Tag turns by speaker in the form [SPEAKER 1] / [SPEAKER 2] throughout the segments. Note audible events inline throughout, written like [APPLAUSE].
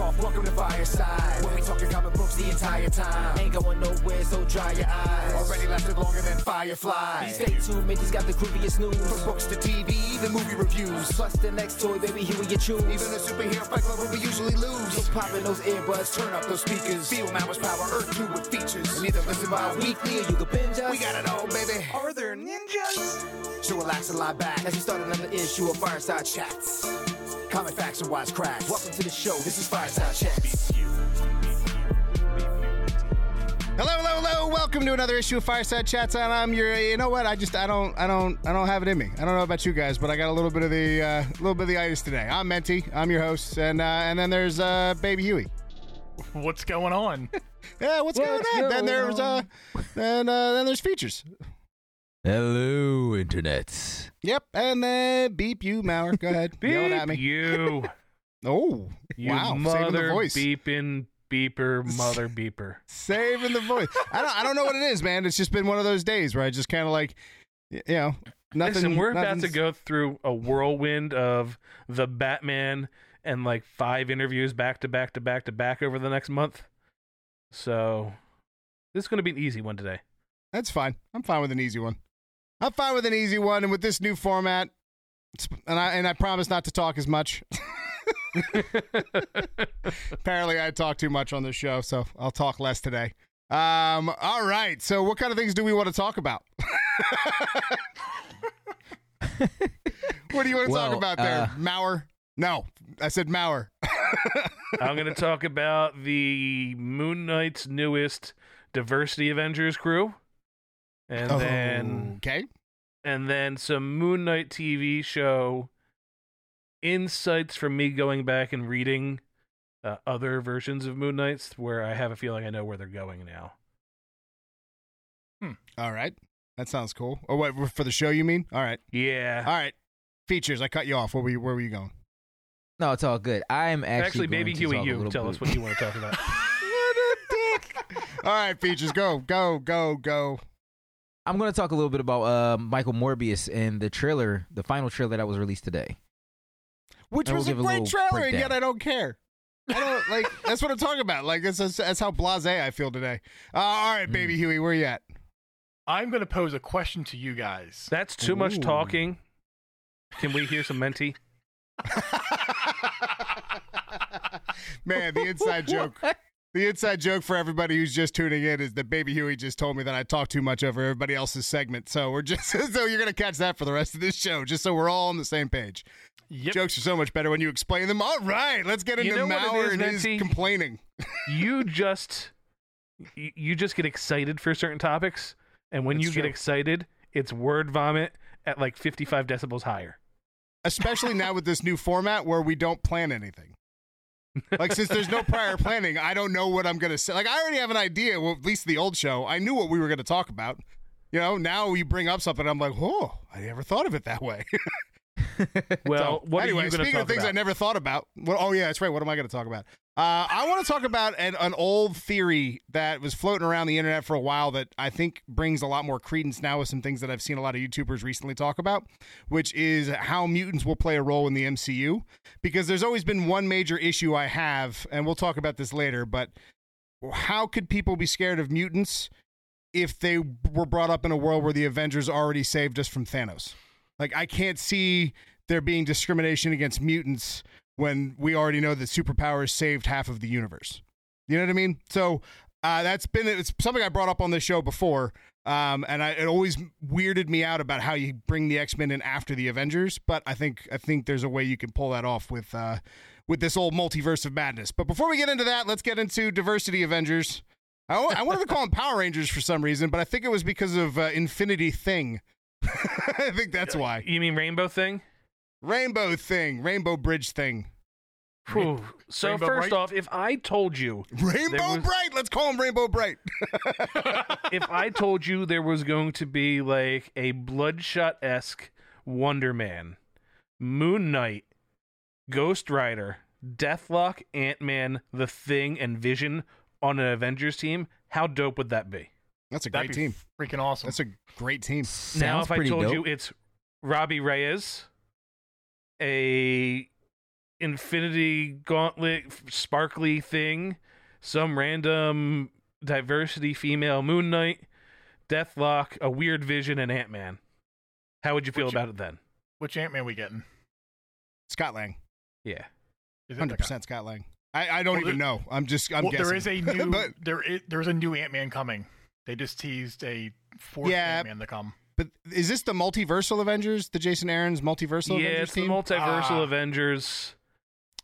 [SPEAKER 1] First off, welcome to Fireside. When we talking comic books the entire time. Ain't going nowhere, so dry your eyes. Already lasted longer than Firefly. Stay tuned, Mickey's got the grooviest news. From books to TV, the movie reviews. Plus the next toy, baby, here we you choose. Even the superhero fight club where we usually lose. So pop in those earbuds, turn up those speakers. Feel Mama's power, Earth 2 with features. And either listen bi-weekly or you can binge us. We got it all, baby. Are there ninjas? So relax and lie back as we start another issue of Fireside Chats. Comic facts and wise cracks. Welcome to the show. This is Fireside Chats.
[SPEAKER 2] Hello, hello, hello. Welcome to another issue of Fireside Chats. And I'm your, you know what? I just, I don't, I don't, I don't have it in me. I don't know about you guys, but I got a little bit of the, uh, little bit of the itis today. I'm Menti. I'm your host, and uh, and then there's uh, Baby Huey.
[SPEAKER 3] What's going on? [LAUGHS]
[SPEAKER 2] Yeah, what's, going on? Then there's uh, then uh, then there's features.
[SPEAKER 4] Hello, internet.
[SPEAKER 2] Yep, and then beep you, Mauer. Go ahead, [LAUGHS] beep yelling at me.
[SPEAKER 3] You, [LAUGHS]
[SPEAKER 2] Oh,
[SPEAKER 3] you
[SPEAKER 2] wow, saving the
[SPEAKER 3] mother
[SPEAKER 2] voice.
[SPEAKER 3] beeping beeper, mother beeper.
[SPEAKER 2] saving the voice. I don't, I don't know what it is, man. It's just been one of those days where I just kind of like, you know, nothing.
[SPEAKER 3] Listen, we're about to go through a whirlwind of the Batman and like five interviews back to back to back to back over the next month. So this is going to be an easy one today.
[SPEAKER 2] That's fine. I'm fine with an easy one. I'm fine with an easy one, and with this new format, and I and I promise not to talk as much. [LAUGHS] Apparently, I talk too much on this show, so I'll talk less today. Um, all right. So, what kind of things do we want to talk about? [LAUGHS] what do you want to talk about there,
[SPEAKER 4] uh,
[SPEAKER 2] Mauer? No, I said Mauer. [LAUGHS]
[SPEAKER 3] I'm going to talk about the Moon Knight's newest Diversity Avengers crew. And then
[SPEAKER 2] okay,
[SPEAKER 3] and then some Moon Knight TV show insights from me going back and reading uh, other versions of Moon Knights where I have a feeling I know where they're going now.
[SPEAKER 2] all right. That sounds cool. Oh, what for the show? You mean? All right,
[SPEAKER 3] Yeah.
[SPEAKER 2] all right. Features. I cut you off. Where were you? Where were you going?
[SPEAKER 4] No, it's all good. I'm actually,
[SPEAKER 3] Actually,
[SPEAKER 4] going
[SPEAKER 3] maybe
[SPEAKER 4] to
[SPEAKER 3] Huey,
[SPEAKER 4] talk
[SPEAKER 3] you
[SPEAKER 4] little
[SPEAKER 3] tell
[SPEAKER 4] bit-
[SPEAKER 3] us what you want to talk about. [LAUGHS]
[SPEAKER 2] what a dick. All right, features. Go, go, go, go.
[SPEAKER 4] I'm going to talk a little bit about uh, Michael Morbius and the trailer, the final trailer that was released today.
[SPEAKER 2] Which
[SPEAKER 4] And we'll
[SPEAKER 2] was a
[SPEAKER 4] give a
[SPEAKER 2] great
[SPEAKER 4] little
[SPEAKER 2] trailer, and yet. I don't care. I don't like. [LAUGHS] That's what I'm talking about. Like that's that's, that's how blasé I feel today. Uh, all right, baby Huey, where you at?
[SPEAKER 5] I'm going to pose a question to you guys.
[SPEAKER 3] That's too much talking. Can we hear some menti? [LAUGHS]
[SPEAKER 2] Man, the inside [LAUGHS] joke. The inside joke for everybody who's just tuning in is that Baby Huey just told me that I talk too much over everybody else's segment. So we're just [LAUGHS] so you're gonna catch that for the rest of this show, just so we're all on the same page.
[SPEAKER 5] Yep.
[SPEAKER 2] Jokes are so much better when you explain them. All right, let's get
[SPEAKER 3] You
[SPEAKER 2] into
[SPEAKER 3] know it
[SPEAKER 2] Mauer
[SPEAKER 3] is,
[SPEAKER 2] and his complaining. [LAUGHS]
[SPEAKER 3] You just you you just get excited for certain topics, and when
[SPEAKER 2] That's
[SPEAKER 3] you get excited, it's word vomit at like 55 decibels higher.
[SPEAKER 2] especially now with this new format where we don't plan anything. Like since there's no prior planning, I don't know what I'm gonna say. Like I already have an idea. Well, at least the old show, I knew what we were gonna talk about. You know, now you bring up something, I'm like, oh, I never thought of it that way. [LAUGHS]
[SPEAKER 3] Well,
[SPEAKER 2] So,
[SPEAKER 3] what
[SPEAKER 2] anyway,
[SPEAKER 3] are you
[SPEAKER 2] speaking of things
[SPEAKER 3] about?
[SPEAKER 2] I never thought about. Well, oh yeah, that's right. What am I going to talk about? Uh, I want to talk about an, an old theory that was floating around the internet for a while that I think brings a lot more credence now with some things that I've seen a lot of YouTubers recently talk about, which is how mutants will play a role in the MCU. Because there's always been one major issue I have, and we'll talk about this later, but how could people be scared of mutants if they were brought up in a world where the Avengers already saved us from Thanos? Like I can't see there being discrimination against mutants when we already know that superpowers saved half of the universe. You know what I mean? So uh, that's been it's something I brought up on this show before, um, and I, it always weirded me out about how you bring the X Men in after the Avengers. But I think I think there's a way you can pull that off with uh, with this old multiverse of madness. But before we get into that, let's get into diversity Avengers. I, I wanted to call them Power Rangers for some reason, but I think it was because of uh, Infinity Thing. [LAUGHS] I think that's why.
[SPEAKER 3] You mean Rainbow Thing?
[SPEAKER 2] Rainbow Thing, Rainbow Bridge Thing.
[SPEAKER 3] Whew. So
[SPEAKER 5] Rainbow
[SPEAKER 3] first
[SPEAKER 5] Bright?
[SPEAKER 3] off, if I told you,
[SPEAKER 2] Rainbow
[SPEAKER 3] was-
[SPEAKER 2] Bright. Let's call him Rainbow Brite. [LAUGHS]
[SPEAKER 3] if I told you there was going to be like a Bloodshot esque Wonder Man, Moon Knight, Ghost Rider, Deathlok, Ant Man, The Thing, and Vision on an Avengers team, how dope would that be?
[SPEAKER 2] That's a
[SPEAKER 5] That'd
[SPEAKER 2] great
[SPEAKER 5] be
[SPEAKER 2] team.
[SPEAKER 5] freaking awesome.
[SPEAKER 2] That's a great team.
[SPEAKER 3] now,
[SPEAKER 4] Sounds
[SPEAKER 3] if I told
[SPEAKER 4] dope.
[SPEAKER 3] you it's Robbie Reyes, a Infinity Gauntlet sparkly thing, some random diversity female Moon Knight, Deathlok, a weird Vision, and Ant Man, how would you feel
[SPEAKER 5] Which-
[SPEAKER 3] about it then?
[SPEAKER 5] Which Ant Man we getting?
[SPEAKER 2] Scott Lang,
[SPEAKER 3] Yeah.
[SPEAKER 2] hundred percent Scott Lang. I, I don't
[SPEAKER 5] Well,
[SPEAKER 2] even know. I'm just I'm
[SPEAKER 5] well,
[SPEAKER 2] guessing.
[SPEAKER 5] there is a new [LAUGHS]
[SPEAKER 2] but
[SPEAKER 5] there is there's a new Ant Man coming. They just teased a fourth
[SPEAKER 2] Yeah.
[SPEAKER 5] Ant Man to come.
[SPEAKER 2] But is this the multiversal Avengers? The Jason Aaron's multiversal
[SPEAKER 3] yeah,
[SPEAKER 2] Avengers
[SPEAKER 3] it's the multiversal
[SPEAKER 5] Ah.
[SPEAKER 3] Avengers.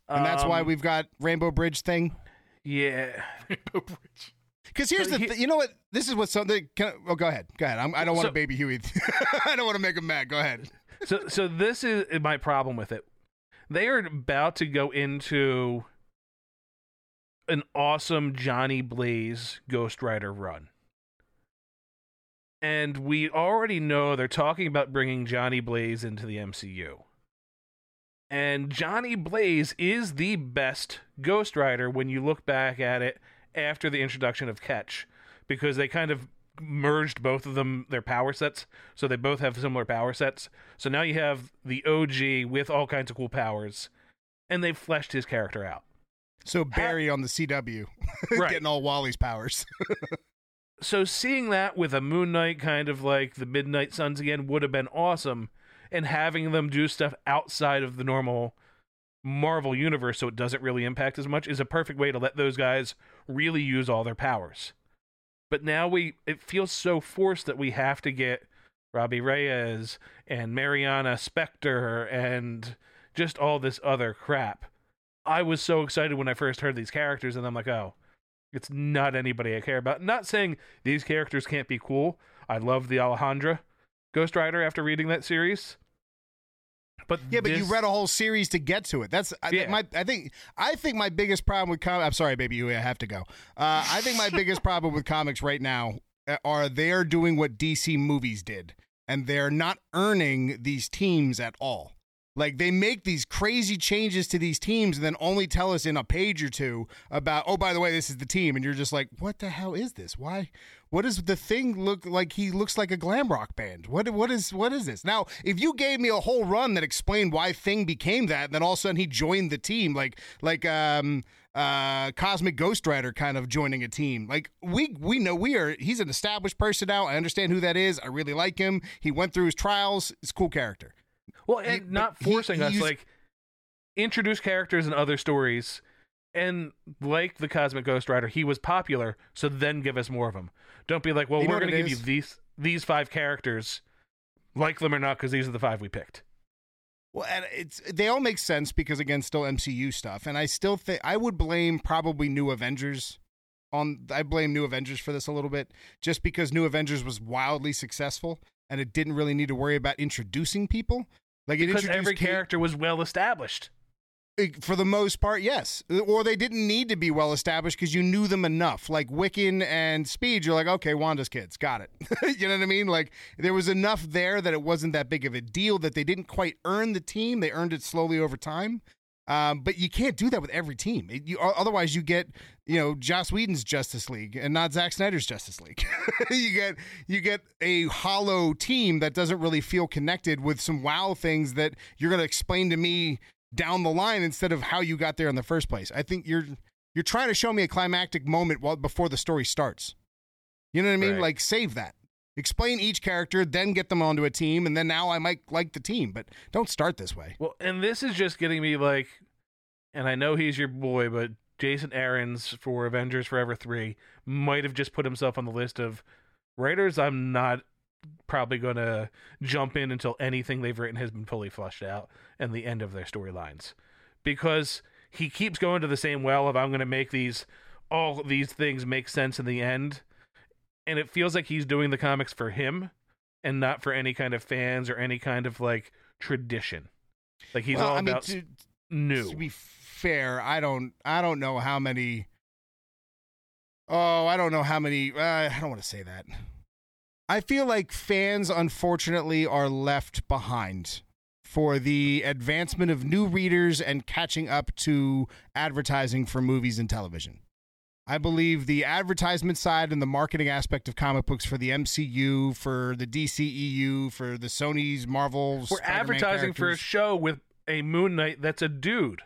[SPEAKER 2] and that's why
[SPEAKER 3] Um,
[SPEAKER 2] we've got Rainbow Bridge thing.
[SPEAKER 3] Yeah. [LAUGHS]
[SPEAKER 5] Rainbow Bridge.
[SPEAKER 2] Because here's
[SPEAKER 3] So
[SPEAKER 2] the,
[SPEAKER 3] he-
[SPEAKER 2] th- you know what? This is what something. Can I, oh, go ahead, go ahead. I'm, I don't want
[SPEAKER 3] So-
[SPEAKER 2] to baby Huey. [LAUGHS] I don't want to make him mad. Go ahead.
[SPEAKER 3] so so this is my problem with it. They are about to go into an awesome Johnny Blaze Ghost Rider run. And we already know they're talking about bringing Johnny Blaze into the MCU. And Johnny Blaze is the best Ghost Rider when you look back at it after the introduction of Ketch because they kind of merged both of them their power sets so they both have similar power sets so now you have the og with all kinds of cool powers and they've fleshed his character out
[SPEAKER 2] So Barry on the CW, [LAUGHS]
[SPEAKER 3] Right.
[SPEAKER 2] getting all Wally's powers. [LAUGHS]
[SPEAKER 3] so seeing that with a moon knight kind of like the midnight suns again would have been awesome and having them do stuff outside of the normal marvel universe so it doesn't really impact as much is a perfect way to let those guys really use all their powers. But now we it feels so forced that we have to get robbie reyes and mariana specter and just all this other crap. I was so excited when i first heard these characters and i'm like oh it's not anybody I care about. Not saying these characters can't be cool. I love the Alejandra Ghost Rider after reading that series. But
[SPEAKER 2] Yeah, but you read a whole series to get to it. That's I,
[SPEAKER 3] Yeah.
[SPEAKER 2] my. I think I think my biggest problem with comics. I'm sorry, baby, you. I have to go. Uh, I think my [LAUGHS] biggest problem with comics right now uh, are they are doing what DC movies did, and they're not earning these teams at all. Like they make these crazy changes to these teams, and then only tell us in a page or two about. Oh, by the way, this is the team, and you're just like, what the hell is this? Why? What does the thing look like? He looks like a glam rock band. What? What is? What is this? Now, if you gave me a whole run that explained why Thing became that, and then all of a sudden he joined the team, like like um uh Cosmic Ghost Rider kind of joining a team. Like we we know we are. He's an established person now. I understand who that is. I really like him. He went through his trials. It's a cool character.
[SPEAKER 3] Well,
[SPEAKER 2] he-
[SPEAKER 3] and not forcing
[SPEAKER 2] he
[SPEAKER 3] us
[SPEAKER 2] used-
[SPEAKER 3] like introduce characters in other stories, and like the Cosmic Ghost Rider, he was popular. So then give us more of them. Don't be like, well,
[SPEAKER 2] You
[SPEAKER 3] we're going to give you these these five characters, like them or not, because these are the five we picked.
[SPEAKER 2] Well, and it's they all make sense because again, still MCU stuff, and I still think I would blame probably New Avengers on. I blame New Avengers for this a little bit, just because New Avengers was wildly successful and it didn't really need to worry about introducing people. Like it
[SPEAKER 3] Because every
[SPEAKER 2] Kate-
[SPEAKER 3] character was well established.
[SPEAKER 2] for the most part, yes. Or they didn't need to be well established because you knew them enough. Like Wiccan and Speed, you're like, okay, Wanda's kids, got it. [LAUGHS] you know what I mean? Like there was enough there that it wasn't that big of a deal that they didn't quite earn the team. They earned it slowly over time. Um, but you can't do that with every team. It- you, otherwise, you get you know Joss Whedon's Justice League and not Zack Snyder's Justice League. [LAUGHS] you get you get a hollow team that doesn't really feel connected with some wow things that you're going to explain to me down the line instead of how you got there in the first place. I think you're you're trying to show me a climactic moment while before the story starts. You know what I mean?
[SPEAKER 3] Right.
[SPEAKER 2] Like save that. Explain each character, then get them onto a team, and then now I might like the team. But don't start this way.
[SPEAKER 3] Well, and this is just getting me like, and I know he's your boy, but Jason Aaron's for Avengers Forever 3 might have just put himself on the list of writers I'm not probably going to jump in until anything they've written has been fully fleshed out and the end of their storylines. Because he keeps going to the same well of I'm going to make these all these things make sense in the end. And it feels like he's doing the comics for him and not for any kind of fans or any kind of like tradition. Like he's
[SPEAKER 2] Well,
[SPEAKER 3] all
[SPEAKER 2] I mean,
[SPEAKER 3] about
[SPEAKER 2] to,
[SPEAKER 3] new.
[SPEAKER 2] to be fair, I don't I don't know how many. Oh, I don't know how many. Uh, I don't want to say that. I feel like fans, unfortunately, are left behind for the advancement of new readers and catching up to advertising for movies and television. I believe the advertisement side and the marketing aspect of comic books for the MCU, for the DCEU, for the Sony's Marvel's.
[SPEAKER 3] We're
[SPEAKER 2] Spider-Man
[SPEAKER 3] advertising for a show with a Moon Knight that's a dude.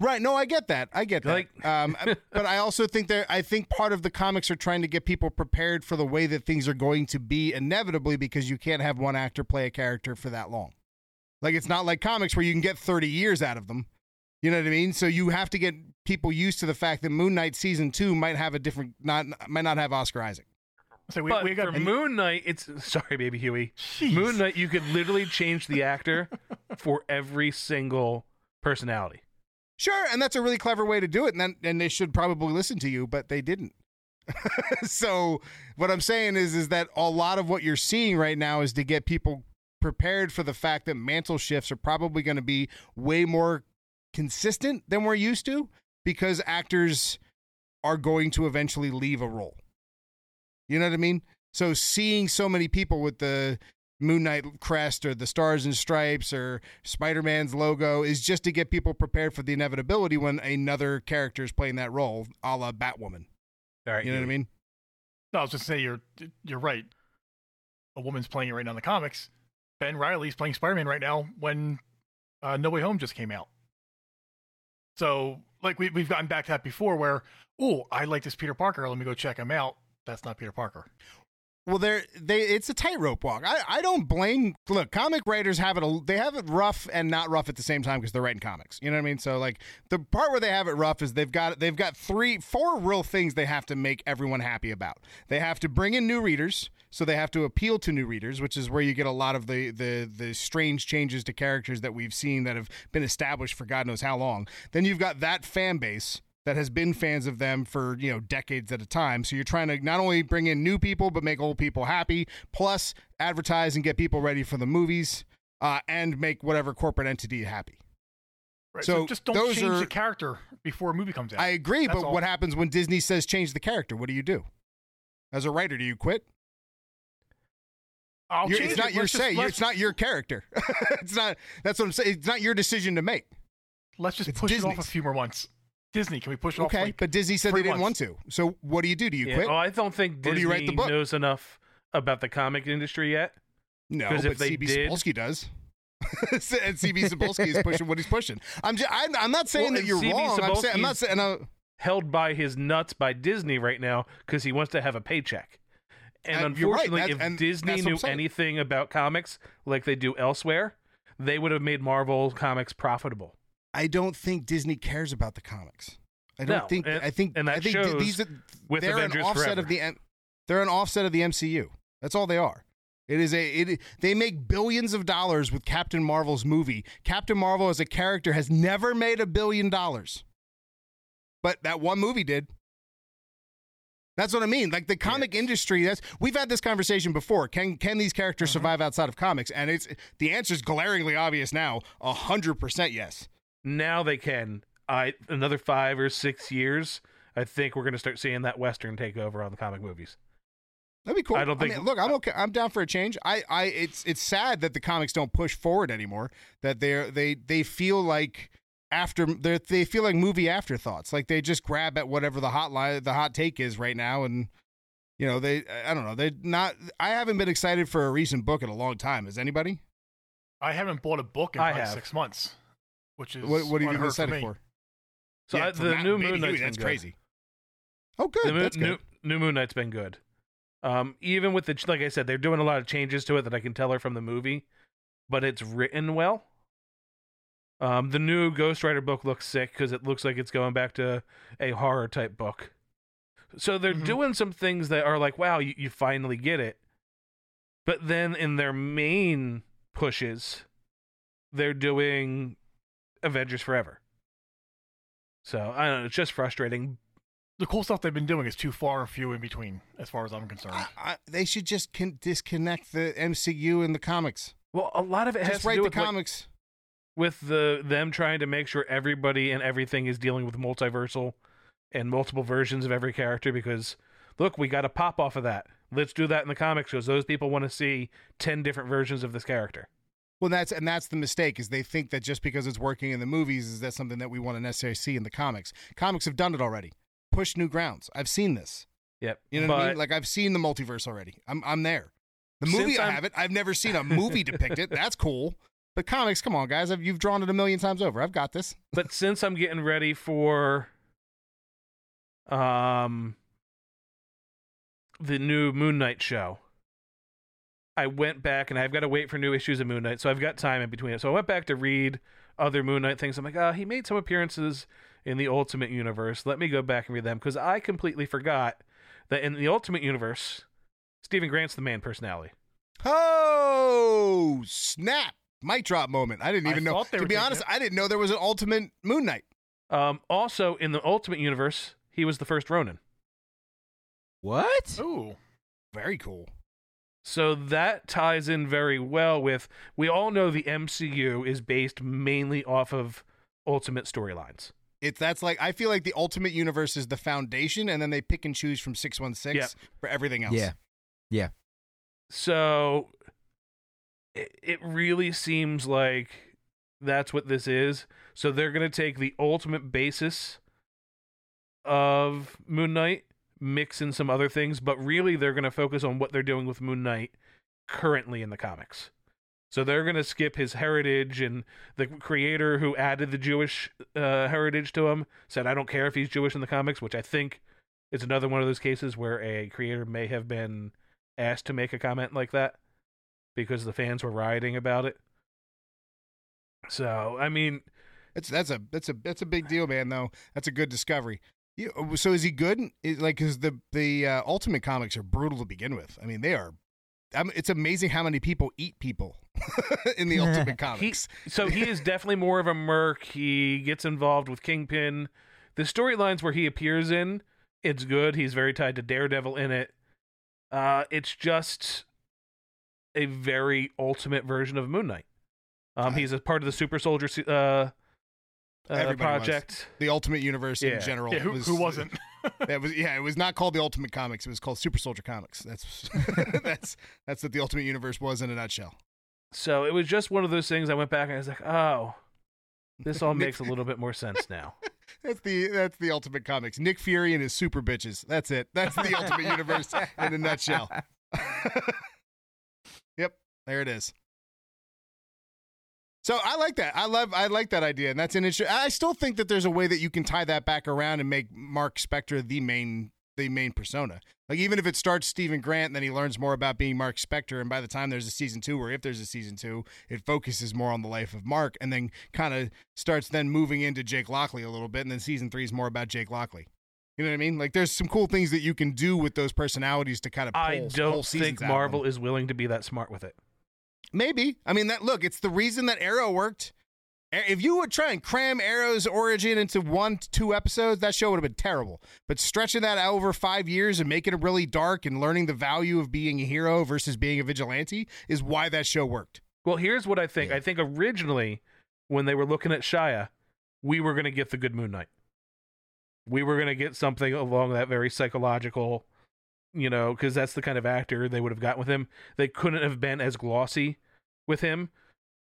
[SPEAKER 2] Right. No, I get that. I get that. [LAUGHS] Um, but I also think that I think part of the comics are trying to get people prepared for the way that things are going to be inevitably because you can't have one actor play a character for that long. Like it's not like comics where you can get 30 years out of them. You know what I mean? So you have to get people used to the fact that Moon Knight season 2 might have a different not might not have Oscar Isaac.
[SPEAKER 5] So we,
[SPEAKER 3] but
[SPEAKER 5] we got
[SPEAKER 3] for Moon Knight, it's sorry, baby Huey.
[SPEAKER 5] Jeez.
[SPEAKER 3] Moon Knight, you could literally change the actor [LAUGHS] for every single personality.
[SPEAKER 2] Sure, and that's a really clever way to do it, and then, and they should probably listen to you, but they didn't. [LAUGHS] so what I'm saying is, is that a lot of what you're seeing right now is to get people prepared for the fact that mantle shifts are probably going to be way more consistent than we're used to because actors are going to eventually leave a role. You know what I mean? So seeing so many people with the Moon Knight crest or the Stars and Stripes or Spider Man's logo is just to get people prepared for the inevitability when another character is playing that role, a la Batwoman.
[SPEAKER 3] All right,
[SPEAKER 2] You know what I mean?
[SPEAKER 5] No, I was just say you're you're right. A woman's playing it right now in the comics. Ben Reilly's playing Spider-Man right now when uh, No Way Home just came out. So, like we we've gotten back to that before, where oh, I like this Peter Parker. Let me go check him out. That's not Peter Parker.
[SPEAKER 2] Well, they're they it's a tightrope walk. I, I don't blame. Look, comic writers have it. A, they have it rough and not rough at the same time because they're writing comics. You know what I mean? So like the part where they have it rough is they've got they've got three, four real things they have to make everyone happy about. They have to bring in new readers, so they have to appeal to new readers, which is where you get a lot of the the the strange changes to characters that we've seen that have been established for God knows how long. Then you've got that fan base that has been fans of them for you know decades at a time. So you're trying to not only bring in new people but make old people happy, plus advertise and get people ready for the movies, uh, and make whatever corporate entity happy.
[SPEAKER 5] Right.
[SPEAKER 2] So
[SPEAKER 5] So, just don't change
[SPEAKER 2] are-
[SPEAKER 5] the character before a movie comes out.
[SPEAKER 2] I agree,
[SPEAKER 5] That's
[SPEAKER 2] but
[SPEAKER 5] all.
[SPEAKER 2] what happens when Disney says change the character? What do you do? As a writer, do you quit?
[SPEAKER 5] I'll
[SPEAKER 2] You're-
[SPEAKER 5] change
[SPEAKER 2] it's not
[SPEAKER 5] it.
[SPEAKER 2] your
[SPEAKER 5] Let's
[SPEAKER 2] say. You're- It's not your character. [LAUGHS] it's not. That's what I'm saying. It's not your decision to make.
[SPEAKER 5] Let's just
[SPEAKER 2] it's
[SPEAKER 5] push it off a few more months. Disney, can we push it off?
[SPEAKER 2] Okay,
[SPEAKER 5] like-
[SPEAKER 2] but Disney said they didn't want to. So what do you do? Do you
[SPEAKER 3] Yeah,
[SPEAKER 2] quit?
[SPEAKER 3] Oh, I don't think
[SPEAKER 2] Or do
[SPEAKER 3] Disney
[SPEAKER 2] you write the book?
[SPEAKER 3] knows enough about the comic industry yet.
[SPEAKER 2] No,
[SPEAKER 3] 'Cause
[SPEAKER 2] but
[SPEAKER 3] if they
[SPEAKER 2] CB
[SPEAKER 3] did-
[SPEAKER 2] Cebulski does. [LAUGHS] and CB [LAUGHS] Cebulski is pushing what he's pushing. I'm just, I'm, I'm not saying
[SPEAKER 3] Well,
[SPEAKER 2] that you're
[SPEAKER 3] CB
[SPEAKER 2] wrong. I'm, saying, I'm not
[SPEAKER 3] Cebulski's-
[SPEAKER 2] saying. uh,
[SPEAKER 3] Held by his nuts by Disney right now because he wants to have a paycheck. And
[SPEAKER 2] And you're right,
[SPEAKER 3] unfortunately, if
[SPEAKER 2] and
[SPEAKER 3] Disney
[SPEAKER 2] that's what I'm
[SPEAKER 3] knew anything about comics like they do elsewhere, they would have made Marvel comics profitable.
[SPEAKER 2] I don't think Disney cares about the comics. I don't
[SPEAKER 3] No,
[SPEAKER 2] think.
[SPEAKER 3] and-
[SPEAKER 2] I think.
[SPEAKER 3] and that
[SPEAKER 2] I think
[SPEAKER 3] shows
[SPEAKER 2] these are,
[SPEAKER 3] with
[SPEAKER 2] they're
[SPEAKER 3] Avengers
[SPEAKER 2] an offset
[SPEAKER 3] Forever.
[SPEAKER 2] of the. M- They're an offset of the MCU. That's all they are. It is a. It. They make billions of dollars with Captain Marvel's movie. Captain Marvel as a character has never made a billion dollars, but that one movie did. That's what I mean. Like the comic industry, that's we've had this conversation before. Can can these characters uh-huh. survive outside of comics? And it's the answer is glaringly obvious now. A hundred percent yes.
[SPEAKER 3] Now they can. I another five or six years. I think we're going to start seeing that Western take over on the comic movies.
[SPEAKER 2] That'd be cool.
[SPEAKER 3] I don't think-
[SPEAKER 2] mean, look, I'm okay. I'm down for a change. I, I, it's, it's sad that the comics don't push forward anymore. That they're, they, they feel like after they they feel like movie afterthoughts. Like they just grab at whatever the hot line, the hot take is right now, and you know they, I don't know, they not. I haven't been excited for a recent book in a long time. Has anybody?
[SPEAKER 5] I haven't bought a book in
[SPEAKER 3] I have.
[SPEAKER 5] six months, which is
[SPEAKER 2] What, what have you been
[SPEAKER 5] unheard for
[SPEAKER 2] excited for?
[SPEAKER 3] So
[SPEAKER 2] Yeah,
[SPEAKER 3] I, the new Moon
[SPEAKER 2] Huey,
[SPEAKER 3] Knight's
[SPEAKER 2] That's
[SPEAKER 3] been good.
[SPEAKER 2] crazy. Oh, good.
[SPEAKER 3] the mo-
[SPEAKER 2] that's good.
[SPEAKER 3] new, new Moon Knight's been good. Um, even with the like I said, they're doing a lot of changes to it that I can tell are from the movie, but it's written well. Um, the new Ghost Rider book looks sick because it looks like it's going back to a horror type book. So they're
[SPEAKER 5] Mhm.
[SPEAKER 3] doing some things that are like, wow, you, you finally get it. But then in their main pushes, they're doing Avengers Forever. So I don't know, it's just frustrating.
[SPEAKER 5] The cool stuff they've been doing is too far and few in between, as far as I'm concerned.
[SPEAKER 2] I, I, they should just con- disconnect the MCU and the comics.
[SPEAKER 3] Well, a lot of it has
[SPEAKER 2] Just
[SPEAKER 3] to
[SPEAKER 2] write
[SPEAKER 3] do
[SPEAKER 2] the
[SPEAKER 3] with like,
[SPEAKER 2] comics.
[SPEAKER 3] With the them trying to make sure everybody and everything is dealing with multiversal and multiple versions of every character because look we got a pop off of that let's do that in the comics because those people want to see 10 different versions of this character
[SPEAKER 2] Well, that's and that's the mistake is they think that just because it's working in the movies is that something that we want to necessarily see in the comics. Comics have done it already. push new grounds. I've seen this.
[SPEAKER 3] Yep.
[SPEAKER 2] You know what I mean? Like I've seen the multiverse already. I'm I'm there. The movie I haven't. I've never seen a movie depict it. That's cool. But comics, come on, guys. I've, you've drawn it a million times over. I've got this. [LAUGHS]
[SPEAKER 3] but since I'm getting ready for um the new Moon Knight show, I went back and I've got to wait for new issues of Moon Knight, so I've got time in between it. So I went back to read other Moon Knight things. I'm like, ah, he made some appearances in the Ultimate Universe. Let me go back and read them because I completely forgot that in the Ultimate Universe, Stephen Grant's the main personality.
[SPEAKER 2] Oh snap! Mic drop moment. I didn't
[SPEAKER 5] I
[SPEAKER 2] even know.
[SPEAKER 5] thought
[SPEAKER 2] To be honest,
[SPEAKER 5] it.
[SPEAKER 2] I didn't know there was an Ultimate Moon Knight.
[SPEAKER 3] Um, also, in the Ultimate Universe, he was the first Ronin.
[SPEAKER 4] What?
[SPEAKER 5] Ooh.
[SPEAKER 2] Very cool.
[SPEAKER 3] So that ties in very well with we all know the MCU is based mainly off of ultimate storylines.
[SPEAKER 2] It's that's like I feel like the Ultimate Universe is the foundation, and then they pick and choose from six one six for everything else.
[SPEAKER 4] Yeah, yeah.
[SPEAKER 3] So it, really seems like that's what this is. So they're going to take the ultimate basis of Moon Knight, mix in some other things, but really they're going to focus on what they're doing with Moon Knight currently in the comics. So they're going to skip his heritage, and the creator who added the Jewish uh, heritage to him said, "I don't care if he's Jewish in the comics," which I think is another one of those cases where a creator may have been asked to make a comment like that because the fans were rioting about it. So, I mean,
[SPEAKER 2] That's that's a that's a that's a big deal, man. Though that's a good discovery. You, so is he good? Is, like, because the the uh, Ultimate comics are brutal to begin with. I mean, they are. I mean, it's amazing how many people eat people [LAUGHS] in the Ultimate
[SPEAKER 3] he,
[SPEAKER 2] comics.
[SPEAKER 3] so he is definitely more of a merc. He gets involved with Kingpin. The storylines where he appears in, it's good. He's very tied to Daredevil in it. Uh, it's just a very ultimate version of Moon Knight. Um, he's a part of the Super Soldier uh, uh,
[SPEAKER 2] Everybody was.
[SPEAKER 3] project.
[SPEAKER 2] the Ultimate Universe
[SPEAKER 3] Yeah.
[SPEAKER 2] in general.
[SPEAKER 5] Yeah, who,
[SPEAKER 2] was,
[SPEAKER 5] who wasn't? [LAUGHS]
[SPEAKER 2] That was yeah. It was not called the Ultimate Comics. It was called Super Soldier Comics. That's [LAUGHS] that's that's what the Ultimate Universe was in a nutshell.
[SPEAKER 3] So it was just one of those things. I went back and I was like, oh, this all [LAUGHS] makes a little bit more sense now.
[SPEAKER 2] That's the that's the Ultimate Comics. Nick Fury and his super bitches. That's it. That's the Ultimate Universe in a nutshell. Yep, there it is. So I like that. I love I like that idea, and that's an interesting. I still think that there's a way that you can tie that back around and make Marc Spector the main the main persona. Like even if it starts Stephen Grant, then he learns more about being Marc Spector, and by the time there's a season two, or if there's a season two, it focuses more on the life of Mark, and then kind of starts then moving into Jake Lockley a little bit, and then season three is more about Jake Lockley. You know what I mean? Like there's some cool things that you can do with those personalities to kind of. Pull
[SPEAKER 3] I don't think
[SPEAKER 2] out of them.
[SPEAKER 3] Marvel is willing to be that smart with it.
[SPEAKER 2] Maybe. I mean, that look, it's the reason that Arrow worked. If you would try and cram Arrow's origin into one, two episodes, that show would have been terrible. But stretching that out over five years and making it really dark and learning the value of being a hero versus being a vigilante is why that show worked.
[SPEAKER 3] Well, here's what I think.
[SPEAKER 4] Yeah.
[SPEAKER 3] I think originally, when they were looking at Shia, we were going to get the good Moon Knight. We were going to get something along that very psychological, you know, because that's the kind of actor they would have got with him. They couldn't have been as glossy with him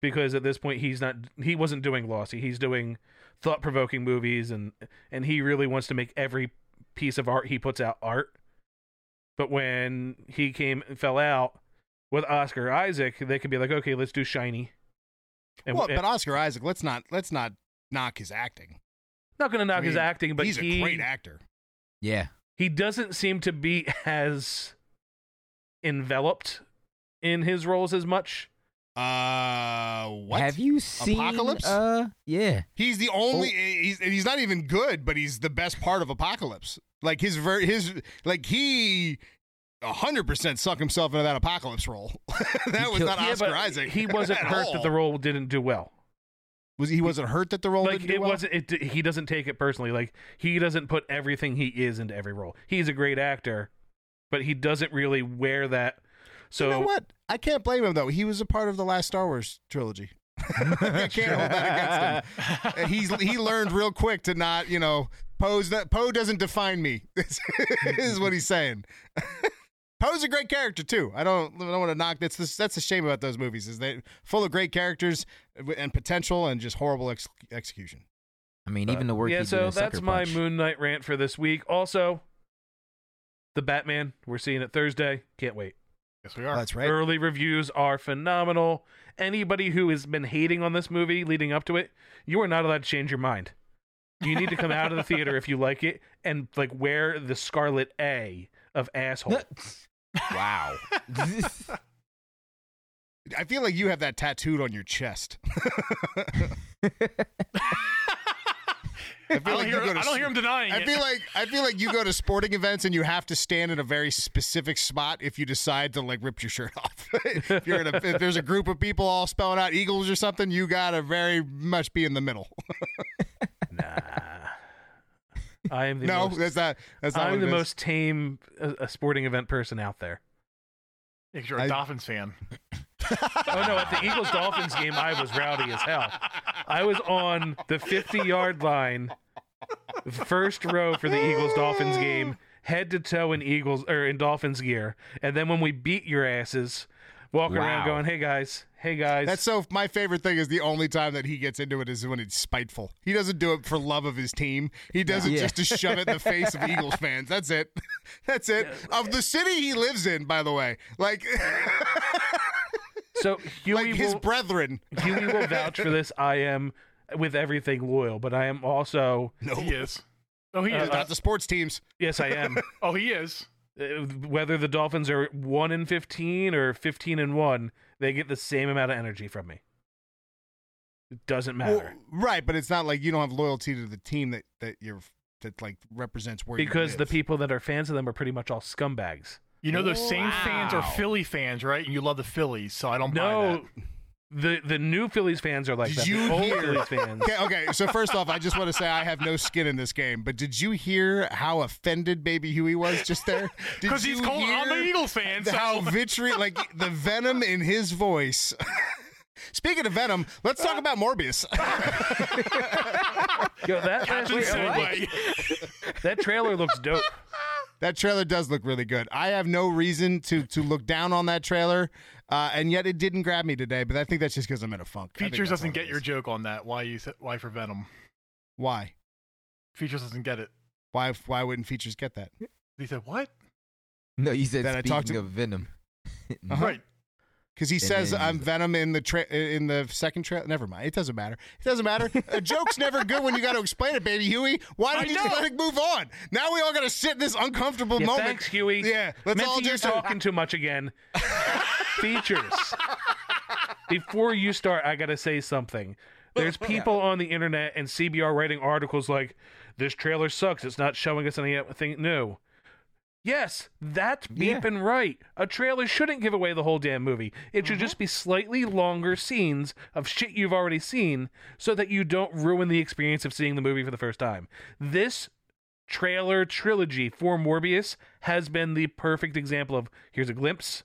[SPEAKER 3] because at this point he's not he wasn't doing glossy. He's doing thought-provoking movies and and he really wants to make every piece of art he puts out art. But when he came fell out with Oscar Isaac, they could be like, okay, let's do shiny. And,
[SPEAKER 2] well, but Oscar Isaac, let's not let's not knock his acting.
[SPEAKER 3] Not going to knock
[SPEAKER 2] I
[SPEAKER 3] his acting, but
[SPEAKER 2] he's
[SPEAKER 3] he
[SPEAKER 2] a great actor.
[SPEAKER 4] Yeah.
[SPEAKER 3] he doesn't seem to be as enveloped in his roles as much.
[SPEAKER 2] Uh, what?
[SPEAKER 4] Have you seen
[SPEAKER 2] Apocalypse?
[SPEAKER 4] Uh, yeah.
[SPEAKER 2] He's the only. He's he's not even good, but he's the best part of Apocalypse. Like his ver his like he. hundred percent suck himself into that apocalypse role. [LAUGHS] that was
[SPEAKER 4] killed-
[SPEAKER 2] not
[SPEAKER 3] Yeah,
[SPEAKER 2] Oscar
[SPEAKER 3] but
[SPEAKER 2] Isaac.
[SPEAKER 3] He wasn't [LAUGHS] hurt
[SPEAKER 2] all.
[SPEAKER 3] that the role didn't do well.
[SPEAKER 2] Was he wasn't hurt that the role
[SPEAKER 3] like
[SPEAKER 2] didn't do
[SPEAKER 3] it
[SPEAKER 2] well?
[SPEAKER 3] wasn't. It, he doesn't take it personally. Like he doesn't put everything he is into every role. He's a great actor, but he doesn't really wear that. So
[SPEAKER 2] you know what? I can't blame him though. He was a part of the last Star Wars trilogy. [LAUGHS] I can't hold that against him. [LAUGHS] He's he learned real quick to not, you know, Poe's that Poe doesn't define me. This [LAUGHS] is what he's saying. Poe's a great character too. I don't I don't want to knock that's the, that's the shame about those movies is they full of great characters and potential and just horrible ex- execution.
[SPEAKER 4] I mean, uh, even the work
[SPEAKER 3] yeah,
[SPEAKER 4] he did
[SPEAKER 3] so
[SPEAKER 4] in Sucker
[SPEAKER 3] that's my
[SPEAKER 4] Punch.
[SPEAKER 3] Moon Knight rant for this week. Also, the Batman. We're seeing it Thursday. Can't wait.
[SPEAKER 5] Yes, we are.
[SPEAKER 2] That's right.
[SPEAKER 3] Early reviews are phenomenal. Anybody who has been hating on this movie leading up to it, you are not allowed to change your mind. You need to come out of the theater if you like it and like wear the scarlet A of asshole. [LAUGHS]
[SPEAKER 4] wow.
[SPEAKER 2] I feel like you have that tattooed on your chest. [LAUGHS]
[SPEAKER 5] I don't,
[SPEAKER 2] like you
[SPEAKER 5] hear,
[SPEAKER 2] go to
[SPEAKER 5] I don't hear him denying
[SPEAKER 2] I
[SPEAKER 5] it.
[SPEAKER 2] feel like I feel like you go to sporting events and you have to stand in a very specific spot if you decide to like rip your shirt [LAUGHS] off. if you're in a, if there's a group of people all spelling out Eagles or something, you gotta very much be in the middle.
[SPEAKER 3] Nah. I am the
[SPEAKER 2] no,
[SPEAKER 3] most,
[SPEAKER 2] that's not. That's not
[SPEAKER 3] I'm
[SPEAKER 2] what
[SPEAKER 3] the
[SPEAKER 2] it is.
[SPEAKER 3] most tame uh, a sporting event person out there.
[SPEAKER 5] Because you're a
[SPEAKER 2] I-
[SPEAKER 5] Dolphins fan. [LAUGHS]
[SPEAKER 3] Oh no, at the Eagles Dolphins game I was rowdy as hell. I was on the 50-yard line, first row for the Eagles Dolphins game, head to toe in Eagles or in Dolphins gear. And then when we beat your asses, walking around
[SPEAKER 4] Wow.
[SPEAKER 3] going, "Hey guys, hey guys."
[SPEAKER 2] That's so. My favorite thing is the only time that he gets into it is when it's spiteful. He doesn't do it for love of his team. He does it
[SPEAKER 4] Yeah.
[SPEAKER 2] just to shove it in the [LAUGHS] face of Eagles fans. That's it. [LAUGHS] That's it. Of the city he lives in, by the way, like
[SPEAKER 3] so [LAUGHS] Huey
[SPEAKER 2] like his
[SPEAKER 3] will,
[SPEAKER 2] brethren.
[SPEAKER 3] Huey will vouch for this. I am with everything loyal, but I am also no.
[SPEAKER 5] He is. Oh, he
[SPEAKER 3] Uh,
[SPEAKER 5] is.
[SPEAKER 2] Not the sports teams.
[SPEAKER 3] yes, I am.
[SPEAKER 5] oh, he is.
[SPEAKER 3] Uh, whether the Dolphins are one in fifteen or fifteen and one, they get the same amount of energy from me. It doesn't matter
[SPEAKER 2] Well, right, but it's not like you don't have loyalty to the team that that you're that like represents where you
[SPEAKER 3] because the people that are fans of them are pretty much all scumbags.
[SPEAKER 5] You know those same fans are Philly fans, right? And you love the Phillies, so I don't buy that.
[SPEAKER 3] The the new Phillies fans are like
[SPEAKER 2] Did
[SPEAKER 3] that.
[SPEAKER 2] you
[SPEAKER 3] The old
[SPEAKER 2] hear-
[SPEAKER 3] Phillies fans.
[SPEAKER 2] Okay, okay. So first off, I just want to say I have no skin in this game. But did you hear how offended Baby Huey was just there? [LAUGHS]
[SPEAKER 5] Because he's
[SPEAKER 2] you
[SPEAKER 5] cold. I'm an
[SPEAKER 2] hear
[SPEAKER 5] Eagles fan, so
[SPEAKER 2] How [LAUGHS] vitriol, like the venom in his voice. [LAUGHS] Speaking of venom, let's talk about Morbius.
[SPEAKER 3] Yo, that,
[SPEAKER 5] Captain
[SPEAKER 3] that trailer looks dope.
[SPEAKER 2] that trailer does look really good. I have no reason to to look down on that trailer, uh, and yet it didn't grab me today. But I think that's just because I'm in a funk.
[SPEAKER 5] Features doesn't get your joke on that. Why you said why for Venom?
[SPEAKER 2] Why?
[SPEAKER 5] Features doesn't get it.
[SPEAKER 2] Why? Why wouldn't features get that?
[SPEAKER 5] He said what?
[SPEAKER 4] No, you said
[SPEAKER 2] That I
[SPEAKER 4] speaking
[SPEAKER 2] talked to-
[SPEAKER 4] of Venom. [LAUGHS]
[SPEAKER 2] Uh-huh.
[SPEAKER 5] Right.
[SPEAKER 2] Because he says I'm Venom in the tra- in the second trailer. Never mind. It doesn't matter. It doesn't matter. A joke's never good when you got to explain it, baby Huey. Why don't you let it move on? Now we all got to sit in this uncomfortable
[SPEAKER 3] Yeah,
[SPEAKER 2] moment.
[SPEAKER 3] thanks, Huey.
[SPEAKER 2] Yeah, let's all
[SPEAKER 3] you're
[SPEAKER 2] just
[SPEAKER 3] talking too much again. [LAUGHS] Features. Before you start, I gotta say something. There's [LAUGHS] people on the internet and CBR writing articles like, "This trailer sucks. It's not showing us anything new." Yes, that's
[SPEAKER 4] Yeah.
[SPEAKER 3] beeping right. A trailer shouldn't give away the whole damn movie. It should just be slightly longer scenes of shit you've already seen so that you don't ruin the experience of seeing the movie for the first time. This trailer trilogy for Morbius has been the perfect example of here's a glimpse,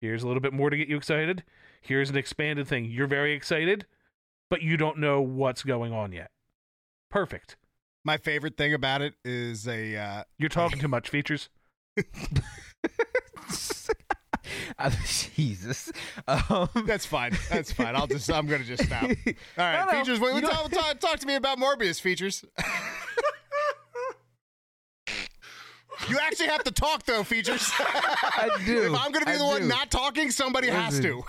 [SPEAKER 3] here's a little bit more to get you excited, here's an expanded thing. You're very excited, but you don't know what's going on yet. Perfect.
[SPEAKER 2] My favorite thing about it is a uh,
[SPEAKER 3] You're talking too much features. [LAUGHS]
[SPEAKER 4] Jesus. Um,
[SPEAKER 2] That's fine. That's fine. I'll just I'm gonna just stop. [LAUGHS] All right,
[SPEAKER 4] No, no,
[SPEAKER 2] features. Wait, talk, talk, talk to me about Morbius features. you actually have to talk though, features. [LAUGHS]
[SPEAKER 4] I do.
[SPEAKER 2] if I'm gonna be
[SPEAKER 4] I
[SPEAKER 2] the one not talking, somebody has to.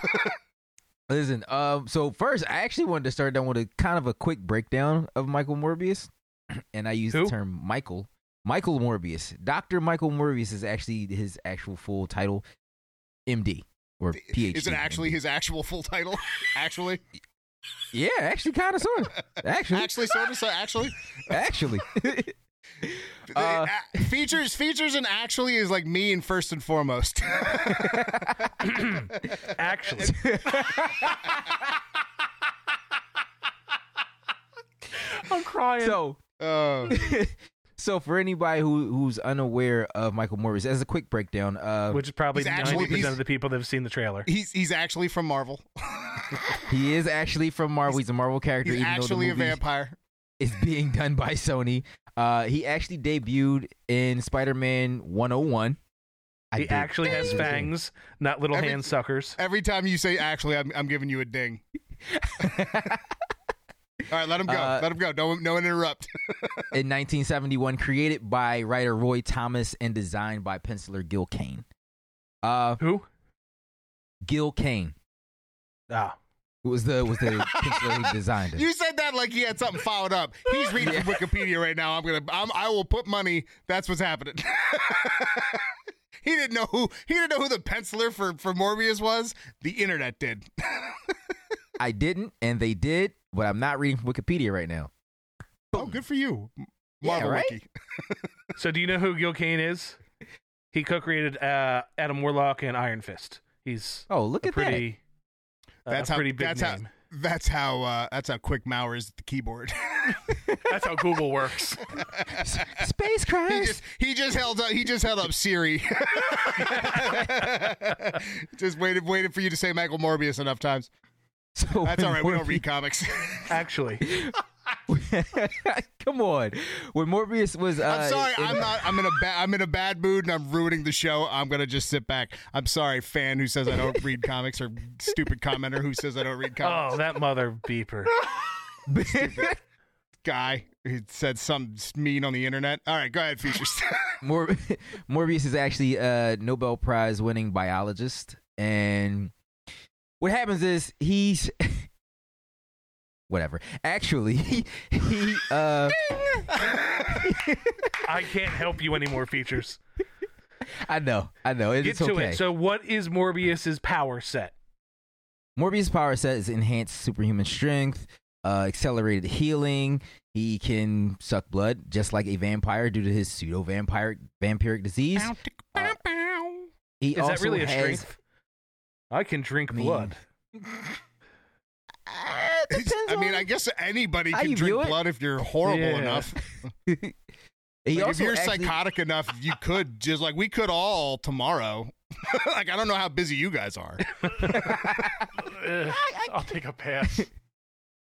[SPEAKER 4] Listen, um, so first, I actually wanted to start down with a kind of a quick breakdown of Michael Morbius, [CLEARS THROAT] and I use
[SPEAKER 3] Who?
[SPEAKER 4] the term Michael. Michael Morbius, Doctor Michael Morbius is actually his actual full title, MD or PhD.
[SPEAKER 2] Is it actually
[SPEAKER 4] MD.
[SPEAKER 2] his actual full title? [LAUGHS] Actually,
[SPEAKER 4] Yeah, actually, kind of, sort of. [LAUGHS] Actually,
[SPEAKER 2] actually, sort of. So actually,
[SPEAKER 4] actually. [LAUGHS] Uh,
[SPEAKER 2] Uh, features, features, and actually is like me and first and foremost.
[SPEAKER 3] Actually,
[SPEAKER 5] I'm crying.
[SPEAKER 4] so,
[SPEAKER 2] Oh.
[SPEAKER 4] So for anybody who who's unaware of Michael Morbius, as a quick breakdown, uh,
[SPEAKER 3] which is probably
[SPEAKER 2] He's actually-
[SPEAKER 3] ninety percent of the people that have seen the trailer.
[SPEAKER 2] he's he's actually from Marvel. [LAUGHS]
[SPEAKER 4] he is actually from Marvel. He's a Marvel character,
[SPEAKER 2] He's
[SPEAKER 4] even
[SPEAKER 2] actually
[SPEAKER 4] though
[SPEAKER 2] a vampire.
[SPEAKER 4] is being done by Sony. Uh, he actually debuted in Spider-Man 101. I
[SPEAKER 3] He
[SPEAKER 4] did-
[SPEAKER 3] actually has fangs, not little
[SPEAKER 2] Every-
[SPEAKER 3] hand suckers.
[SPEAKER 2] Every time you say actually, I'm, I'm giving you a ding. [LAUGHS] All right, let him go.
[SPEAKER 4] Uh,
[SPEAKER 2] let him go. No, no one interrupt. [LAUGHS]
[SPEAKER 4] in 1971, created by writer Roy Thomas and designed by penciler Gil Kane. Uh,
[SPEAKER 3] Who?
[SPEAKER 4] Gil Kane
[SPEAKER 3] Ah.
[SPEAKER 4] was the was the penciler who designed it.
[SPEAKER 2] you said that like he had something followed up. He's reading from Wikipedia right now. I'm gonna. I'm, I will put money. That's what's happening. [LAUGHS] he didn't know who. He didn't know who the penciler for for Morbius was. The internet did. [LAUGHS]
[SPEAKER 4] I didn't, and they did, but I'm not reading from Wikipedia right now.
[SPEAKER 2] oh, good for you,
[SPEAKER 4] Yeah,
[SPEAKER 2] Marvel
[SPEAKER 4] right?
[SPEAKER 2] Wiki. [LAUGHS]
[SPEAKER 3] So do you know who Gil Kane is? He co-created uh, Adam Warlock and Iron Fist. He's
[SPEAKER 4] Oh, look
[SPEAKER 3] a
[SPEAKER 4] at
[SPEAKER 3] pretty, uh,
[SPEAKER 2] That's
[SPEAKER 3] a
[SPEAKER 2] how.
[SPEAKER 3] pretty big
[SPEAKER 2] that's
[SPEAKER 3] name.
[SPEAKER 2] how. That's how. Uh, that's how quick Maurer is at the keyboard. [LAUGHS]
[SPEAKER 5] That's how Google works. [LAUGHS]
[SPEAKER 4] that. Space
[SPEAKER 2] he just he just held up he just held up Siri. just waited waited for you to say Michael Morbius enough times.
[SPEAKER 4] So [LAUGHS]
[SPEAKER 2] That's all right.
[SPEAKER 4] when
[SPEAKER 2] right. We don't read comics. [LAUGHS]
[SPEAKER 3] Actually, [LAUGHS]
[SPEAKER 4] Come on, when Morbius was. Uh,
[SPEAKER 2] I'm sorry.
[SPEAKER 4] in-
[SPEAKER 2] I'm not. I'm in a bad. I'm in a bad mood, and I'm ruining the show. I'm gonna just sit back. I'm sorry, fan who says I don't read comics, or stupid commenter who says I don't read comics.
[SPEAKER 3] oh that mother beeper.
[SPEAKER 2] Guy who said something mean on the internet. All right, go ahead, features.
[SPEAKER 4] Mor- Morbius is actually a Nobel Prize winning biologist, and what happens is he's [LAUGHS] whatever. Actually, he, [LAUGHS] he uh, [LAUGHS]
[SPEAKER 3] I can't help you anymore. Features.
[SPEAKER 4] I know, I know,
[SPEAKER 3] Get
[SPEAKER 4] it's
[SPEAKER 3] to
[SPEAKER 4] okay.
[SPEAKER 3] it. So, what is Morbius's power set?
[SPEAKER 4] Morbius' power set is enhanced superhuman strength, uh, accelerated healing. He can suck blood just like a vampire due to his pseudo vampire vampiric disease. Uh, he
[SPEAKER 3] Is
[SPEAKER 4] also
[SPEAKER 3] that really a
[SPEAKER 4] has,
[SPEAKER 3] strength? I can drink
[SPEAKER 4] mean,
[SPEAKER 3] blood.
[SPEAKER 4] Uh, [LAUGHS]
[SPEAKER 2] I mean, I guess anybody can drink blood if you're horrible
[SPEAKER 3] Yeah.
[SPEAKER 2] enough. [LAUGHS] Like, if you're
[SPEAKER 4] actually-
[SPEAKER 2] psychotic enough, you could just like we could all tomorrow. [LAUGHS] like I don't know how busy you guys are.
[SPEAKER 5] I'll take a pass.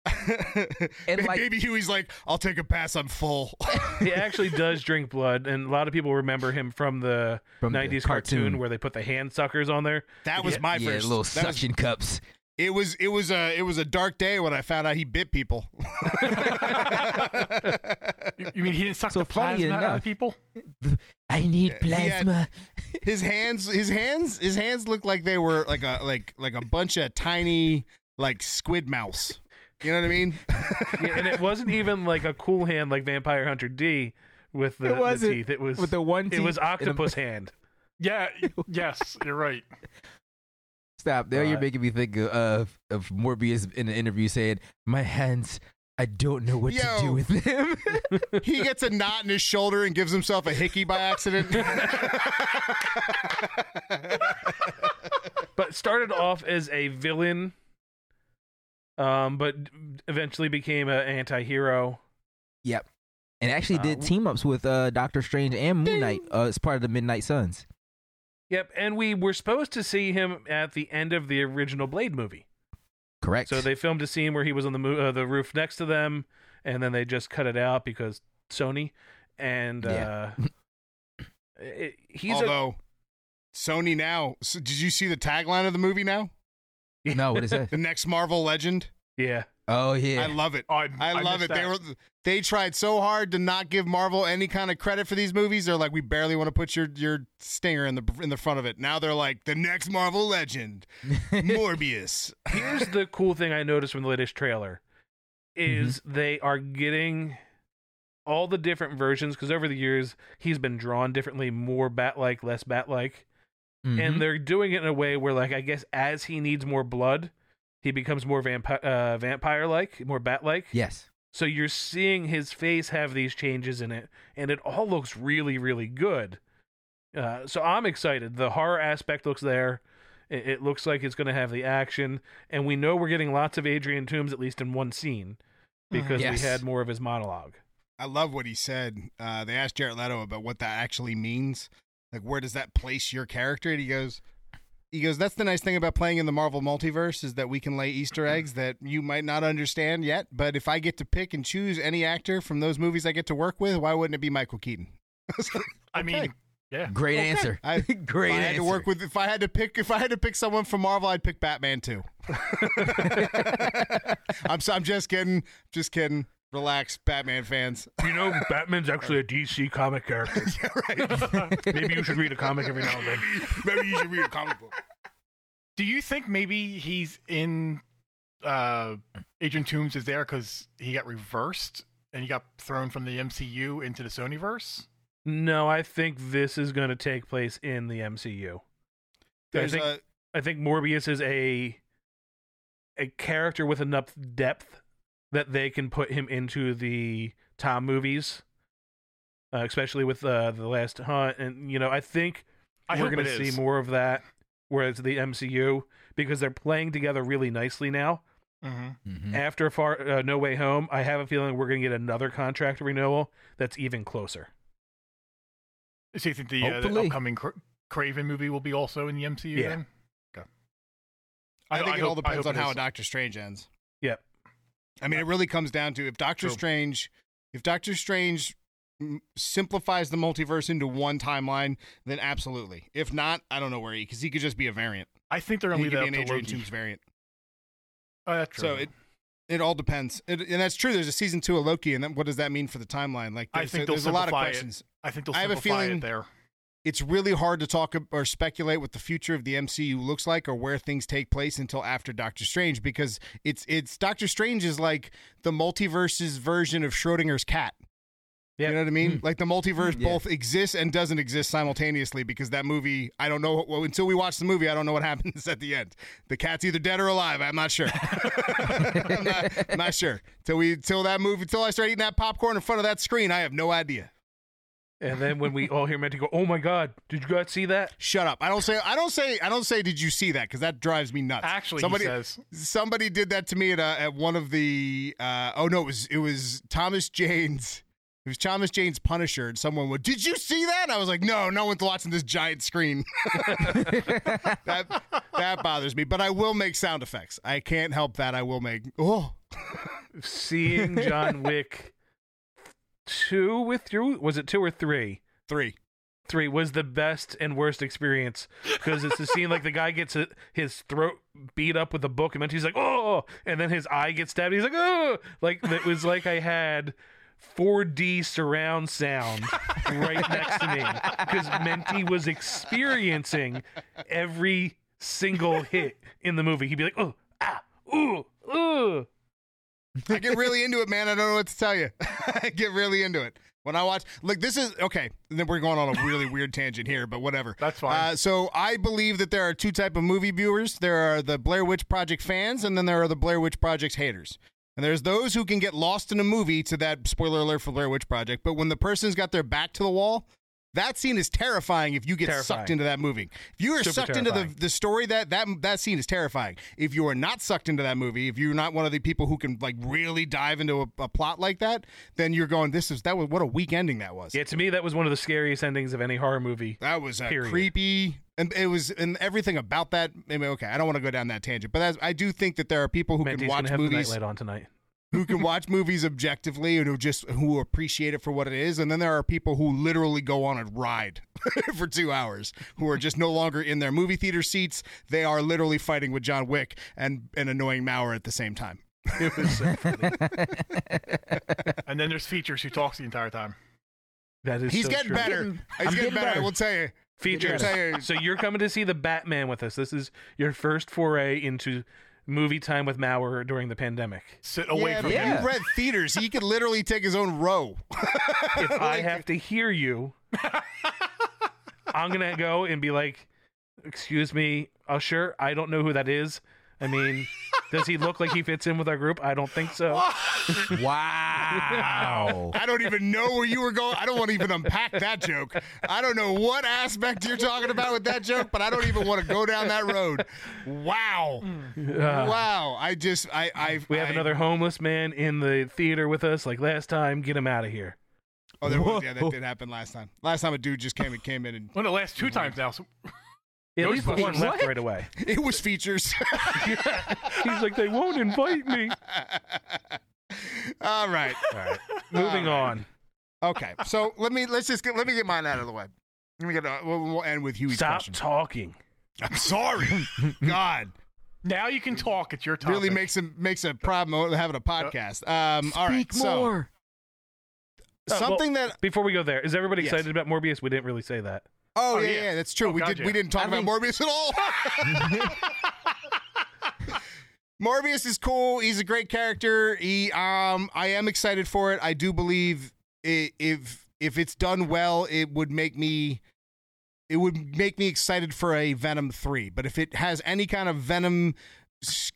[SPEAKER 5] [LAUGHS]
[SPEAKER 4] And, like-
[SPEAKER 2] Baby Huey's like, I'll take a pass. I'm full. [LAUGHS]
[SPEAKER 3] he actually does drink blood, and a lot of people remember him from the
[SPEAKER 4] From the
[SPEAKER 3] '90s cartoon.
[SPEAKER 4] cartoon.
[SPEAKER 3] where they put the hand suckers on there.
[SPEAKER 2] That was
[SPEAKER 3] Yeah,
[SPEAKER 2] my
[SPEAKER 4] yeah,
[SPEAKER 2] first.
[SPEAKER 4] little
[SPEAKER 2] that was-
[SPEAKER 4] suction cups.
[SPEAKER 2] it was it was a it was a dark day when I found out he bit people. [LAUGHS]
[SPEAKER 5] You, you mean he didn't suck
[SPEAKER 4] So
[SPEAKER 5] the
[SPEAKER 4] funny
[SPEAKER 5] plasma out
[SPEAKER 4] enough-
[SPEAKER 5] of people?
[SPEAKER 4] I need
[SPEAKER 2] He had-
[SPEAKER 4] plasma.
[SPEAKER 2] his hands his hands his hands looked like they were like a like like a bunch of tiny like squid mouse. You know what I mean?
[SPEAKER 3] Yeah, and it wasn't even like a cool hand like Vampire Hunter D with the,
[SPEAKER 4] It
[SPEAKER 3] the
[SPEAKER 4] wasn't.
[SPEAKER 3] teeth. It was
[SPEAKER 4] With the one
[SPEAKER 3] It was
[SPEAKER 4] teeth and a-
[SPEAKER 3] octopus [LAUGHS] hand.
[SPEAKER 5] Yeah. [LAUGHS] yes, you're right.
[SPEAKER 4] Stop. Now you're
[SPEAKER 3] Uh,
[SPEAKER 4] making me think of, of of Morbius in an interview saying, "My hands, I don't know what to do with them." [LAUGHS]
[SPEAKER 2] he gets a knot in his shoulder and gives himself a hickey by accident.
[SPEAKER 3] but started off as a villain um but eventually became an anti-hero
[SPEAKER 4] yep. And actually
[SPEAKER 3] Uh,
[SPEAKER 4] did team ups with uh, Doctor Strange and Moon Knight uh, as part of the Midnight Suns.
[SPEAKER 3] yep and we were supposed to see him at the end of the original blade movie
[SPEAKER 4] Correct.
[SPEAKER 3] so they filmed a scene where he was on the mo- uh, the roof next to them and then they just cut it out because sony and
[SPEAKER 4] Yeah.
[SPEAKER 3] uh [LAUGHS] it, he's a
[SPEAKER 2] Sony now, so did you see the tagline of the movie now?
[SPEAKER 4] No, what is that?
[SPEAKER 2] The next Marvel Legend.
[SPEAKER 3] yeah
[SPEAKER 4] Oh yeah.
[SPEAKER 2] I love it.
[SPEAKER 5] Oh, I,
[SPEAKER 2] I, love
[SPEAKER 5] missed
[SPEAKER 2] it. They were they tried so hard to not give Marvel any kind of credit for these movies. They're like, we barely want to put your your stinger in the in the front of it. Now they're like, the next Marvel Legend, [LAUGHS] Morbius.
[SPEAKER 3] here's the cool thing I noticed from the latest trailer is
[SPEAKER 4] Mm-hmm.
[SPEAKER 3] they are getting all the different versions because over the years he's been drawn differently, more bat-like, less bat-like,
[SPEAKER 4] Mhm.
[SPEAKER 3] and they're doing it in a way where, like, I guess as he needs more blood, he becomes more vampi- uh, vampire-like, more bat-like.
[SPEAKER 4] yes.
[SPEAKER 3] So you're seeing his face have these changes in it, and it all looks really, really good. Uh, so I'm excited. The horror aspect looks there. It, it looks like it's going to have the action, and we know we're getting lots of Adrian Toombs at least in one scene because
[SPEAKER 4] Yes.
[SPEAKER 3] we had more of his monologue.
[SPEAKER 2] I love what he said. Uh, they asked Jared Leto about what that actually means. Like, where does that place your character? And he goes, he goes, that's the nice thing about playing in the Marvel multiverse is that we can lay Easter eggs [CLEARS THROAT] that you might not understand yet. But if I get to pick and choose any actor from those movies I get to work with, why wouldn't it be Michael Keaton? [LAUGHS]
[SPEAKER 5] I mean,
[SPEAKER 2] Okay.
[SPEAKER 5] Yeah.
[SPEAKER 4] Great answer.
[SPEAKER 2] I, [LAUGHS]
[SPEAKER 4] Great
[SPEAKER 2] I had
[SPEAKER 4] answer.
[SPEAKER 2] to work with if I had to pick if I had to pick someone from Marvel, I'd pick Batman too. [LAUGHS] I'm so, I'm just kidding, just kidding. Relax, Batman fans.
[SPEAKER 3] You know, [LAUGHS] Batman's actually a DC comic character. [LAUGHS] [LAUGHS] Maybe you should read a comic every now and then.
[SPEAKER 2] Maybe you should read a comic book.
[SPEAKER 5] Do you think maybe he's in uh Agent Toombs is there because he got reversed and he got thrown from the MCU into the Sonyverse?
[SPEAKER 3] No, I think this is going to take place in the MCU. I think
[SPEAKER 2] a
[SPEAKER 3] I think Morbius is a a character with enough depth that they can put him into the Tom movies, uh, especially with uh, the Last Hunt, and you know I think
[SPEAKER 5] I
[SPEAKER 3] we're going to see more of that. Whereas the MCU, because they're playing together really nicely now.
[SPEAKER 5] Mm-hmm.
[SPEAKER 4] Mhm.
[SPEAKER 3] After Far uh, No Way Home, I have a feeling we're going to get another contract renewal that's even closer.
[SPEAKER 5] So you think the, uh, the upcoming Cra- Kraven movie will be also in the MCU
[SPEAKER 3] Yeah.
[SPEAKER 5] then? Okay.
[SPEAKER 2] I think it all depends on
[SPEAKER 5] it
[SPEAKER 2] how
[SPEAKER 5] is.
[SPEAKER 2] Doctor Strange ends.
[SPEAKER 3] Yep.
[SPEAKER 2] I mean, it really comes down to if Doctor
[SPEAKER 5] True.
[SPEAKER 2] Strange, if Doctor Strange simplifies the multiverse into one timeline, then absolutely. If not, I don't know where he because he could just be a variant.
[SPEAKER 5] I think they're gonna
[SPEAKER 2] be
[SPEAKER 5] leave
[SPEAKER 2] an
[SPEAKER 5] that up to
[SPEAKER 2] Adrian
[SPEAKER 5] Loki.
[SPEAKER 2] Toomes variant.
[SPEAKER 5] Oh, that's true.
[SPEAKER 2] So it it all depends, it, and that's true. There's a season two of Loki, and then what does that mean for the timeline? Like,
[SPEAKER 5] I
[SPEAKER 2] there's,
[SPEAKER 5] think they'll
[SPEAKER 2] there's a lot of
[SPEAKER 5] simplify it.
[SPEAKER 2] questions.
[SPEAKER 5] I think they'll
[SPEAKER 2] I have a feeling-
[SPEAKER 5] it there.
[SPEAKER 2] It's really hard to talk or speculate what the future of the MCU looks like or where things take place until after Doctor Strange because it's it's Doctor Strange is like the multiverse's version of Schrodinger's cat.
[SPEAKER 3] Yep.
[SPEAKER 2] You know what I mean?
[SPEAKER 4] Mm.
[SPEAKER 2] Like the multiverse
[SPEAKER 4] Yeah.
[SPEAKER 2] both exists and doesn't exist simultaneously because that movie, I don't know. Well, until we watch the movie, I don't know what [LAUGHS] happens at the end. The cat's either dead or alive. I'm not sure. [LAUGHS] I'm, not, I'm not sure. Till we, till that movie, till I start eating that popcorn in front of that screen, I have no idea.
[SPEAKER 3] And then when we all hear Menti go, "Oh my God, did you guys see that?"
[SPEAKER 2] Shut up. I don't say. I don't say. I don't say. Did you see that? Because that drives me nuts.
[SPEAKER 5] Actually,
[SPEAKER 2] somebody
[SPEAKER 5] he says.
[SPEAKER 2] somebody did that to me at uh, at one of the. Uh, oh no, it was it was Thomas Jane's. It was Thomas Jane's Punisher, and someone went, "Did you see that?" I was like, "No, no one's watching this giant screen." [LAUGHS] that that bothers me, but I will make sound effects. I can't help that. I will make. Oh,
[SPEAKER 3] Seeing John Wick two with you was it two or three?
[SPEAKER 2] three.
[SPEAKER 3] Three was the best and worst experience because it's the scene like the guy gets a, his throat beat up with a book and then he's like oh and then his eye gets stabbed he's like oh like it was like I had 4D surround sound right next to me because Menti was experiencing every single hit in the movie. He'd be like, oh, ah, ooh, ooh.
[SPEAKER 2] I get really into it, man. I don't know what to tell you. [LAUGHS] I get really into it. When I watch, look, this is okay. Then we're going on a really weird tangent here, but whatever. [LAUGHS]
[SPEAKER 5] That's fine.
[SPEAKER 2] Uh, so I believe that there are two type of movie viewers. There are the Blair Witch Project fans, and then there are the Blair Witch Project haters. And there's those who can get lost in a movie to that spoiler alert for Blair Witch Project. But when the person's got their back to the wall, that scene is terrifying if you get
[SPEAKER 3] Terrifying.
[SPEAKER 2] sucked into that movie. If you are
[SPEAKER 3] Super
[SPEAKER 2] sucked into the, the story, that, that that scene is terrifying. If you are not sucked into that movie, if you're not one of the people who can like really dive into a, a plot like that, then you're going, This is that was what a weak ending that was.
[SPEAKER 3] Yeah, to me, that was one of the scariest endings of any horror movie.
[SPEAKER 2] That was creepy, and it was, and everything about that. I mean, okay, I don't want to go down that tangent, but I do think that there are people who
[SPEAKER 3] Menti's
[SPEAKER 2] can watch movies,
[SPEAKER 3] nightlight on tonight.
[SPEAKER 2] Who can watch movies objectively, and who just who appreciate it for what it is, and then there are people who literally go on a ride [LAUGHS] for two hours, who are just no longer in their movie theater seats. They are literally fighting with John Wick and and annoying Maurer at the same time.
[SPEAKER 3] It was so funny. [LAUGHS]
[SPEAKER 5] And then there's features who talks the entire time.
[SPEAKER 3] That is
[SPEAKER 2] He's
[SPEAKER 3] so
[SPEAKER 2] getting
[SPEAKER 3] true.
[SPEAKER 2] better.
[SPEAKER 4] Getting-
[SPEAKER 2] He's
[SPEAKER 4] I'm
[SPEAKER 2] getting,
[SPEAKER 4] getting
[SPEAKER 2] better. I will tell you.
[SPEAKER 3] Features.
[SPEAKER 2] Tell you-
[SPEAKER 3] so you're coming to see the Batman with us. This is your first foray into movie time with Maurer during the pandemic.
[SPEAKER 5] Sit away
[SPEAKER 2] yeah,
[SPEAKER 5] from
[SPEAKER 2] but
[SPEAKER 5] him.
[SPEAKER 2] You read theaters. He could literally take his own row.
[SPEAKER 3] If [LAUGHS] I have to hear you, I'm gonna go and be like, "Excuse me, Usher. I don't know who that is. I mean, does he look like he fits in with our group? I don't think so.
[SPEAKER 4] Wow.
[SPEAKER 2] I don't even know where you were going. I don't want to even unpack that joke. I don't know what aspect you're talking about with that joke, but I don't even want to go down that road. Wow.
[SPEAKER 3] Uh,
[SPEAKER 2] Wow. I just, I, I.
[SPEAKER 3] we have
[SPEAKER 2] I-
[SPEAKER 3] another homeless man in the theater with us, like last time. Get him out of here.
[SPEAKER 2] Oh, there was, yeah, that did happen last time. Last time a dude just came and came in and
[SPEAKER 5] One of the last two times now. So
[SPEAKER 3] At least the one left right away. [LAUGHS]
[SPEAKER 2] it was features. [LAUGHS]
[SPEAKER 3] He's like, they won't invite me.
[SPEAKER 2] All right.
[SPEAKER 3] All right, moving on.
[SPEAKER 2] Okay. So let me, let's just get, let me get mine out of the way. We got. We'll, we'll end with Huey's
[SPEAKER 3] Stop
[SPEAKER 2] question.
[SPEAKER 3] talking.
[SPEAKER 2] I'm sorry. [LAUGHS] God,
[SPEAKER 5] Now you can talk. It's your topic.
[SPEAKER 2] really makes a makes a problem having a podcast. Um, all right,
[SPEAKER 4] Speak
[SPEAKER 2] so
[SPEAKER 4] more.
[SPEAKER 3] Uh,
[SPEAKER 2] something that.
[SPEAKER 3] Before we go there, is everybody
[SPEAKER 2] Yes.
[SPEAKER 3] excited about Morbius? We didn't really say that.
[SPEAKER 2] Oh,
[SPEAKER 5] Oh,
[SPEAKER 2] yeah,
[SPEAKER 5] yeah.
[SPEAKER 2] yeah, that's true.
[SPEAKER 5] Oh,
[SPEAKER 2] we
[SPEAKER 5] God,
[SPEAKER 2] did.
[SPEAKER 5] yeah.
[SPEAKER 2] We didn't talk
[SPEAKER 4] I
[SPEAKER 2] about
[SPEAKER 4] think-
[SPEAKER 2] Morbius at all. [LAUGHS] Morbius is cool. He's a great character. He, um, I am excited for it. I do believe i if if it's done well, it would make me. It would make me excited for a Venom three. But if it has any kind of Venom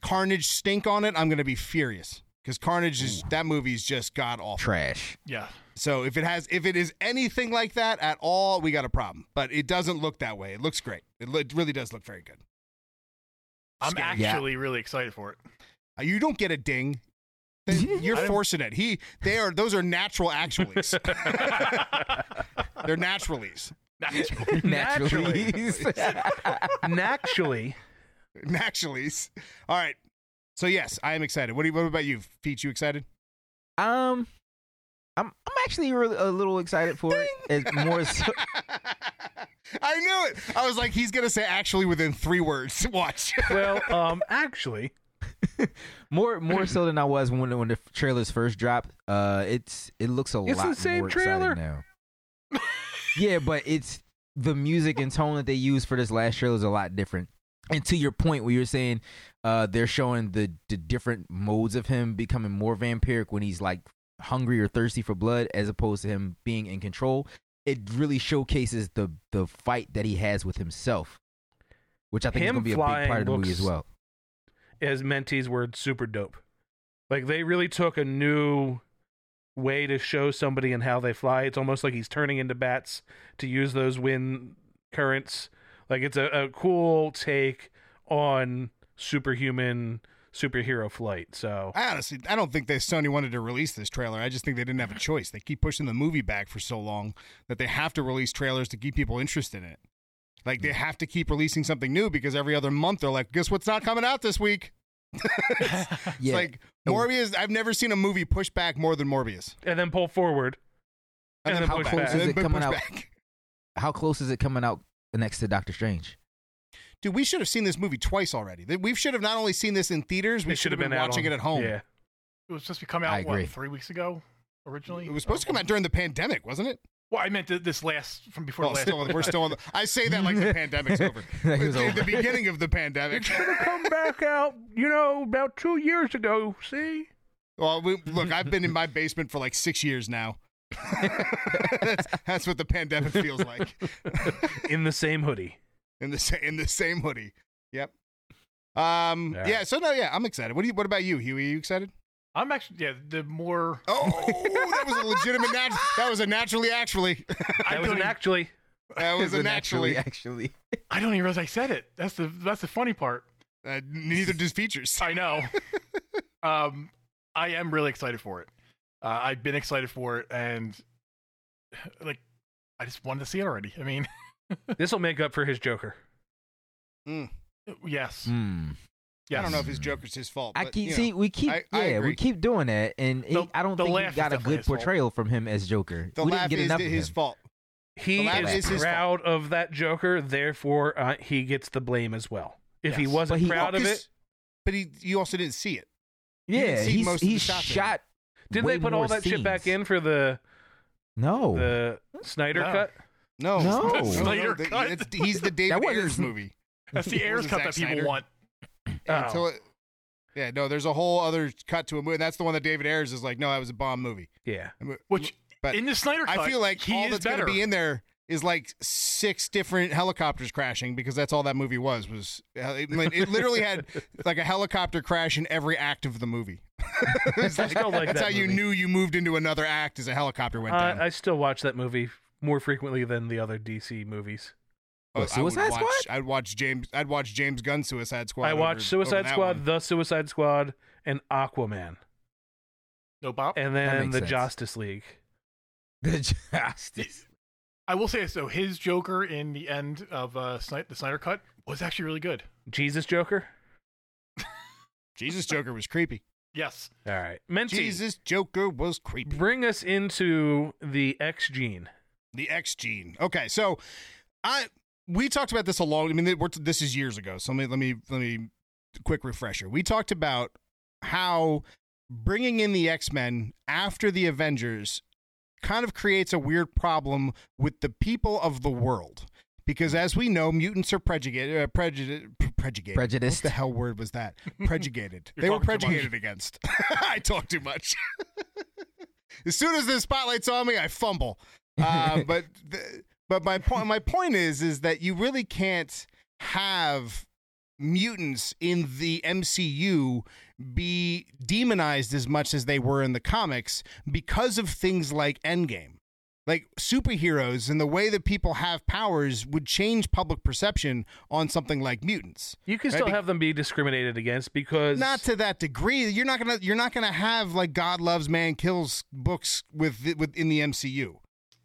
[SPEAKER 2] Carnage stink on it, I'm going to be furious because Carnage is that movie's just god awful.
[SPEAKER 4] Trash.
[SPEAKER 5] Yeah.
[SPEAKER 2] So if it has, if it is anything like that at all, we got a problem. But it doesn't look that way. It looks great. It, lo- it really does look very good.
[SPEAKER 5] I'm
[SPEAKER 2] Scary.
[SPEAKER 4] Yeah.
[SPEAKER 5] actually really excited for it.
[SPEAKER 2] Uh, You don't get a ding. [LAUGHS] You're forcing it. He, they are. Those are natural actuallys. [LAUGHS] They're naturallys.
[SPEAKER 4] Naturally. [LAUGHS]
[SPEAKER 3] Naturally,
[SPEAKER 2] Naturallys. All right. So yes, I am excited. What, do you, what about you, Peach? You excited?
[SPEAKER 4] um, I'm I'm actually really, a little excited for it. It's more [LAUGHS] so,
[SPEAKER 2] I knew it. I was like, he's gonna say actually within three words. [LAUGHS] Watch.
[SPEAKER 3] well, um, actually, [LAUGHS]
[SPEAKER 4] more more so than I was when when the trailers first dropped. Uh, it's it looks a
[SPEAKER 3] It's
[SPEAKER 4] lot
[SPEAKER 3] the same
[SPEAKER 4] more
[SPEAKER 3] trailer.
[SPEAKER 4] exciting now. yeah, but it's the music and tone that they use for this last trailer is a lot different. And to your point, where you're saying uh, they're showing the the different modes of him becoming more vampiric when he's like hungry or thirsty for blood, as opposed to him being in control. It really showcases the the fight that he has with himself, which I think is going to be a big part of the movie as well.
[SPEAKER 3] as Mentee's word, super dope. Like they really took a new way to show somebody and how they fly. It's almost like he's turning into bats to use those wind currents. Like it's a, a cool take on superhuman superhero flight. So
[SPEAKER 2] I honestly, I don't think that Sony wanted to release this trailer. I just think they didn't have a choice. They keep pushing the movie back for so long that they have to release trailers to keep people interested in it. Like they hmm. have to keep releasing something new because every other month they're like, guess what's not coming out this week? [LAUGHS] it's
[SPEAKER 4] Yeah.
[SPEAKER 2] like Morbius. I've never seen a movie push back more than Morbius.
[SPEAKER 3] and then pull forward. And then
[SPEAKER 4] how close
[SPEAKER 3] back.
[SPEAKER 4] is it coming out?
[SPEAKER 2] back.
[SPEAKER 4] How close is it coming out next to Doctor Strange?
[SPEAKER 2] Dude, we should have seen this movie twice already. We should have not only seen this in theaters, we should have been,
[SPEAKER 3] out
[SPEAKER 2] watching
[SPEAKER 3] on-
[SPEAKER 2] it at home.
[SPEAKER 3] Yeah.
[SPEAKER 5] It was supposed to come
[SPEAKER 4] I
[SPEAKER 5] out what three weeks ago originally.
[SPEAKER 2] It was supposed to come out during the pandemic, wasn't it?
[SPEAKER 5] Well, I meant this last from before
[SPEAKER 2] Well,
[SPEAKER 5] the last.
[SPEAKER 2] still, we're still on the. I say that like the pandemic's over.
[SPEAKER 4] Like it was
[SPEAKER 2] It's the beginning of the pandemic. [LAUGHS]
[SPEAKER 3] It should have come back out, you know, about two years ago. See?
[SPEAKER 2] Well, we, look, I've been in my basement for like six years now. [LAUGHS] that's, that's what the pandemic feels like.
[SPEAKER 3] In the same hoodie.
[SPEAKER 2] In the [LAUGHS] sa- in the same hoodie. Yep. Um.
[SPEAKER 3] All right.
[SPEAKER 2] Yeah. So no. Yeah. I'm excited. What do you? What about you, Huey? Are you excited?
[SPEAKER 5] I'm actually yeah. The more
[SPEAKER 2] Oh, that was a legitimate. Nat- [LAUGHS] that was a naturally actually.
[SPEAKER 5] I
[SPEAKER 3] That was
[SPEAKER 5] don't
[SPEAKER 3] an actually.
[SPEAKER 2] that was [LAUGHS] a
[SPEAKER 4] Is
[SPEAKER 2] naturally.
[SPEAKER 4] actually.
[SPEAKER 5] I don't even realize I said it. That's the that's the funny part.
[SPEAKER 2] Uh, neither does features.
[SPEAKER 5] I know. um, I am really excited for it. Uh, I've been excited for it, and [SIGHS] like, I just wanted to see it already. I mean,
[SPEAKER 3] This will make up for his Joker.
[SPEAKER 2] Mm.
[SPEAKER 5] yes,
[SPEAKER 4] Hmm.
[SPEAKER 5] yes.
[SPEAKER 2] I don't know if his Joker's his fault.
[SPEAKER 4] I keep
[SPEAKER 2] you know.
[SPEAKER 4] see we keep
[SPEAKER 2] I- I
[SPEAKER 4] yeah
[SPEAKER 2] agree.
[SPEAKER 4] we keep doing that, and he-
[SPEAKER 5] The-
[SPEAKER 4] I don't think
[SPEAKER 5] laugh
[SPEAKER 4] he got a good
[SPEAKER 5] his fault.
[SPEAKER 4] portrayal from him as Joker.
[SPEAKER 2] the
[SPEAKER 4] we
[SPEAKER 2] laugh
[SPEAKER 4] didn't get
[SPEAKER 2] is
[SPEAKER 4] enough of
[SPEAKER 2] his fault.
[SPEAKER 3] He is,
[SPEAKER 2] is his
[SPEAKER 3] proud of that Joker, therefore uh, he gets the blame as well. If he wasn't
[SPEAKER 4] he-
[SPEAKER 3] proud of it,
[SPEAKER 2] But he, you also didn't see it.
[SPEAKER 4] Yeah,
[SPEAKER 2] see
[SPEAKER 4] he's
[SPEAKER 2] most of the
[SPEAKER 4] he's
[SPEAKER 2] shots
[SPEAKER 4] shot.
[SPEAKER 3] didn't they put all
[SPEAKER 4] more
[SPEAKER 3] that shit back in for the
[SPEAKER 4] No,
[SPEAKER 3] the Snyder
[SPEAKER 5] No.
[SPEAKER 3] cut?
[SPEAKER 2] No,
[SPEAKER 4] No. [LAUGHS]
[SPEAKER 5] Snyder
[SPEAKER 2] the-
[SPEAKER 5] cut.
[SPEAKER 2] it's- he's the [LAUGHS] David Ayer's movie.
[SPEAKER 5] that's the [LAUGHS] Ayers cut
[SPEAKER 2] Zack
[SPEAKER 5] that people
[SPEAKER 2] Snyder?
[SPEAKER 5] want.
[SPEAKER 2] Yeah,
[SPEAKER 3] Oh.
[SPEAKER 2] it- yeah, no, there's a whole other cut to a movie. And that's the one that David Ayers is like, no, that was a bomb movie.
[SPEAKER 3] Yeah.
[SPEAKER 5] Which
[SPEAKER 2] but
[SPEAKER 5] in the Snyder cut,
[SPEAKER 2] I feel like
[SPEAKER 5] he
[SPEAKER 2] all that's going to be in there is like six different helicopters crashing because that's all that movie was. Was uh, it, it literally had like a helicopter crash in every act of the movie. It's
[SPEAKER 3] I still like
[SPEAKER 2] that's
[SPEAKER 3] that
[SPEAKER 2] how you knew you moved into another act as a helicopter went down.
[SPEAKER 3] Uh, I still watch that movie more frequently than the other DC movies.
[SPEAKER 2] Oh,
[SPEAKER 4] What,
[SPEAKER 2] I would
[SPEAKER 4] Suicide
[SPEAKER 2] watch,
[SPEAKER 4] Squad?
[SPEAKER 2] I'd watch James. I'd watch James Gunn Suicide Squad.
[SPEAKER 3] I
[SPEAKER 2] over-
[SPEAKER 3] watch
[SPEAKER 2] over
[SPEAKER 3] Suicide
[SPEAKER 2] that
[SPEAKER 3] Squad. The Suicide Squad, and Aquaman,
[SPEAKER 5] no Bob.
[SPEAKER 3] and then the
[SPEAKER 4] sense.
[SPEAKER 3] Justice League. [LAUGHS]
[SPEAKER 4] the justice.
[SPEAKER 5] I will say so. His Joker in the end of uh, Sny- the Snyder cut was actually really good.
[SPEAKER 3] Jesus Joker. [LAUGHS]
[SPEAKER 2] Jesus Joker was creepy.
[SPEAKER 5] Yes.
[SPEAKER 3] All right, Menti,
[SPEAKER 2] Jesus Joker was creepy.
[SPEAKER 3] bring us into the X gene.
[SPEAKER 2] The X gene. Okay, so I we talked about this a long. I mean, we're, this is years ago. So let me let me let me quick refresher. We talked about how bringing in the X Men after the Avengers kind of creates a weird problem with the people of the world. Because as we know, mutants are prejudiced. Uh, prejudi- prejudiced.
[SPEAKER 4] Prejudiced.
[SPEAKER 2] What the hell word was that? [LAUGHS] Prejudiced. they were prejudiced against. [LAUGHS] I talk too much. [LAUGHS] as soon as the spotlight's on me, I fumble. Uh, [LAUGHS] but the, but my point my point is is that you really can't have mutants in the MCU be demonized as much as they were in the comics because of things like Endgame. Like superheroes and the way that people have powers would change public perception on something like mutants.
[SPEAKER 3] You can
[SPEAKER 2] Right,
[SPEAKER 3] still have them be discriminated against because
[SPEAKER 2] Not to that degree. You're not gonna you're not gonna have like God loves man kills books with with in the MCU.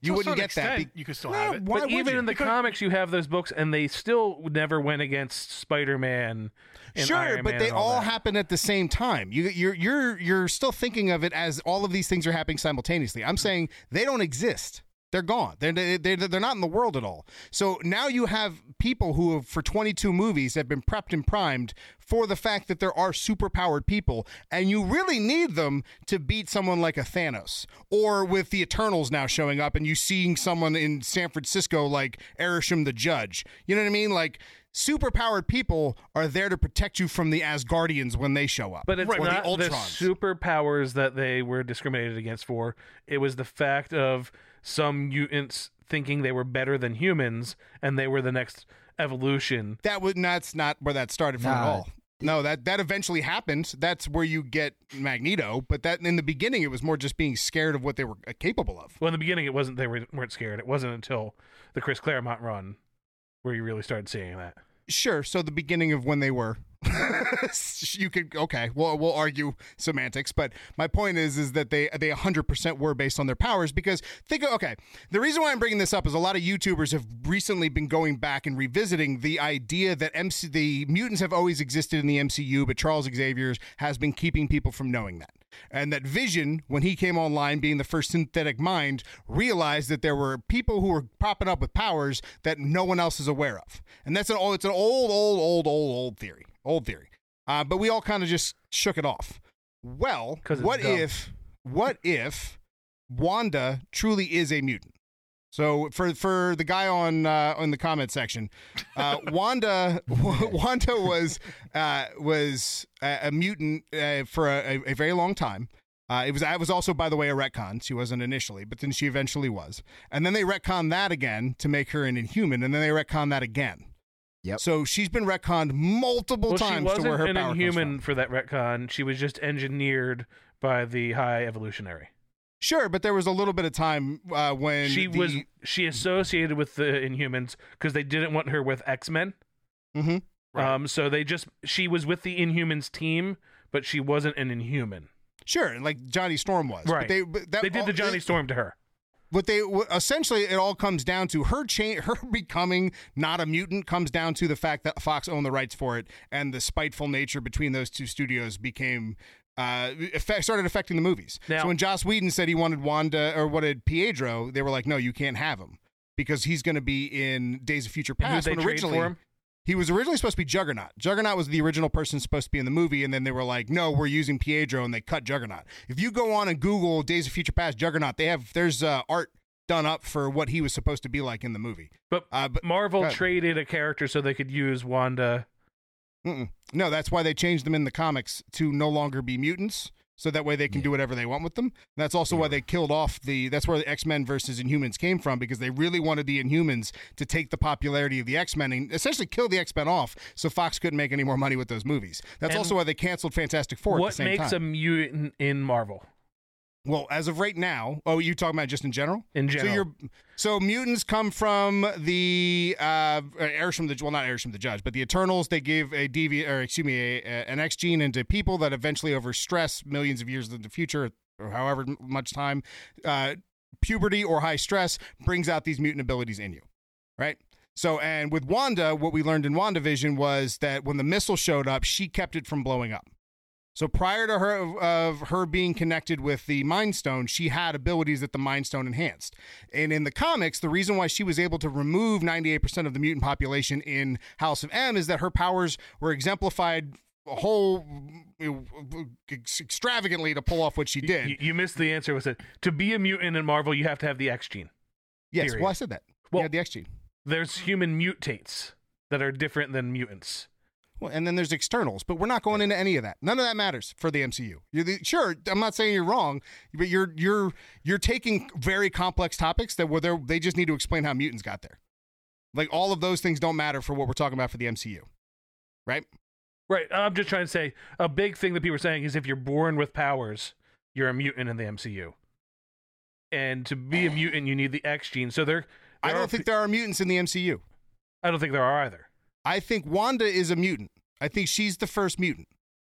[SPEAKER 2] You wouldn't get that. be-
[SPEAKER 5] you could still
[SPEAKER 2] No,
[SPEAKER 5] have it.
[SPEAKER 3] but even
[SPEAKER 2] you?
[SPEAKER 3] in the
[SPEAKER 5] Because-
[SPEAKER 3] comics, you have those books, and they still never went against Spider-Man.
[SPEAKER 2] Sure,
[SPEAKER 3] Iron
[SPEAKER 2] but
[SPEAKER 3] Man
[SPEAKER 2] they
[SPEAKER 3] and
[SPEAKER 2] all happen at the same time. You, you're you're you're still thinking of it as all of these things are happening simultaneously. I'm saying they don't exist. They're gone. They're, they they're, they're not in the world at all. So now you have people who, have, for 22 movies, have been prepped and primed for the fact that there are superpowered people, and you really need them to beat someone like a Thanos, or with the Eternals now showing up, and you seeing someone in San Francisco like Arishem the Judge. You know what I mean? Like superpowered people are there to protect you from the Asgardians when they show up,
[SPEAKER 3] But it's
[SPEAKER 2] or
[SPEAKER 3] not
[SPEAKER 2] the
[SPEAKER 3] the,
[SPEAKER 2] Ultrons.
[SPEAKER 3] superpowers that they were discriminated against for. It was the fact of some mutants thinking they were better than humans, and they were the next evolution.
[SPEAKER 2] that would that's not where that started from at all. No, that that eventually happened. That's where you get Magneto, but that in the beginning it was more just being scared of what they were uh, capable of.
[SPEAKER 3] Well, in the beginning, it wasn't they were, weren't scared. It wasn't until the Chris Claremont run where you really started seeing that.
[SPEAKER 2] Sure. So the beginning of when they were, [LAUGHS] you could okay. Well, we'll argue semantics, but my point is, is that they they 100 percent were based on their powers because think okay. The reason why I'm bringing this up is a lot of YouTubers have recently been going back and revisiting the idea that MC the mutants have always existed in the MCU, but Charles Xavier has been keeping people from knowing that. And that Vision, when he came online, being the first synthetic mind, realized that there were people who were popping up with powers that no one else is aware of. And that's an old, it's an old, old, old, old, old theory, old theory. Uh, but we all kind of just shook it off. Well, what
[SPEAKER 3] dumb.
[SPEAKER 2] if, what if Wanda truly is a mutant? So for for the guy on uh, on the comment section, uh, Wanda [LAUGHS] Wanda was uh, was a, a mutant uh, for a, a very long time. Uh, it was I was also by the way a retcon. She wasn't initially, but then she eventually was. And then they retconned that again to make her an Inhuman, and then they retconned that again.
[SPEAKER 4] Yep.
[SPEAKER 2] So she's been retconned multiple
[SPEAKER 3] Well,
[SPEAKER 2] times to
[SPEAKER 3] wasn't
[SPEAKER 2] where her
[SPEAKER 3] an
[SPEAKER 2] power
[SPEAKER 3] inhuman
[SPEAKER 2] comes from.
[SPEAKER 3] for that retcon. She was just engineered by the High Evolutionary.
[SPEAKER 2] Sure, but there was a little bit of time uh, when
[SPEAKER 3] she
[SPEAKER 2] the-
[SPEAKER 3] was she associated with the Inhumans because they didn't want her with X Men.
[SPEAKER 2] Mhm.
[SPEAKER 5] Right.
[SPEAKER 3] Um, so they just she was with the Inhumans team, but she wasn't an Inhuman.
[SPEAKER 2] Sure, like Johnny Storm was. But
[SPEAKER 3] Right.
[SPEAKER 2] they but that
[SPEAKER 3] They did the Johnny
[SPEAKER 2] it-
[SPEAKER 3] Storm to her.
[SPEAKER 2] But they essentially it all comes down to her cha- her [LAUGHS] becoming not a mutant comes down to the fact that Fox owned the rights for it, and the spiteful nature between those two studios became. Uh, effect, started affecting the movies.
[SPEAKER 3] Now-
[SPEAKER 2] so when Joss Whedon said he wanted Wanda or wanted Pietro, they were like, "No, you can't have him because he's going to be in Days of Future Past." when originally, he was originally supposed to be Juggernaut. Juggernaut was the original person supposed to be in the movie, and then they were like, "No, we're using Pietro," and they cut Juggernaut. If you go on and Google Days of Future Past Juggernaut, they have there's uh, art done up for what he was supposed to be like in the movie.
[SPEAKER 3] But,
[SPEAKER 2] Uh, but
[SPEAKER 3] Marvel traded a character so they could use Wanda.
[SPEAKER 2] Mm-mm. no, that's why they changed them in the comics to no longer be mutants. So that way they can
[SPEAKER 4] Yeah.
[SPEAKER 2] do whatever they want with them. That's also why they killed off the. That's where the X Men versus Inhumans came from because they really wanted the Inhumans to take the popularity of the X Men and essentially kill the X Men off, so Fox couldn't make any more money with those movies. That's
[SPEAKER 3] And
[SPEAKER 2] also why they canceled Fantastic Four. at the
[SPEAKER 3] what makes
[SPEAKER 2] time.
[SPEAKER 3] a mutant in Marvel?
[SPEAKER 2] Well, as of right now, oh, you talking about just in general?
[SPEAKER 3] In
[SPEAKER 2] So
[SPEAKER 3] general,
[SPEAKER 2] you're so mutants come from the uh heirs from the well not heirs from the judge, but the Eternals. They give a devi or excuse me a, a- an X gene into people that eventually over stress millions of years in the future or however much time, uh, puberty or high stress brings out these mutant abilities in you, right? So and with Wanda, what we learned in WandaVision was that when the missile showed up, she kept it from blowing up. So prior to her of her being connected with the Mind Stone, she had abilities that the Mind Stone enhanced. And in the comics, the reason why she was able to remove 98% of the mutant population in House of M is that her powers were exemplified a whole extravagantly to pull off what she did.
[SPEAKER 3] You, you missed the answer. Was it to be a mutant in Marvel? You have to have the X gene.
[SPEAKER 2] yes,
[SPEAKER 3] period.
[SPEAKER 2] well I said that.
[SPEAKER 3] Well-
[SPEAKER 2] yeah, the X gene.
[SPEAKER 3] There's human mutates that are different than mutants.
[SPEAKER 2] Well, and then there's externals, but we're not going into any of that. None of that matters for the MCU. You're the, sure, I'm not saying you're wrong, but you're you're you're taking very complex topics that were there. They just need to explain how mutants got there. Like all of those things don't matter for what we're talking about for the MCU, right?
[SPEAKER 3] Right. I'm just trying to say a big thing that people are saying is if you're born with powers, you're a mutant in the MCU. And to be a mutant, you need the X gene. So there,
[SPEAKER 2] I
[SPEAKER 3] there are
[SPEAKER 2] don't think there are mutants in the MCU.
[SPEAKER 3] I don't think there are either.
[SPEAKER 2] I think Wanda is a mutant. I think she's the first mutant.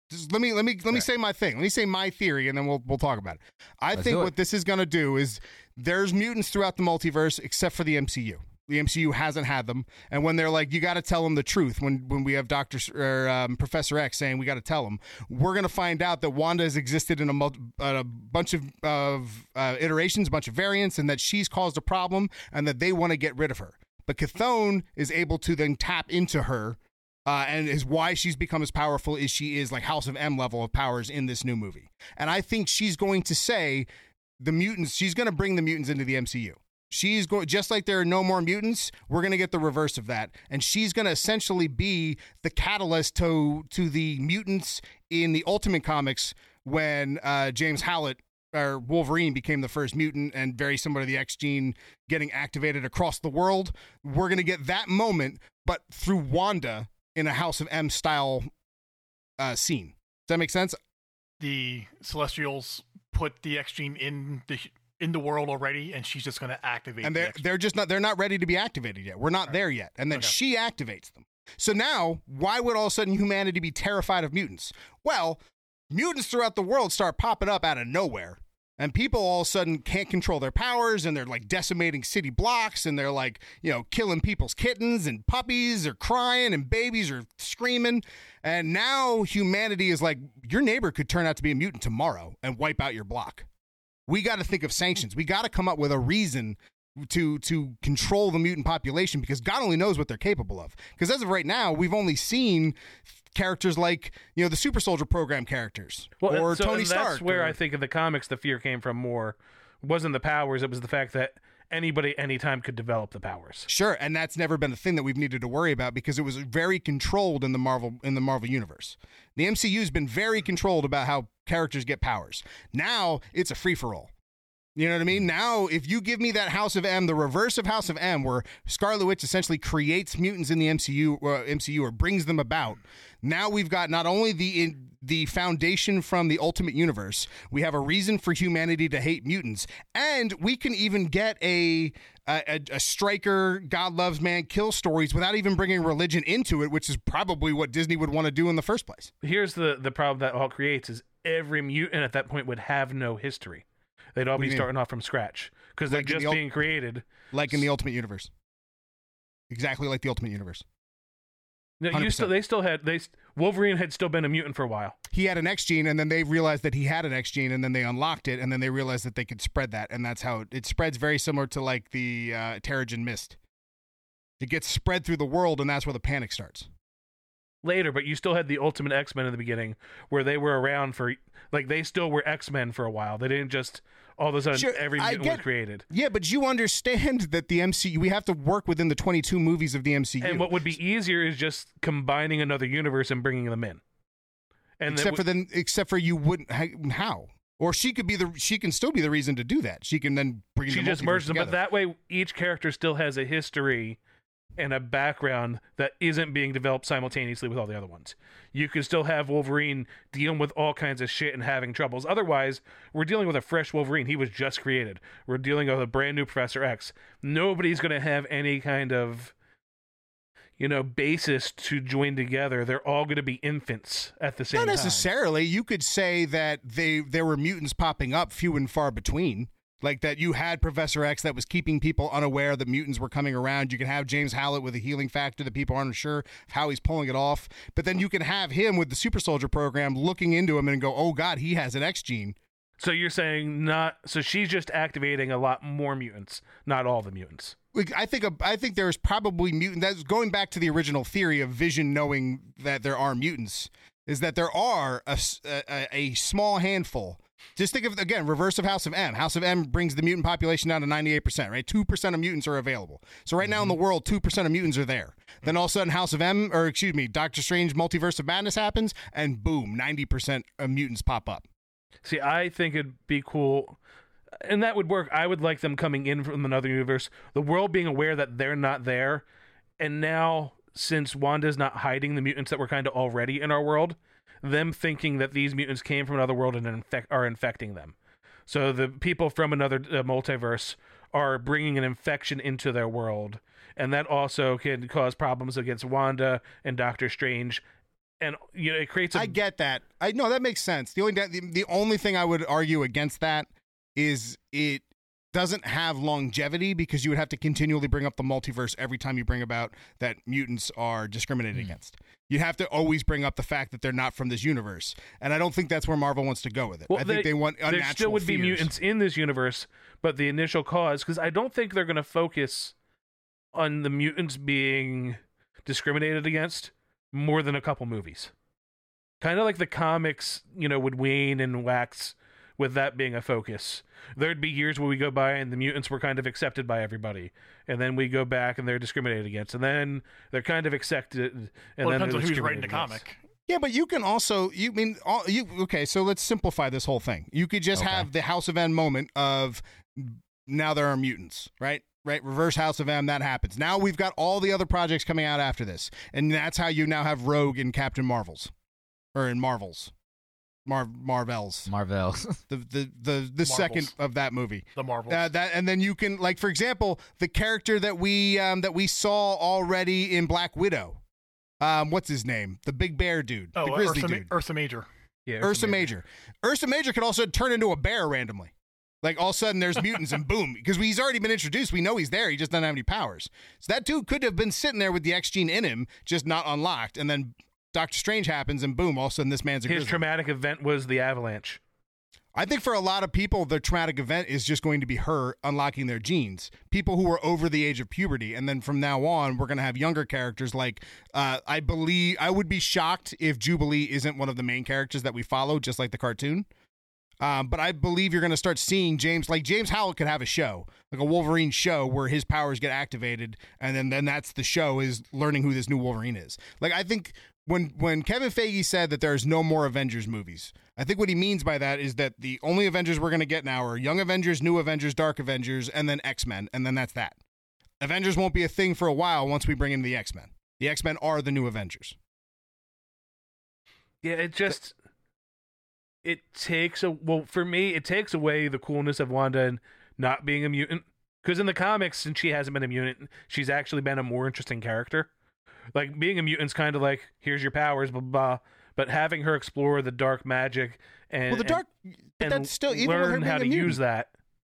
[SPEAKER 2] Just let me let me let me say my thing. Let me say my theory, and then we'll we'll talk about it. I
[SPEAKER 4] Let's
[SPEAKER 2] think
[SPEAKER 4] it.
[SPEAKER 2] what this is going to do is there's mutants throughout the multiverse, except for the MCU. The MCU hasn't had them, and when they're like, you got to tell them the truth. When when we have Doctor S- or um, Professor X saying we got to tell them, we're going to find out that Wanda has existed in a, a bunch of of uh, iterations, a bunch of variants, and that she's caused a problem, and that they want to get rid of her. But Chthon is able to then tap into her uh, and is why she's become as powerful as she is, like House of M level of powers in this new movie. And I think she's going to say the mutants. She's going to bring the mutants into the MCU. She's going just like there are no more mutants. We're going to get the reverse of that, and she's going to essentially be the catalyst to to the mutants in the Ultimate Comics when uh, James Howlett or Wolverine became the first mutant, and very similar to the X gene getting activated across the world. We're going to get that moment, but through Wanda in a House of M style uh, scene. Does that make sense?
[SPEAKER 5] The Celestials put the X gene in the in the world already, and she's just going to activate.
[SPEAKER 2] and they're
[SPEAKER 5] X-
[SPEAKER 2] they're just not they're not ready to be activated yet. We're not there yet, and then
[SPEAKER 5] Okay.
[SPEAKER 2] she activates them. So now, why would all of a sudden humanity be terrified of mutants? Well, mutants throughout the world start popping up out of nowhere. And people all of a sudden can't control their powers and they're like decimating city blocks and they're like, you know, killing people's kittens and puppies are crying and babies are screaming. And now humanity is like, your neighbor could turn out to be a mutant tomorrow and wipe out your block. We got to think of sanctions. We got to come up with a reason to to control the mutant population because God only knows what they're capable of. Because as of right now, we've only seen characters like you know the Super Soldier Program characters
[SPEAKER 3] Well,
[SPEAKER 2] or
[SPEAKER 3] so-
[SPEAKER 2] Tony Stark.
[SPEAKER 3] That's where
[SPEAKER 2] or-
[SPEAKER 3] I think in the comics the fear came from more. Wasn't the powers? It was the fact that anybody, anytime, could develop the powers.
[SPEAKER 2] Sure, and that's never been a thing that we've needed to worry about because it was very controlled in the Marvel in the Marvel universe. The MCU's been very controlled about how characters get powers. Now it's a free for all. You know what I mean? Now, if you give me that House of M, the reverse of House of M, where Scarlet Witch essentially creates mutants in the MCU, uh, MCU or brings them about, now we've got not only the in, the foundation from the Ultimate Universe, we have a reason for humanity to hate mutants, and we can even get a a, a, Stryker, God loves man, kill stories without even bringing religion into it, which is probably what Disney would want to do in the first place.
[SPEAKER 3] Here's the the problem that all creates is every mutant at that point would have no history. They'd all
[SPEAKER 2] What
[SPEAKER 3] be starting off from scratch because they're just
[SPEAKER 2] the ul-
[SPEAKER 3] being created.
[SPEAKER 2] Like in the Ultimate Universe, exactly like the Ultimate Universe.
[SPEAKER 3] No, you
[SPEAKER 2] 100%.
[SPEAKER 3] still, they still had they Wolverine had still been a mutant for a while.
[SPEAKER 2] he had an X gene, and then they realized that he had an X gene, and then they unlocked it, and then they realized that they could spread that, and that's how it, it spreads. Very similar to like the uh, Terrigen Mist. It gets spread through the world, and that's where the panic starts.
[SPEAKER 3] later, but you still had the Ultimate X Men in the beginning, where they were around for like they still were X Men for a while. They didn't just all of a sudden
[SPEAKER 2] Sure,
[SPEAKER 3] every mutant
[SPEAKER 2] get-
[SPEAKER 3] was created.
[SPEAKER 2] Yeah, but you understand [LAUGHS] that the MCU, we have to work within the 22 movies of the MCU.
[SPEAKER 3] And what would be easier is just combining another universe and bringing them in. And
[SPEAKER 2] except for then, except for you wouldn't how, or she could be the she can still be the reason to do that. She can then bring
[SPEAKER 3] she
[SPEAKER 2] the
[SPEAKER 3] just merged them, but that way each character still has a history and a background that isn't being developed simultaneously with all the other ones. You can still have Wolverine dealing with all kinds of shit and having troubles. Otherwise, we're dealing with a fresh Wolverine. He was just created. We're dealing with a brand new Professor X. Nobody's going to have any kind of you know basis to join together. They're all going to be infants at the same time
[SPEAKER 2] Not
[SPEAKER 3] time.
[SPEAKER 2] necessarily. You could say that they there were mutants popping up, few and far between. Like that you had Professor X that was keeping people unaware that mutants were coming around. You can have James Howlett with a healing factor that people aren't sure of how he's pulling it off. But then you can have him with the super soldier program looking into him and go, oh God, he has an X gene.
[SPEAKER 3] So you're saying not? So she's just activating a lot more mutants, not all the mutants.
[SPEAKER 2] Like, I think I think there's probably mutant. That's going back to the original theory of Vision knowing that there are mutants. Is that there are a a small handful. Just think of again reverse of House of M. House of M brings the mutant population down to 98 percent. Right, two percent of mutants are available. So right now in the mm-hmm. world, two percent of mutants are there. Then all of a sudden, House of M, or excuse me, Doctor Strange Multiverse of Madness happens, and boom, 90 percent of mutants pop up.
[SPEAKER 3] See, I think it'd be cool, and that would work. I would like them coming in from another universe, the world being aware that they're not there, and now since Wanda's not hiding the mutants that were kind of already in our world, them thinking that these mutants came from another world and infect are infecting them. So the people from another uh, multiverse are bringing an infection into their world, and that also can cause problems against Wanda and Doctor Strange. And you know, it creates a
[SPEAKER 2] I get that. I know that makes sense. The only the, the only thing I would argue against that is it doesn't have longevity because you would have to continually bring up the multiverse every time you bring about that mutants are discriminated against. You have to always bring up the fact that they're not from this universe, and I don't think that's where Marvel wants to go with it. I think they, want unnatural
[SPEAKER 3] there still would be mutants in this universe, but the initial cause because I don't think they're going to focus on the mutants being discriminated against more than a couple movies. Kind of like the comics, you know, would wane and wax with that being a focus. There'd be years where we go by and the mutants were kind of accepted by everybody, and then we go back and they're discriminated against, and then they're kind of accepted, and
[SPEAKER 5] well, it
[SPEAKER 3] then
[SPEAKER 5] depends on who's writing the comic.
[SPEAKER 2] Yeah, but you can also you mean all you okay, so let's simplify this whole thing. You could just
[SPEAKER 4] Okay.
[SPEAKER 2] have the House of M moment of now there are mutants, right? Right, reverse House of M, that happens. Now we've got all the other projects coming out after this. And that's how you now have Rogue in Captain Marvels. Or in Marvels. Mar Marvels.
[SPEAKER 4] Marvel. [LAUGHS]
[SPEAKER 2] The the the, the second of that movie.
[SPEAKER 5] The Marvels.
[SPEAKER 2] Uh, that and then you can like for example the character that we um, that we saw already in Black Widow, um, what's his name? The big bear dude,
[SPEAKER 5] oh,
[SPEAKER 2] the
[SPEAKER 5] uh,
[SPEAKER 2] grizzly
[SPEAKER 5] Ursa,
[SPEAKER 2] dude,
[SPEAKER 5] Ursa Major.
[SPEAKER 3] Yeah,
[SPEAKER 2] Ursa Major. Ursa Major could also turn into a bear randomly. Like all of a sudden there's mutants and boom, because he's already been introduced. We know he's there. He just doesn't have any powers. So that dude could have been sitting there with the X gene in him, just not unlocked. And then Doctor Strange happens, and boom, all of a sudden this man's a
[SPEAKER 3] His
[SPEAKER 2] grizzly.
[SPEAKER 3] traumatic event was the avalanche.
[SPEAKER 2] I think for a lot of people, the traumatic event is just going to be her unlocking their genes. People who are over the age of puberty, and then from now on, we're going to have younger characters. Like, uh, I believe I would be shocked if Jubilee isn't one of the main characters that we follow, just like the cartoon. Um, but I believe you're going to start seeing James, like James Howlett, could have a show, like a Wolverine show, where his powers get activated, and then then that's the show is learning who this new Wolverine is. Like I think when when Kevin Feige said that there's no more Avengers movies, I think what he means by that is that the only Avengers we're going to get now are Young Avengers, New Avengers, Dark Avengers, and then X Men, and then that's that. Avengers won't be a thing for a while once we bring in the X Men. The X Men are the new Avengers.
[SPEAKER 3] Yeah, it just it takes a well for me it takes away the coolness of Wanda and not being a mutant because in the comics since she hasn't been a mutant she's actually been a more interesting character. Like being a mutant's kind of like here's your powers blah blah, blah but having her explore the dark magic and
[SPEAKER 2] well, the dark,
[SPEAKER 3] and,
[SPEAKER 2] but that's still even with
[SPEAKER 3] learn
[SPEAKER 2] being
[SPEAKER 3] how
[SPEAKER 2] a
[SPEAKER 3] to
[SPEAKER 2] mutant.
[SPEAKER 3] use that.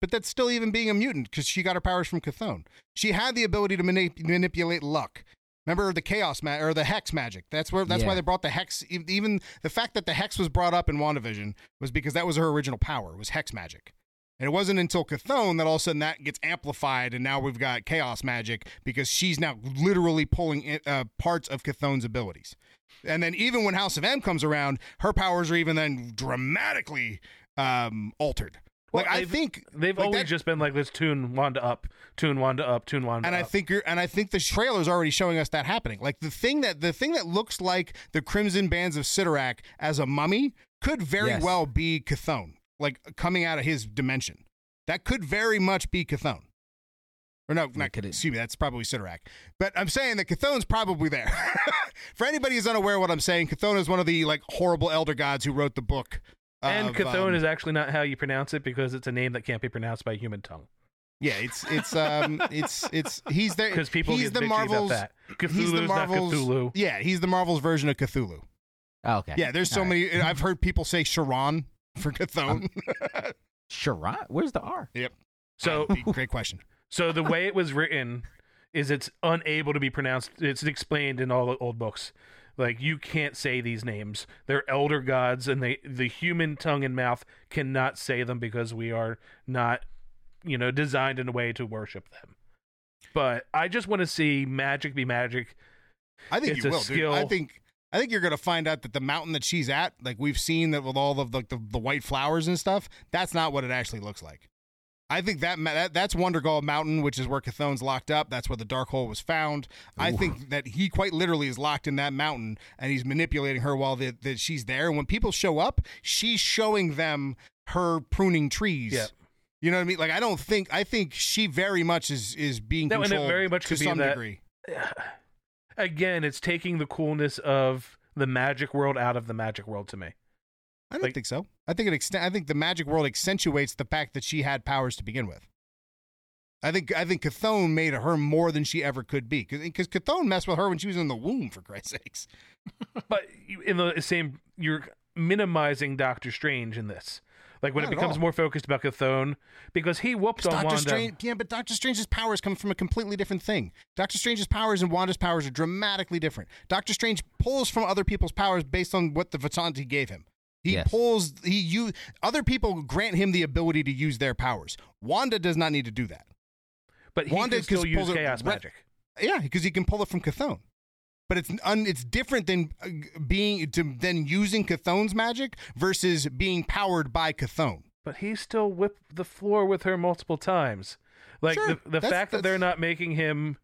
[SPEAKER 2] But that's still even being a mutant because she got her powers from Chthon. She had the ability to manip- manipulate luck. Remember the chaos ma- or the hex magic. That's where that's why they brought the hex. Even the fact that the hex was brought up in WandaVision was because that was her original power was hex magic. And it wasn't until Chthon that all of a sudden that gets amplified, and now we've got chaos magic because she's now literally pulling in, uh, parts of Chthon's abilities. And then even when House of M comes around, her powers are even then dramatically um, altered.
[SPEAKER 3] Well,
[SPEAKER 2] like I think
[SPEAKER 3] They've
[SPEAKER 2] like
[SPEAKER 3] always
[SPEAKER 2] that-
[SPEAKER 3] just been like let's tune Wanda up, tune Wanda up, tune Wanda
[SPEAKER 2] and I
[SPEAKER 3] up.
[SPEAKER 2] think you're and I think the trailer's already showing us that happening. Like the thing that the thing that looks like the Crimson Bands of Cyttorak as a mummy could very
[SPEAKER 4] Yes.
[SPEAKER 2] well be Chthon, like coming out of his dimension. That could very much be Chthon. Or no, not
[SPEAKER 4] could it-
[SPEAKER 2] excuse me, that's probably Cyttorak. But I'm saying that Chthon's probably there. [LAUGHS] For anybody who's unaware of what I'm saying, Chthon is one of the like horrible elder gods who wrote the book.
[SPEAKER 3] and
[SPEAKER 2] of,
[SPEAKER 3] Chthon
[SPEAKER 2] um,
[SPEAKER 3] is actually not how you pronounce it because it's a name that can't be pronounced by a human tongue.
[SPEAKER 2] yeah, it's it's um [LAUGHS] it's it's he's there
[SPEAKER 3] Because people
[SPEAKER 2] he's
[SPEAKER 3] get
[SPEAKER 2] the
[SPEAKER 3] bitchy
[SPEAKER 2] Marvels
[SPEAKER 3] about that.
[SPEAKER 2] he's the
[SPEAKER 3] Cthulhu's not
[SPEAKER 2] Marvels
[SPEAKER 3] Cthulhu.
[SPEAKER 2] Yeah, he's the Marvels version of Cthulhu.
[SPEAKER 4] Oh, okay.
[SPEAKER 2] Yeah, there's so
[SPEAKER 4] All right.
[SPEAKER 2] many. I've heard people say Sharon for Chthon.
[SPEAKER 4] Um, Sharon? Where's the R?
[SPEAKER 2] Yep.
[SPEAKER 3] So [LAUGHS]
[SPEAKER 2] great question.
[SPEAKER 3] So the way it was written is it's unable to be pronounced. It's explained in all the old books. Like you can't say these names. They're elder gods, and they the human tongue and mouth cannot say them because we are not, you know, designed in a way to worship them. But I just want to see magic be magic.
[SPEAKER 2] I think
[SPEAKER 3] It's
[SPEAKER 2] you
[SPEAKER 3] a
[SPEAKER 2] will, dude.
[SPEAKER 3] skill.
[SPEAKER 2] I think I think you're gonna find out that the mountain that she's at, like we've seen that with all of the, the the white flowers and stuff, that's not what it actually looks like. I think that, that that's Wundagore Mountain, which is where Chthon's locked up. That's where the Darkhold was found. I think that he quite literally is locked in that mountain, and he's manipulating her while that that she's there. And when people show up, she's showing them her pruning trees.
[SPEAKER 3] Yeah.
[SPEAKER 2] You know what I mean? Like I don't think I think she very much is is being
[SPEAKER 3] No, it
[SPEAKER 2] controlled
[SPEAKER 3] very much
[SPEAKER 2] to some
[SPEAKER 3] that-
[SPEAKER 2] degree. [SIGHS]
[SPEAKER 3] Again, it's taking the coolness of the magic world out of the magic world to me.
[SPEAKER 2] I don't
[SPEAKER 3] Like-
[SPEAKER 2] think so. I think it exten- I think the magic world accentuates the fact that she had powers to begin with. I think I think Chthon made her more than she ever could be because Chthon messed with her when she was in the womb for Christ's sakes. [LAUGHS]
[SPEAKER 3] But in the same, you're minimizing Doctor Strange in this. Like when
[SPEAKER 2] Not
[SPEAKER 3] it becomes more focused about Cthulhu, because he whooped on
[SPEAKER 2] Doctor
[SPEAKER 3] Wanda.
[SPEAKER 2] Strange, yeah, but Doctor Strange's powers come from a completely different thing. Doctor Strange's powers and Wanda's powers are dramatically different. Doctor Strange pulls from other people's powers based on what the Vishanti gave him. He
[SPEAKER 4] Yes.
[SPEAKER 2] pulls he you other people grant him the ability to use their powers. Wanda does not need to do that.
[SPEAKER 3] but he
[SPEAKER 2] Wanda
[SPEAKER 3] can still
[SPEAKER 2] just
[SPEAKER 3] use
[SPEAKER 2] pulls it
[SPEAKER 3] chaos
[SPEAKER 2] right-
[SPEAKER 3] magic.
[SPEAKER 2] Yeah, because he can pull it from Chthon. But it's un, it's different than uh, being to, than using Chthon's magic versus being powered by Cathone.
[SPEAKER 3] But he still whipped the floor with her multiple times. Like
[SPEAKER 2] Sure,
[SPEAKER 3] the, the
[SPEAKER 2] that's-
[SPEAKER 3] fact that they're not making him,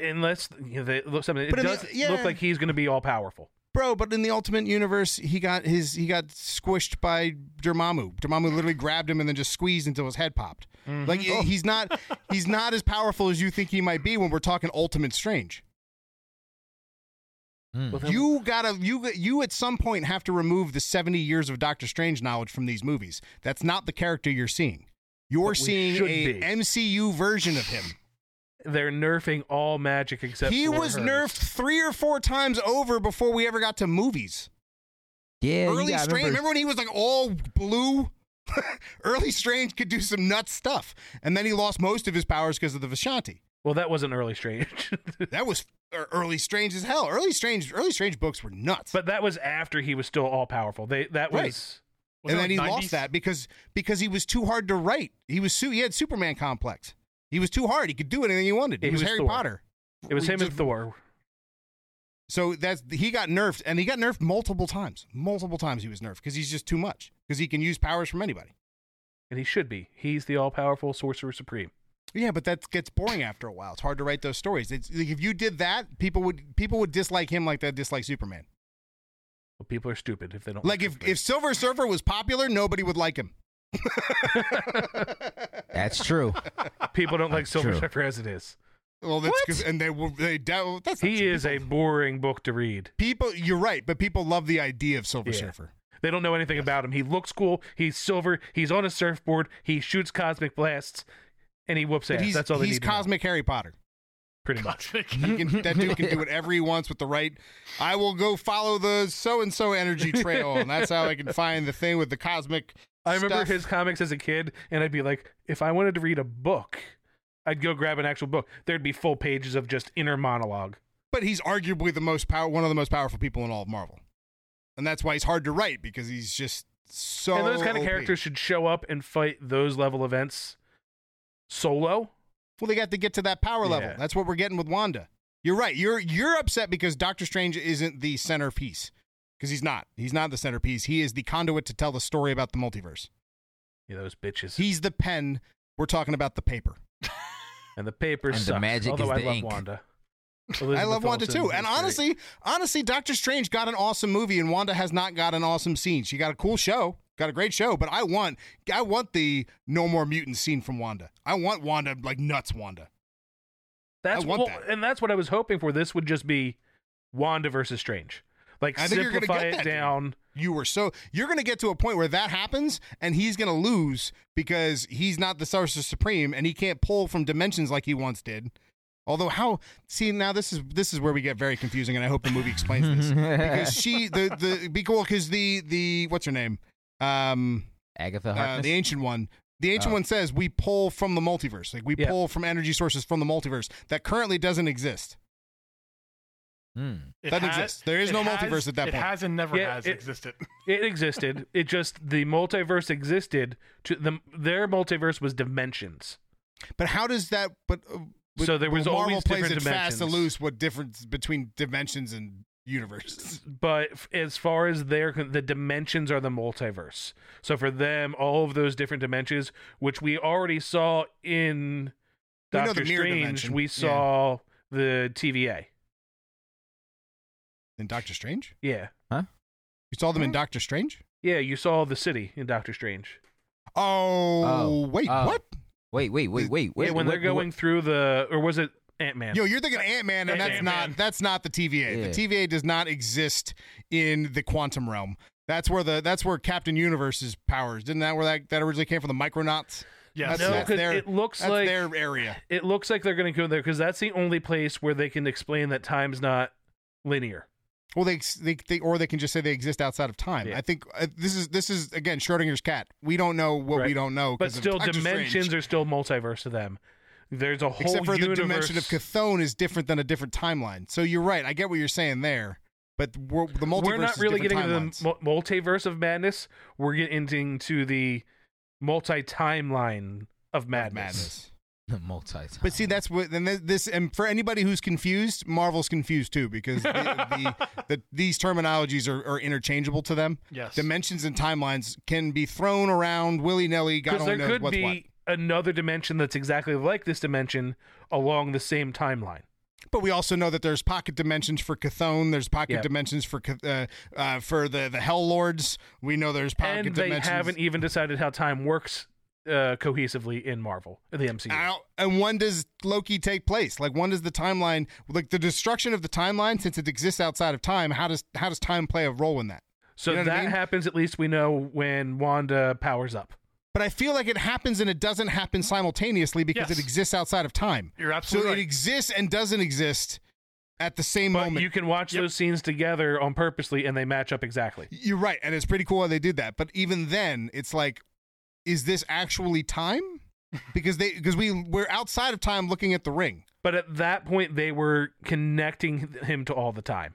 [SPEAKER 3] unless you know, they look something, it
[SPEAKER 2] in the-
[SPEAKER 3] does
[SPEAKER 2] yeah.
[SPEAKER 3] look like he's going to be all powerful.
[SPEAKER 2] Bro, but in the Ultimate Universe, he got his he got squished by Dormammu. Dormammu literally grabbed him and then just squeezed until his head popped. Like he's not he's not as powerful as you think he might be when we're talking Ultimate Strange.
[SPEAKER 4] Mm.
[SPEAKER 2] You gotta you you at some point have to remove the seventy years of Doctor Strange knowledge from these movies. That's not the character you're seeing. You're seeing a
[SPEAKER 3] be.
[SPEAKER 2] MCU version of him.
[SPEAKER 3] they're nerfing all magic except
[SPEAKER 2] he
[SPEAKER 3] for
[SPEAKER 2] was
[SPEAKER 3] hers.
[SPEAKER 2] nerfed three or four times over before we ever got to movies.
[SPEAKER 4] Yeah,
[SPEAKER 2] Early
[SPEAKER 4] gotta
[SPEAKER 2] Strange.
[SPEAKER 4] remember-
[SPEAKER 2] Remember when he was like all blue? [LAUGHS] Early Strange could do some nuts stuff, and then he lost most of his powers because of the Vishanti.
[SPEAKER 3] Well, that wasn't early Strange, [LAUGHS]
[SPEAKER 2] That was er, Early Strange as hell. Early Strange, Early Strange books were nuts.
[SPEAKER 3] but that was after he was still all powerful. They that was
[SPEAKER 2] Right.
[SPEAKER 5] Was
[SPEAKER 2] and then
[SPEAKER 5] like
[SPEAKER 2] he
[SPEAKER 5] 90s?
[SPEAKER 2] lost that because because he was too hard to write. He was su- he had Superman complex. He was too hard. He could do anything he wanted. He,
[SPEAKER 3] He
[SPEAKER 2] was,
[SPEAKER 3] was
[SPEAKER 2] Harry
[SPEAKER 3] Thor.
[SPEAKER 2] Potter.
[SPEAKER 3] it was
[SPEAKER 2] We
[SPEAKER 3] him and Thor.
[SPEAKER 2] So that's he got nerfed, and he got nerfed multiple times. Multiple times he was nerfed because he's just too much. Because he can use powers from anybody.
[SPEAKER 3] And he should be. He's the all powerful sorcerer supreme.
[SPEAKER 2] Yeah, but that gets boring after a while. It's hard to write those stories. It's, like, if you did that, people would people would dislike him like they dislike Superman.
[SPEAKER 3] Well, people are stupid if they don't
[SPEAKER 2] Like if
[SPEAKER 3] Superman.
[SPEAKER 2] if Silver Surfer was popular, nobody would like him. [LAUGHS]
[SPEAKER 4] That's true.
[SPEAKER 3] people don't like
[SPEAKER 4] That's
[SPEAKER 3] Silver
[SPEAKER 4] true.
[SPEAKER 3] Surfer as it is.
[SPEAKER 2] Well, that's 'cause- and they will they doubt that's
[SPEAKER 3] He
[SPEAKER 2] true.
[SPEAKER 3] is a boring book to read.
[SPEAKER 2] people. You're right, but people love the idea of Silver
[SPEAKER 3] Yeah.
[SPEAKER 2] Surfer.
[SPEAKER 3] They don't know anything about him. He looks cool. He's silver. He's on a surfboard. He shoots cosmic blasts, and he whoops
[SPEAKER 2] But
[SPEAKER 3] ass.
[SPEAKER 2] he's
[SPEAKER 3] That's all they
[SPEAKER 2] he's
[SPEAKER 3] need to know,
[SPEAKER 2] cosmic Harry Potter.
[SPEAKER 3] pretty much.
[SPEAKER 2] He can, that dude can do whatever he wants with the right. I will go follow the so and so energy trail, and that's how I can find the thing with the cosmic.
[SPEAKER 3] I remember
[SPEAKER 2] stuff.
[SPEAKER 3] his comics as a kid, and I'd be like, if I wanted to read a book, I'd go grab an actual book. There'd be full pages of just inner monologue.
[SPEAKER 2] but he's arguably the most power, one of the most powerful people in all of Marvel, and that's why he's hard to write because he's just so.
[SPEAKER 3] and those kind of
[SPEAKER 2] OP.
[SPEAKER 3] characters should show up and fight those level events solo.
[SPEAKER 2] Well, they got to get to that power level.
[SPEAKER 3] Yeah.
[SPEAKER 2] That's what we're getting with Wanda. You're right. You're you're upset because Doctor Strange isn't the centerpiece because he's not. He's not the centerpiece. He is the conduit to tell the story about the multiverse.
[SPEAKER 3] Yeah, those bitches.
[SPEAKER 2] He's the pen. We're talking about the paper. [LAUGHS]
[SPEAKER 3] and the paper
[SPEAKER 4] And the magic
[SPEAKER 3] Although
[SPEAKER 4] is
[SPEAKER 3] I
[SPEAKER 4] the
[SPEAKER 3] love
[SPEAKER 4] ink.
[SPEAKER 3] Wanda. [LAUGHS]
[SPEAKER 2] I
[SPEAKER 3] Elizabeth
[SPEAKER 2] love Wanda too.
[SPEAKER 3] is
[SPEAKER 2] And
[SPEAKER 3] great.
[SPEAKER 2] honestly, honestly, Doctor Strange got an awesome movie, and Wanda has not got an awesome scene. She got a cool show, got a great show, but I want, I want the no more mutants scene from Wanda. I want Wanda like nuts, Wanda.
[SPEAKER 3] That's
[SPEAKER 2] I want
[SPEAKER 3] well,
[SPEAKER 2] that.
[SPEAKER 3] and that's what I was hoping for. This would just be Wanda versus Strange. Like
[SPEAKER 2] I think you're gonna
[SPEAKER 3] simplify
[SPEAKER 2] get
[SPEAKER 3] it
[SPEAKER 2] that, dude.
[SPEAKER 3] down.
[SPEAKER 2] You were so you're going to get to a point where that happens, and he's going to lose because he's not the Sorcerer Supreme, and he can't pull from dimensions like he once did. Although how see now this is this is where we get very confusing, and I hope the movie explains this [LAUGHS] because she the the because well, 'cause the the what's her name um
[SPEAKER 4] Agatha
[SPEAKER 2] uh, the ancient one. The ancient
[SPEAKER 4] Oh.
[SPEAKER 2] one says we pull from the multiverse, like we
[SPEAKER 3] Yeah.
[SPEAKER 2] pull from energy sources from the multiverse that currently doesn't exist.
[SPEAKER 4] Hmm.
[SPEAKER 5] It
[SPEAKER 2] Doesn't
[SPEAKER 5] has-
[SPEAKER 2] exist. There is no
[SPEAKER 5] has-
[SPEAKER 2] multiverse at that
[SPEAKER 5] it
[SPEAKER 2] point.
[SPEAKER 5] has and never
[SPEAKER 3] Yeah,
[SPEAKER 5] has
[SPEAKER 3] it-
[SPEAKER 5] existed. [LAUGHS]
[SPEAKER 3] It existed. it just the multiverse existed. To the their multiverse was dimensions.
[SPEAKER 2] But how does that? But uh, but-
[SPEAKER 3] So there was
[SPEAKER 2] but Marvel
[SPEAKER 3] always
[SPEAKER 2] plays it
[SPEAKER 3] different
[SPEAKER 2] fast and loose. What difference between dimensions and universes? [LAUGHS]
[SPEAKER 3] But as far as their the dimensions are the multiverse. So for them, all of those different dimensions, which we already saw in
[SPEAKER 2] We
[SPEAKER 3] Doctor
[SPEAKER 2] the
[SPEAKER 3] Strange,
[SPEAKER 2] dimension.
[SPEAKER 3] we
[SPEAKER 2] Yeah.
[SPEAKER 3] saw the TVA.
[SPEAKER 2] In Doctor Strange,
[SPEAKER 3] Yeah, Huh?
[SPEAKER 2] you saw them in Doctor Strange.
[SPEAKER 3] yeah, you saw the city in Doctor Strange.
[SPEAKER 2] Oh,
[SPEAKER 4] Oh.
[SPEAKER 2] wait,
[SPEAKER 4] Oh.
[SPEAKER 2] what?
[SPEAKER 4] Wait, wait, wait, wait, wait.
[SPEAKER 3] yeah, when they're
[SPEAKER 4] what-
[SPEAKER 3] going through the, or was it Ant Man?
[SPEAKER 2] Yo, you're thinking Ant Man, and that's
[SPEAKER 5] Ant-Man.
[SPEAKER 2] not that's not the TVA.
[SPEAKER 4] Yeah.
[SPEAKER 2] The TVA does not exist in the quantum realm. That's where the that's where Captain Universe's powers didn't that where that, that originally came from the Micronauts.
[SPEAKER 5] Yes.
[SPEAKER 2] That's,
[SPEAKER 3] No,
[SPEAKER 2] that's
[SPEAKER 3] 'cause
[SPEAKER 2] their,
[SPEAKER 3] it looks
[SPEAKER 2] that's
[SPEAKER 3] like-
[SPEAKER 2] their area.
[SPEAKER 3] It looks like they're going to go there because that's the only place where they can explain that time's not linear.
[SPEAKER 2] Well, they, they they or they can just say they exist outside of time.
[SPEAKER 3] Yeah.
[SPEAKER 2] I think uh, this is this is again Schrodinger's cat. We don't know what we don't know.
[SPEAKER 3] But still, dimensions
[SPEAKER 2] Strange.
[SPEAKER 3] are still multiverse to them. There's a whole
[SPEAKER 2] except for
[SPEAKER 3] universe.
[SPEAKER 2] the dimension of Chthon is different than a different timeline. So you're right. I get what you're saying there. But we're, the multiverse
[SPEAKER 3] We're not really
[SPEAKER 2] different
[SPEAKER 3] getting
[SPEAKER 2] timelines.
[SPEAKER 3] into the multiverse of madness. We're getting into the multi timeline of madness.
[SPEAKER 2] madness.
[SPEAKER 4] multi.
[SPEAKER 2] But see, that's what. And this, and for anybody who's confused, Marvel's confused too because the, the, [LAUGHS] the, these terminologies are, are interchangeable to them.
[SPEAKER 5] Yes.
[SPEAKER 2] Dimensions and timelines can be thrown around willy nilly. God
[SPEAKER 3] Because
[SPEAKER 2] only
[SPEAKER 3] there
[SPEAKER 2] knows
[SPEAKER 3] could
[SPEAKER 2] what's
[SPEAKER 3] be
[SPEAKER 2] what.
[SPEAKER 3] Another dimension that's exactly like this dimension along the same timeline.
[SPEAKER 2] But we also know that there's pocket dimensions for Chthon. There's pocket
[SPEAKER 3] Yeah.
[SPEAKER 2] dimensions for uh, uh, for the the Hell Lords. We know there's pocket dimensions.
[SPEAKER 3] and they
[SPEAKER 2] dimensions.
[SPEAKER 3] haven't even decided how time works uh, cohesively in Marvel, the MCU.
[SPEAKER 2] And when does Loki take place? Like when does the timeline, like the destruction of the timeline, since it exists outside of time? How does how does time play a role in that?
[SPEAKER 3] so
[SPEAKER 2] you know what I
[SPEAKER 3] that
[SPEAKER 2] mean?
[SPEAKER 3] happens, at least we know when Wanda powers up.
[SPEAKER 2] But I feel like it happens and it doesn't happen simultaneously because
[SPEAKER 5] Yes.
[SPEAKER 2] it exists outside of time.
[SPEAKER 5] You're absolutely
[SPEAKER 2] So
[SPEAKER 5] absolutely
[SPEAKER 2] it exists and doesn't exist at the same
[SPEAKER 3] But
[SPEAKER 2] moment.
[SPEAKER 3] you can watch
[SPEAKER 5] Yep.
[SPEAKER 3] those scenes together on purposely, and they match up exactly.
[SPEAKER 2] You're right, and it's pretty cool how they did that. But even then, it's like, is this actually time? [LAUGHS] Because they because we we're outside of time looking at the ring,
[SPEAKER 3] But at that point, they were connecting him to all the time.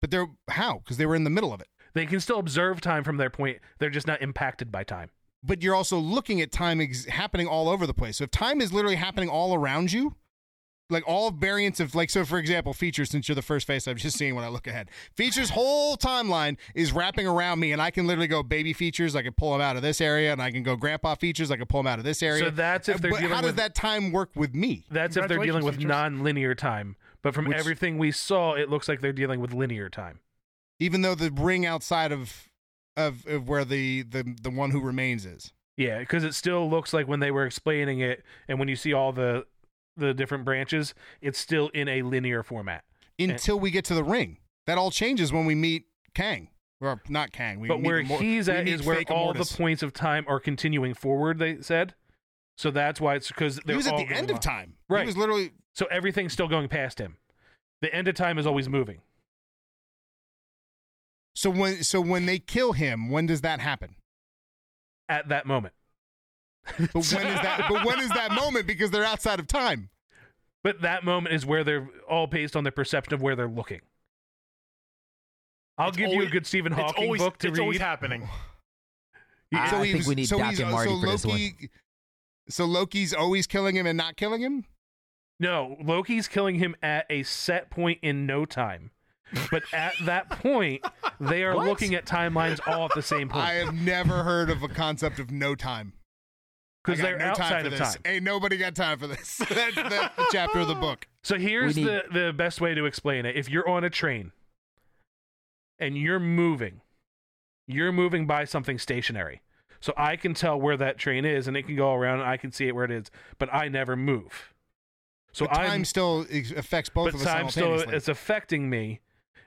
[SPEAKER 2] but they're how? Because they were in the middle of it.
[SPEAKER 3] They can still observe time from their point. They're just not impacted by time.
[SPEAKER 2] But you're also looking at time ex- happening all over the place. So if time is literally happening all around you, like all variants of like so for example features since you're the first face i'm just seeing when i look ahead features whole timeline is wrapping around me and i can literally go baby features i can pull them out of this area and i can go grandpa features i can pull them out of this area
[SPEAKER 3] So that's if
[SPEAKER 2] Uh,
[SPEAKER 3] they're
[SPEAKER 2] but
[SPEAKER 3] dealing
[SPEAKER 2] how does
[SPEAKER 3] with-
[SPEAKER 2] that time work with me
[SPEAKER 3] That's if they're dealing with
[SPEAKER 5] Congratulations,
[SPEAKER 3] non-linear time. But from
[SPEAKER 2] Which-
[SPEAKER 3] everything we saw, it looks like they're dealing with linear time.
[SPEAKER 2] even though the ring outside of of, of where the, the the one who remains is
[SPEAKER 3] Yeah, because it still looks like when they were explaining it, and when you see all the the different branches, it's still in a linear format.
[SPEAKER 2] until we get to the ring that all changes when we meet kang or not kang we
[SPEAKER 3] but where
[SPEAKER 2] Immor-
[SPEAKER 3] he's at is where all the
[SPEAKER 2] Immortus.
[SPEAKER 3] points of time are continuing forward. They said, so that's why it's because
[SPEAKER 2] he was at the end of time
[SPEAKER 3] Right.
[SPEAKER 2] he was literally
[SPEAKER 3] So everything's still going past him. The end of time is always moving.
[SPEAKER 2] So when so when they kill him, when does that happen?
[SPEAKER 3] at that moment.
[SPEAKER 2] But when is that? But when is that moment? Because they're outside of time.
[SPEAKER 3] But that moment is where they're all based on their perception of where they're looking. I'll
[SPEAKER 5] It's
[SPEAKER 3] give you a good Stephen Hawking
[SPEAKER 5] always,
[SPEAKER 3] book to
[SPEAKER 5] it's
[SPEAKER 3] read.
[SPEAKER 5] always happening.
[SPEAKER 4] I- I think we need
[SPEAKER 2] so
[SPEAKER 4] Doc and uh, Marty
[SPEAKER 2] so
[SPEAKER 4] for this one.
[SPEAKER 2] So Loki's always killing him and not killing him.
[SPEAKER 3] No, Loki's killing him at a set point in no time. But at that point, they are
[SPEAKER 4] What?
[SPEAKER 3] looking at timelines all at the same time.
[SPEAKER 2] I
[SPEAKER 3] point
[SPEAKER 2] have never heard of a concept of no time.
[SPEAKER 3] because
[SPEAKER 2] I got
[SPEAKER 3] they're
[SPEAKER 2] no time
[SPEAKER 3] outside
[SPEAKER 2] for
[SPEAKER 3] of
[SPEAKER 2] this.
[SPEAKER 3] time.
[SPEAKER 2] Ain't nobody got time for this. that's, [LAUGHS] that's the chapter of the book.
[SPEAKER 3] So here's
[SPEAKER 4] We need-
[SPEAKER 3] the the best way to explain it. If you're on a train and you're moving, you're moving by something stationary. So I can tell where that train is and it can go around and I can see it where it is, but I never move. So
[SPEAKER 2] but time
[SPEAKER 3] I'm
[SPEAKER 2] still ex- affects both
[SPEAKER 3] but
[SPEAKER 2] of us
[SPEAKER 3] time still
[SPEAKER 2] simultaneously.
[SPEAKER 3] it's affecting me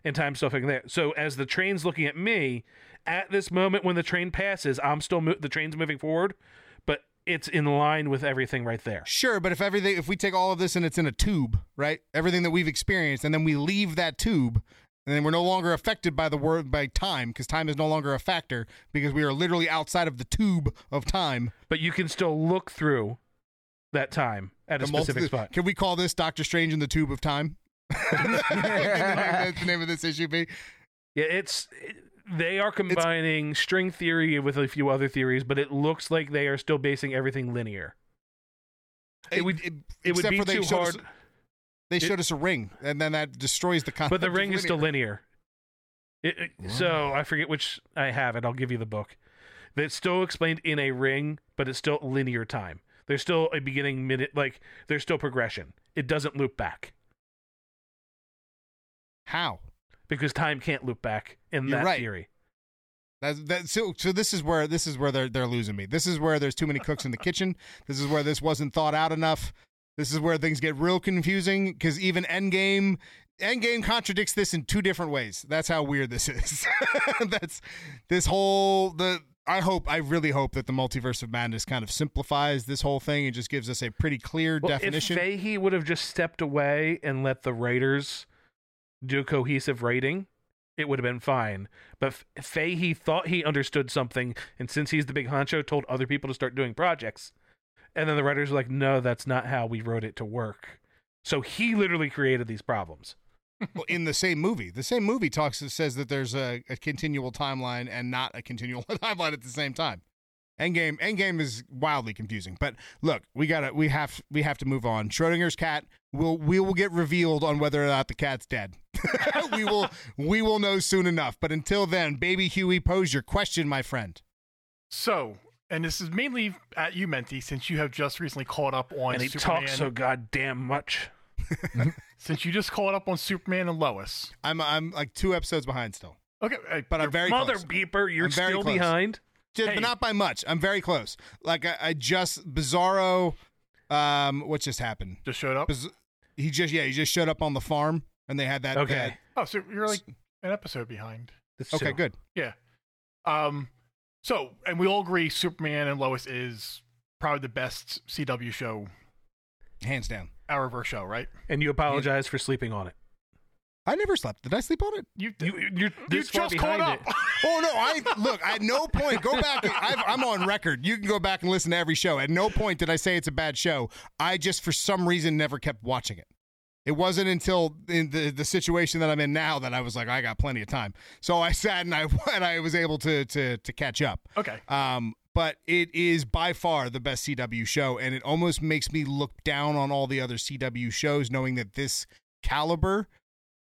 [SPEAKER 3] and time stuff like that. So as the train's looking at me, at this moment when the train passes, I'm still mo- the train's moving forward, but it's in line with everything right there.
[SPEAKER 2] Sure, but if everything, if we take all of this and it's in a tube, right? Everything that we've experienced, and then we leave that tube, And then we're no longer affected by the word by time because time is no longer a factor because we are literally outside of the tube of time.
[SPEAKER 3] But you can still look through that time at a
[SPEAKER 2] The multi-
[SPEAKER 3] specific spot.
[SPEAKER 2] Can we call this Doctor Strange in the Tube of Time? That's [LAUGHS] the name of this issue be.
[SPEAKER 3] Yeah, it's it, they are combining string theory with a few other theories, but it looks like they are still basing everything linear. It would- It would
[SPEAKER 2] except
[SPEAKER 3] be
[SPEAKER 2] for they
[SPEAKER 3] too
[SPEAKER 2] showed
[SPEAKER 3] hard,
[SPEAKER 2] Us, they
[SPEAKER 3] it-
[SPEAKER 2] showed us a ring, and then that destroys the concept.
[SPEAKER 3] but the ring is still
[SPEAKER 2] linear.
[SPEAKER 3] linear. It, it- so I forget which I have it. I'll give you the book. That's still explained in a ring, but it's still linear time. There's still a beginning, minute, like there's still progression. It doesn't loop back
[SPEAKER 2] How?
[SPEAKER 3] because time can't loop back in
[SPEAKER 2] You're
[SPEAKER 3] that
[SPEAKER 2] right.
[SPEAKER 3] theory.
[SPEAKER 2] That's that. So, so this is where this is where they're they're losing me. This is where there's too many cooks in the kitchen. [LAUGHS] This is where this wasn't thought out enough. This is where things get real confusing because even Endgame, Endgame contradicts this in two different ways. That's how weird this is. [LAUGHS] That's this whole the. I hope, I really hope that the multiverse of madness kind of simplifies this whole thing and just gives us a pretty clear
[SPEAKER 3] Well,
[SPEAKER 2] definition.
[SPEAKER 3] If Feige would have just stepped away and let the writers do cohesive writing, it would have been fine. But F- Feige thought he understood something, and since he's the big honcho, told other people to start doing projects. And then the writers were like, "No, that's not how we wrote it to work." So he literally created these problems. [LAUGHS]
[SPEAKER 2] Well, in the same movie. The same movie talks says that there's a, a continual timeline and not a continual [LAUGHS] timeline at the same time. Endgame Endgame is wildly confusing. But look, we gotta we have we have to move on. Schrodinger's cat will we will get revealed on whether or not the cat's dead. [LAUGHS] we will we will know soon enough. But until then, baby Huey, pose your question, my friend.
[SPEAKER 5] So, and this is mainly at you, Menti, since you have just recently caught up on
[SPEAKER 3] and he
[SPEAKER 5] Superman.
[SPEAKER 3] talks so goddamn much. [LAUGHS]
[SPEAKER 5] Since you just caught up on Superman and Lois.
[SPEAKER 2] I'm I'm like two episodes behind still.
[SPEAKER 5] Okay, uh,
[SPEAKER 2] But I'm very close.
[SPEAKER 3] Mother
[SPEAKER 2] close.
[SPEAKER 3] beeper, you're
[SPEAKER 2] I'm very
[SPEAKER 3] still
[SPEAKER 2] close.
[SPEAKER 3] behind.
[SPEAKER 2] Just,
[SPEAKER 5] Hey.
[SPEAKER 2] but not by much. I'm very close. Like I, I just Bizarro. Um, what just happened?
[SPEAKER 5] just showed up.
[SPEAKER 2] Biz- he just yeah he just showed up on the farm and they had that
[SPEAKER 3] Okay,
[SPEAKER 5] Oh, so you're like an episode behind.
[SPEAKER 3] That's
[SPEAKER 2] okay
[SPEAKER 3] two.
[SPEAKER 2] good
[SPEAKER 5] Yeah. Um. So, and we all agree, Superman and Lois is probably the best CW show,
[SPEAKER 2] hands down
[SPEAKER 5] Arrowverse show, right?
[SPEAKER 3] And you apologize for sleeping on it.
[SPEAKER 2] i never slept did i sleep on it
[SPEAKER 5] You
[SPEAKER 3] You, you're
[SPEAKER 5] you
[SPEAKER 3] this far
[SPEAKER 5] just caught up.
[SPEAKER 3] it. [LAUGHS]
[SPEAKER 2] oh no i look at no point go back I've, i'm on record you can go back and listen to every show at no point did i say it's a bad show i just for some reason never kept watching it it wasn't until in the, the situation that i'm in now that i was like i got plenty of time so i [LAUGHS] sat and i and i was able to to to catch up
[SPEAKER 5] Okay.
[SPEAKER 2] Um, but it is by far the best CW show, and it almost makes me look down on all the other CW shows, knowing that this caliber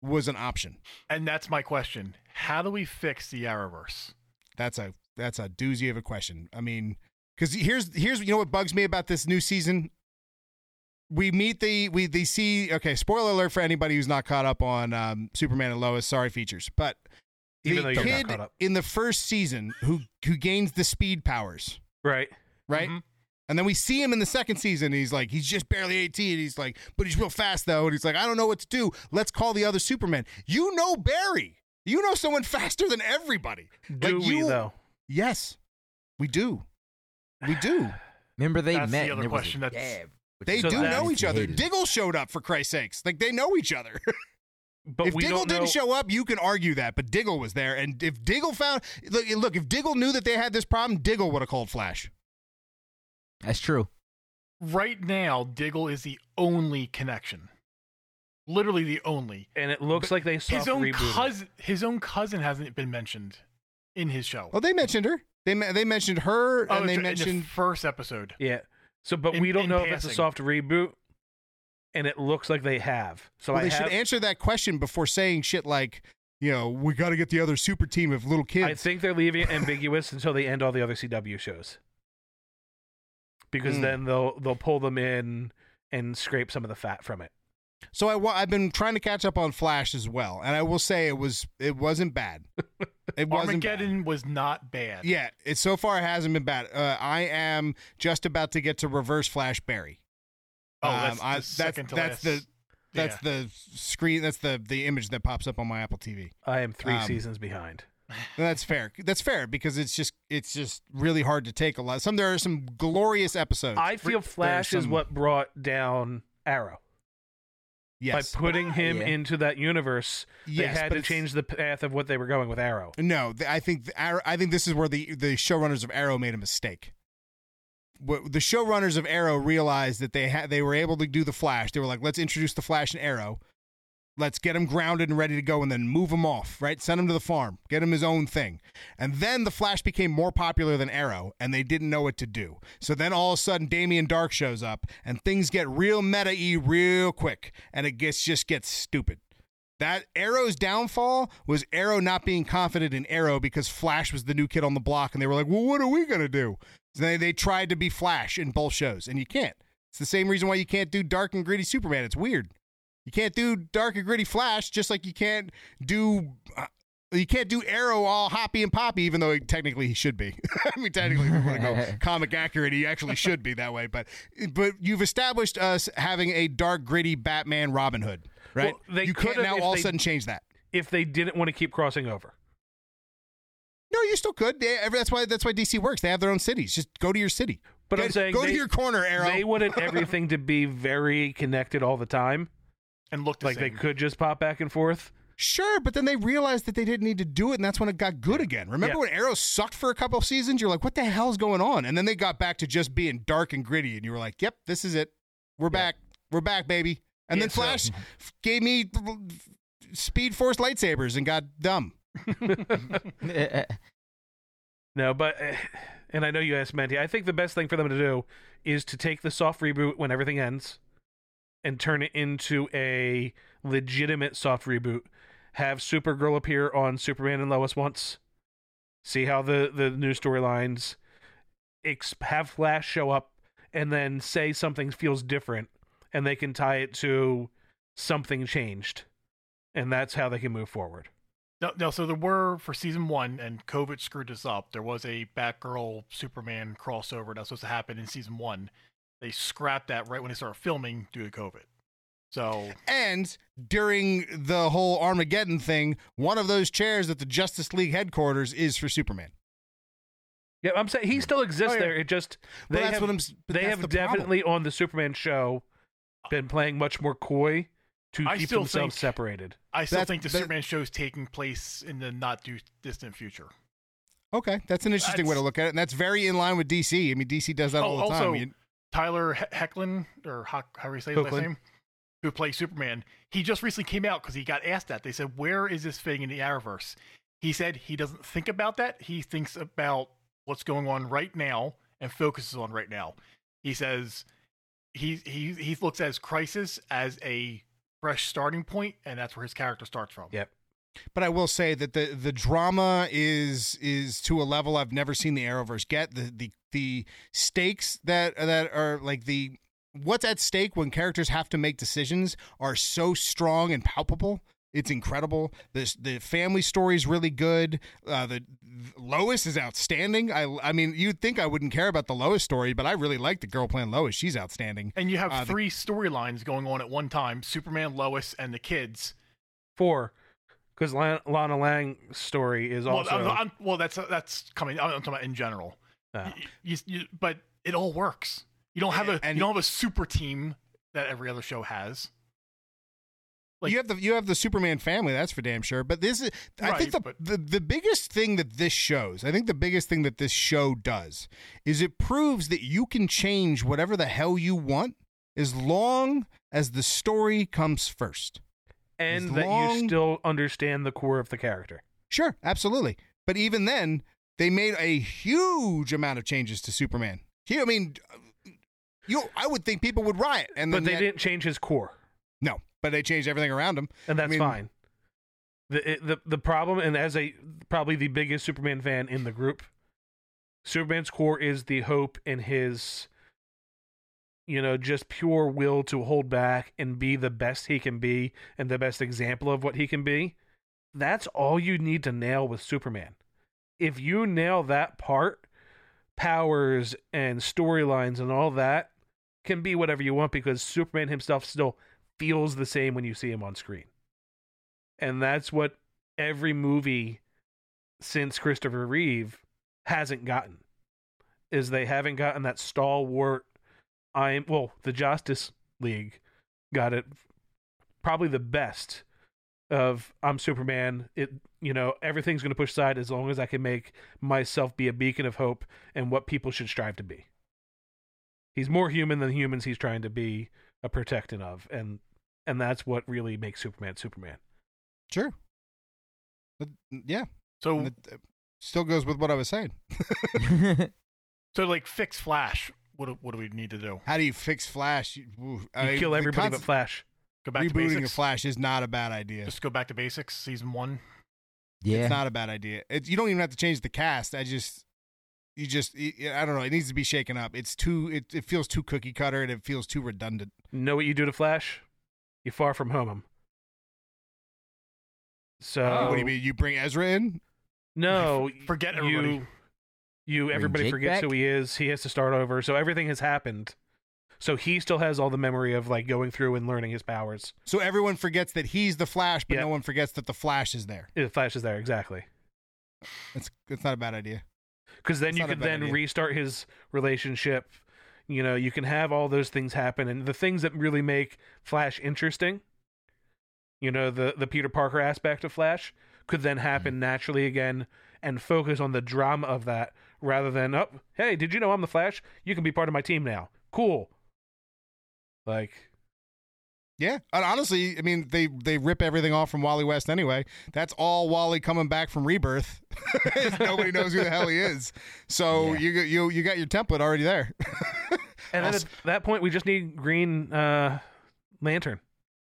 [SPEAKER 2] was an option.
[SPEAKER 5] And that's my question. How do we fix the Arrowverse?
[SPEAKER 2] That's a that's a doozy of a question. I mean, because here's here's you know what bugs me about this new season. We meet the we they see okay. Spoiler alert for anybody who's not caught up on um, Superman and Lois. Sorry, features, but
[SPEAKER 3] Even
[SPEAKER 2] the
[SPEAKER 3] though you're not
[SPEAKER 2] kid
[SPEAKER 3] caught up.
[SPEAKER 2] in the first season who who gains the speed powers.
[SPEAKER 3] Right.
[SPEAKER 2] right?
[SPEAKER 5] Mhm.
[SPEAKER 2] And then we see him in the second season. And he's like, he's just barely 18. He's like, but he's real fast though. And he's like, I don't know what to do. Let's call the other Superman. You know Barry. You know someone faster than everybody.
[SPEAKER 3] Do
[SPEAKER 2] Like,
[SPEAKER 3] we
[SPEAKER 2] you-
[SPEAKER 3] though?
[SPEAKER 2] Yes, we do. We do.
[SPEAKER 4] Remember they
[SPEAKER 5] That's the other
[SPEAKER 4] and there was a
[SPEAKER 5] question that's-
[SPEAKER 4] jab, which
[SPEAKER 2] They
[SPEAKER 3] So
[SPEAKER 2] do know each other.
[SPEAKER 4] hated.
[SPEAKER 2] Diggle showed up for Christ's sakes. Like they know each other. [LAUGHS]
[SPEAKER 3] But
[SPEAKER 2] if
[SPEAKER 3] we
[SPEAKER 2] Diggle
[SPEAKER 3] don't
[SPEAKER 2] didn't
[SPEAKER 3] know.
[SPEAKER 2] show up, you can argue that. But Diggle was there, and if Diggle found look, look, if Diggle knew that they had this problem, Diggle would have called Flash.
[SPEAKER 4] That's true.
[SPEAKER 5] Right now, Diggle is the only connection. Literally the only.
[SPEAKER 3] and it looks like they soft
[SPEAKER 5] His own
[SPEAKER 3] rebooted.
[SPEAKER 5] cousin, his own cousin hasn't been mentioned in his show.
[SPEAKER 2] Oh, they mentioned her. They they mentioned her,
[SPEAKER 5] Oh,
[SPEAKER 2] and they
[SPEAKER 5] it's in
[SPEAKER 2] mentioned
[SPEAKER 5] the first episode.
[SPEAKER 3] Yeah. So, but
[SPEAKER 5] In-
[SPEAKER 3] we don't
[SPEAKER 5] in
[SPEAKER 3] know if it's a soft reboot, and it looks like they have. So
[SPEAKER 2] well,
[SPEAKER 3] I
[SPEAKER 2] they
[SPEAKER 3] have.
[SPEAKER 2] should answer that question before saying shit like, you know, we got to get the other super team of little kids.
[SPEAKER 3] I think they're leaving it ambiguous until they end all the other CW shows, because
[SPEAKER 2] Hmm.
[SPEAKER 3] then they'll they'll pull them in and scrape some of the fat from it.
[SPEAKER 2] So I I've been trying to catch up on Flash as well, and I will say it was it wasn't bad. [LAUGHS] It wasn't bad.
[SPEAKER 5] Armageddon was not bad.
[SPEAKER 2] Yeah, it so far it hasn't been bad. Uh, I am just about to get to Reverse Flash Barry.
[SPEAKER 5] Oh,
[SPEAKER 2] Um,
[SPEAKER 5] that's
[SPEAKER 2] I-
[SPEAKER 5] the second to
[SPEAKER 2] that's
[SPEAKER 5] last.
[SPEAKER 2] the that's
[SPEAKER 5] Yeah.
[SPEAKER 2] the screen. That's the the image that pops up on my Apple TV.
[SPEAKER 3] I am three
[SPEAKER 2] Um,
[SPEAKER 3] seasons behind. [LAUGHS]
[SPEAKER 2] That's fair. That's fair because it's just it's just really hard to take a lot. Some there are some glorious episodes.
[SPEAKER 3] I feel
[SPEAKER 2] There's
[SPEAKER 3] Flash is what brought down Arrow.
[SPEAKER 2] Yes.
[SPEAKER 3] By putting him
[SPEAKER 4] Yeah.
[SPEAKER 3] into that universe, they
[SPEAKER 2] Yes,
[SPEAKER 3] had to change the path of what they were going with Arrow.
[SPEAKER 2] No, I think Arrow, I think this is where the the showrunners of Arrow made a mistake. The showrunners of Arrow realized that they had they were able to do the Flash. They were like, let's introduce the Flash and Arrow. Let's get him grounded and ready to go, and then move him off. Right, send him to the farm, get him his own thing, and then the Flash became more popular than Arrow, and they didn't know what to do. So then all of a sudden, Damien Darhk shows up, and things get real meta-y real quick, and it gets just gets stupid. That Arrow's downfall was Arrow not being confident in Arrow because Flash was the new kid on the block, and they were like, "Well, what are we gonna do?" So they they tried to be Flash in both shows, and you can't. It's the same reason why you can't do dark and gritty Superman. It's weird. You can't do dark and gritty Flash, just like you can't do. Uh, you can't do Arrow all hoppy and poppy, even though technically he should be. [LAUGHS] I mean, technically, if you want to go [LAUGHS] comic accurate, he actually should be that way. But but you've established us having a dark, gritty Batman Robin Hood, right?
[SPEAKER 3] Well, they
[SPEAKER 2] you can't
[SPEAKER 3] could've
[SPEAKER 2] now all of a sudden change that.
[SPEAKER 3] If they didn't want to keep crossing over,
[SPEAKER 2] No, you still could. They, every- that's why that's why DC works. They have their own cities. Just go to your city.
[SPEAKER 3] But
[SPEAKER 2] Get-
[SPEAKER 3] I'm saying
[SPEAKER 2] go
[SPEAKER 3] they-
[SPEAKER 2] to your corner, Arrow.
[SPEAKER 3] they wanted everything to be very connected all the time.
[SPEAKER 5] And look the
[SPEAKER 3] Like they could just pop back and forth.
[SPEAKER 2] Sure, but then they realized that they didn't need to do it, and that's when it got good again. Remember
[SPEAKER 3] Yeah.
[SPEAKER 2] when Arrow sucked for a couple of seasons? You're like, what the hell's going on? And then they got back to just being dark and gritty, and you were like, yep, this is it. We're back. We're back, baby. And
[SPEAKER 3] Yeah,
[SPEAKER 2] then Flash f- [LAUGHS] gave me Speed Force lightsabers and got dumb. [LAUGHS]
[SPEAKER 3] No, but and I know you asked Menti. I think the best thing for them to do is to take the soft reboot when everything ends and turn it into a legitimate soft reboot. Have Supergirl appear on Superman and Lois once. See how the the new storylines ex- have Flash show up and then say something feels different and they can tie it to something changed. And that's how they can move forward.
[SPEAKER 5] No, no. So there were for season one, and COVID screwed this up. There was a Batgirl Superman crossover that was supposed to happen in season one. They scrapped that right when they started filming due to COVID. So
[SPEAKER 2] And during the whole Armageddon thing, one of those chairs at the Justice League headquarters is for Superman.
[SPEAKER 3] Yeah, I'm saying he hmm. still exists
[SPEAKER 2] Oh, yeah.
[SPEAKER 3] there. It just they
[SPEAKER 2] that's
[SPEAKER 3] have,
[SPEAKER 2] what I'm
[SPEAKER 3] they have
[SPEAKER 2] the problem.
[SPEAKER 3] definitely on the Superman show been playing much more coy to
[SPEAKER 5] I
[SPEAKER 3] keep
[SPEAKER 5] still
[SPEAKER 3] themselves
[SPEAKER 5] think-
[SPEAKER 3] separated.
[SPEAKER 5] I still
[SPEAKER 2] That's-
[SPEAKER 5] think the
[SPEAKER 2] that-
[SPEAKER 5] Superman show is taking place in the not too distant future.
[SPEAKER 2] Okay, that's an interesting way to look at it, and that's very in line with DC. I mean, DC does that
[SPEAKER 5] Oh,
[SPEAKER 2] all the time.
[SPEAKER 5] also-
[SPEAKER 2] You-
[SPEAKER 5] Tyler He- Hoechlin, or how, how do you say his last name? Who plays Superman? He just recently came out because he got asked that. They said, "Where is this fitting in the Arrowverse?" He said he doesn't think about that. He thinks about what's going on right now and focuses on right now. He says he he he looks at his crisis as a fresh starting point, and that's where his character starts from.
[SPEAKER 3] Yep.
[SPEAKER 2] But I will say that the the drama is is to a level I've never seen the Arrowverse get. The the the stakes that that are like the what's at stake when characters have to make decisions are so strong and palpable. It's incredible. This the family story is really good. Uh, the Lois is outstanding. I I mean, you'd think I wouldn't care about the Lois story, but I really like the girl playing Lois. She's outstanding.
[SPEAKER 5] And you have
[SPEAKER 2] Uh,
[SPEAKER 5] three storylines going on at one time: Superman, Lois, and the kids.
[SPEAKER 3] Four, because Lana, Lana Lang's story is
[SPEAKER 5] Well,
[SPEAKER 3] also
[SPEAKER 5] I'm- I'm- well, that's that's coming. I'm talking about in general.
[SPEAKER 3] uh,
[SPEAKER 5] Y- you, you, but it all works. You don't have a
[SPEAKER 2] And-
[SPEAKER 5] you don't have a super team that every other show has. Like-
[SPEAKER 2] you have the you have the Superman family, that's for damn sure. But this is I think the,
[SPEAKER 5] but-
[SPEAKER 2] the the biggest thing that this shows, I think the biggest thing that this show does is it proves that you can change whatever the hell you want as long as the story comes first.
[SPEAKER 3] And that
[SPEAKER 2] long-
[SPEAKER 3] you still understand the core of the character.
[SPEAKER 2] Sure, absolutely. But even then, they made a huge amount of changes to Superman. He, I mean, uh, you I would think people would riot and
[SPEAKER 3] But they didn't change his core,
[SPEAKER 2] No, but they changed everything around him.
[SPEAKER 3] and that's
[SPEAKER 2] mean-
[SPEAKER 3] fine. The, the the problem, and as a probably the biggest Superman fan in the group, Superman's core is the hope and his, you know, just pure will to hold back and be the best he can be and the best example of what he can be. That's all you need to nail with Superman. If you nail that part, powers and storylines and all that can be whatever you want because Superman himself still feels the same when you see him on screen. And that's what every movie since Christopher Reeve hasn't gotten. Is they haven't gotten that stalwart I'm well, the Justice League got it probably the best of I'm Superman. It you know everything's going to push aside as long as I can make myself be a beacon of hope and what people should strive to be. He's more human than humans he's trying to be a protectant of, and and that's what really makes Superman Superman.
[SPEAKER 2] Sure. But, yeah.
[SPEAKER 5] So
[SPEAKER 2] and it, uh, still goes with what I was saying. [LAUGHS]
[SPEAKER 5] so like fix Flash. What do, what do we need to do?
[SPEAKER 2] How do you fix Flash? You,
[SPEAKER 3] You
[SPEAKER 2] I mean,
[SPEAKER 3] kill
[SPEAKER 2] the
[SPEAKER 3] everybody but Flash.
[SPEAKER 5] Go back to
[SPEAKER 2] Rebooting
[SPEAKER 5] basics.
[SPEAKER 2] Flash is not a bad idea.
[SPEAKER 5] Just go back to basics. Season one.
[SPEAKER 4] yeah.
[SPEAKER 2] It's not a bad idea. It, you don't even have to change the cast. I just, you just, I don't know. It needs to be shaken up. It's too, it, it feels too cookie cutter and it feels too redundant.
[SPEAKER 3] Know what you do to Flash? You far from home him. So
[SPEAKER 2] what do you mean? You bring Ezra in?
[SPEAKER 3] No, [LAUGHS]
[SPEAKER 5] Forget everybody.
[SPEAKER 3] You everybody
[SPEAKER 4] Jake
[SPEAKER 3] forgets
[SPEAKER 4] back?
[SPEAKER 3] who he is. He has to start over. So everything has happened. So he still has all the memory of like going through and learning his powers.
[SPEAKER 2] So everyone forgets that he's the Flash, but
[SPEAKER 3] Yeah.
[SPEAKER 2] no one forgets that the Flash is there.
[SPEAKER 3] Uh, Flash is there exactly.
[SPEAKER 2] It's, it's not a bad idea.
[SPEAKER 3] Because then you
[SPEAKER 2] not a
[SPEAKER 3] could
[SPEAKER 2] bad
[SPEAKER 3] then
[SPEAKER 2] idea.
[SPEAKER 3] restart his relationship. You know, you can have all those things happen, and the things that really make Flash interesting. You know, the the Peter Parker aspect of Flash could then happen
[SPEAKER 2] Mm-hmm.
[SPEAKER 3] naturally again, and focus on the drama of that rather than, oh, hey, did you know I'm the Flash? You can be part of my team now. Cool. Like,
[SPEAKER 2] Yeah, and honestly, I mean, they they rip everything off from Wally West anyway. That's all Wally coming back from Rebirth. [LAUGHS] Nobody knows who the hell he is. So
[SPEAKER 4] Yeah.
[SPEAKER 2] you got- you you got your template already there. [LAUGHS]
[SPEAKER 3] and then at that point, we just need Green uh, Lantern.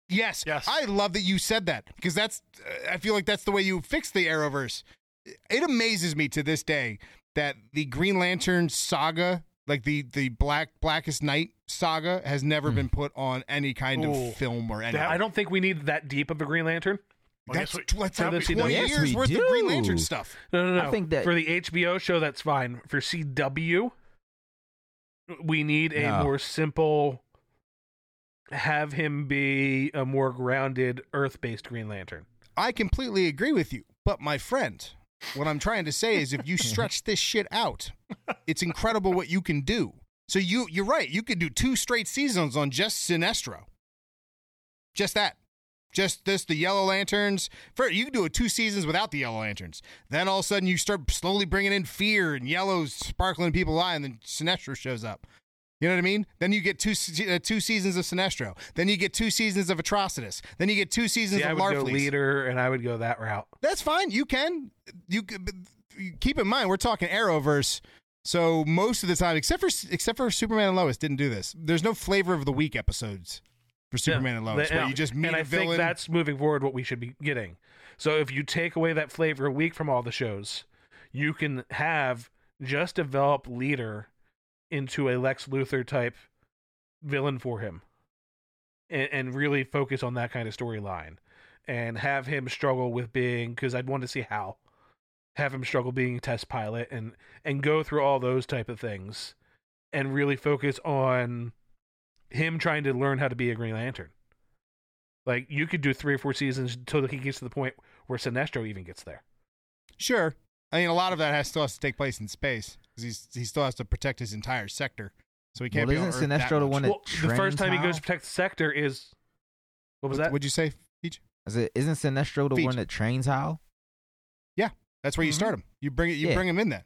[SPEAKER 2] yes,
[SPEAKER 5] Yes.
[SPEAKER 2] I love that you said that because that's uh, I feel like that's the way you fix the Arrowverse. It amazes me to this day that the Green Lantern saga, like the the Black Blackest Night saga, has never hmm. been put on any kind
[SPEAKER 5] Ooh.
[SPEAKER 2] of film or anything.
[SPEAKER 3] I don't think we need that deep of a Green Lantern.
[SPEAKER 5] Well,
[SPEAKER 2] That's,
[SPEAKER 5] guess what-
[SPEAKER 2] that's
[SPEAKER 3] for
[SPEAKER 2] how
[SPEAKER 3] the
[SPEAKER 2] 20
[SPEAKER 4] Yes,
[SPEAKER 2] years
[SPEAKER 4] we
[SPEAKER 2] worth of Green Lantern stuff.
[SPEAKER 3] No, no, no.
[SPEAKER 4] I think that-
[SPEAKER 3] for the HBO show, that's fine. For CW, we need a
[SPEAKER 4] No.
[SPEAKER 3] more simple. Have him be a more grounded, Earth-based Green Lantern.
[SPEAKER 2] I completely agree with you. But my friend, what I'm trying to say is if you [LAUGHS] stretch this shit out, it's incredible what you can do. So you you're right. You could do two straight seasons on just Sinestro. Just that. Just this, the Yellow Lanterns. For you can do it two seasons without the Yellow Lanterns. Then all of a sudden you start slowly bringing in fear and yellows sparkling in people's eye, and then Sinestro shows up. You know what I mean? Then you get two uh, two seasons of Sinestro. Then you get two seasons of Atrocitus. Then you get two seasons
[SPEAKER 3] See, I
[SPEAKER 2] of
[SPEAKER 3] would go leader, and I would go that route.
[SPEAKER 2] That's fine. You can. You keep in mind we're talking Arrowverse. So most of the time, except for except for Superman and Lois, didn't do this. There's no flavor of the week episodes for Superman and Lois, where you just meet
[SPEAKER 3] and
[SPEAKER 2] a
[SPEAKER 3] I
[SPEAKER 2] villain.
[SPEAKER 3] think that's moving forward what we should be getting. So if you take away that flavor a week from all the shows, you can have just develop leader into a Lex Luthor type villain for him, and, and really focus on that kind of storyline, and have him struggle with being because I'd want to see how have him struggle being a test pilot and and go through all those type of things, and really focus on him trying to learn how to be a Green Lantern. Like you could do three or four seasons until he gets to the point where Sinestro even gets there.
[SPEAKER 2] sure. I mean, a lot of that has still has to take place in space because he's he still has to protect his entire sector, so he can't.
[SPEAKER 4] Well,
[SPEAKER 2] be on
[SPEAKER 4] isn't
[SPEAKER 2] Earth that
[SPEAKER 4] Sinestro the one that
[SPEAKER 3] Well, the first
[SPEAKER 4] trains
[SPEAKER 3] time he goes to protect the sector is what was that?
[SPEAKER 2] What'd you say? Peach?
[SPEAKER 4] Is it, isn't Sinestro the
[SPEAKER 2] Feach.
[SPEAKER 4] one that trains Hal?
[SPEAKER 2] Yeah, that's where you start him. You bring it. You
[SPEAKER 4] Yeah.
[SPEAKER 2] bring him in then,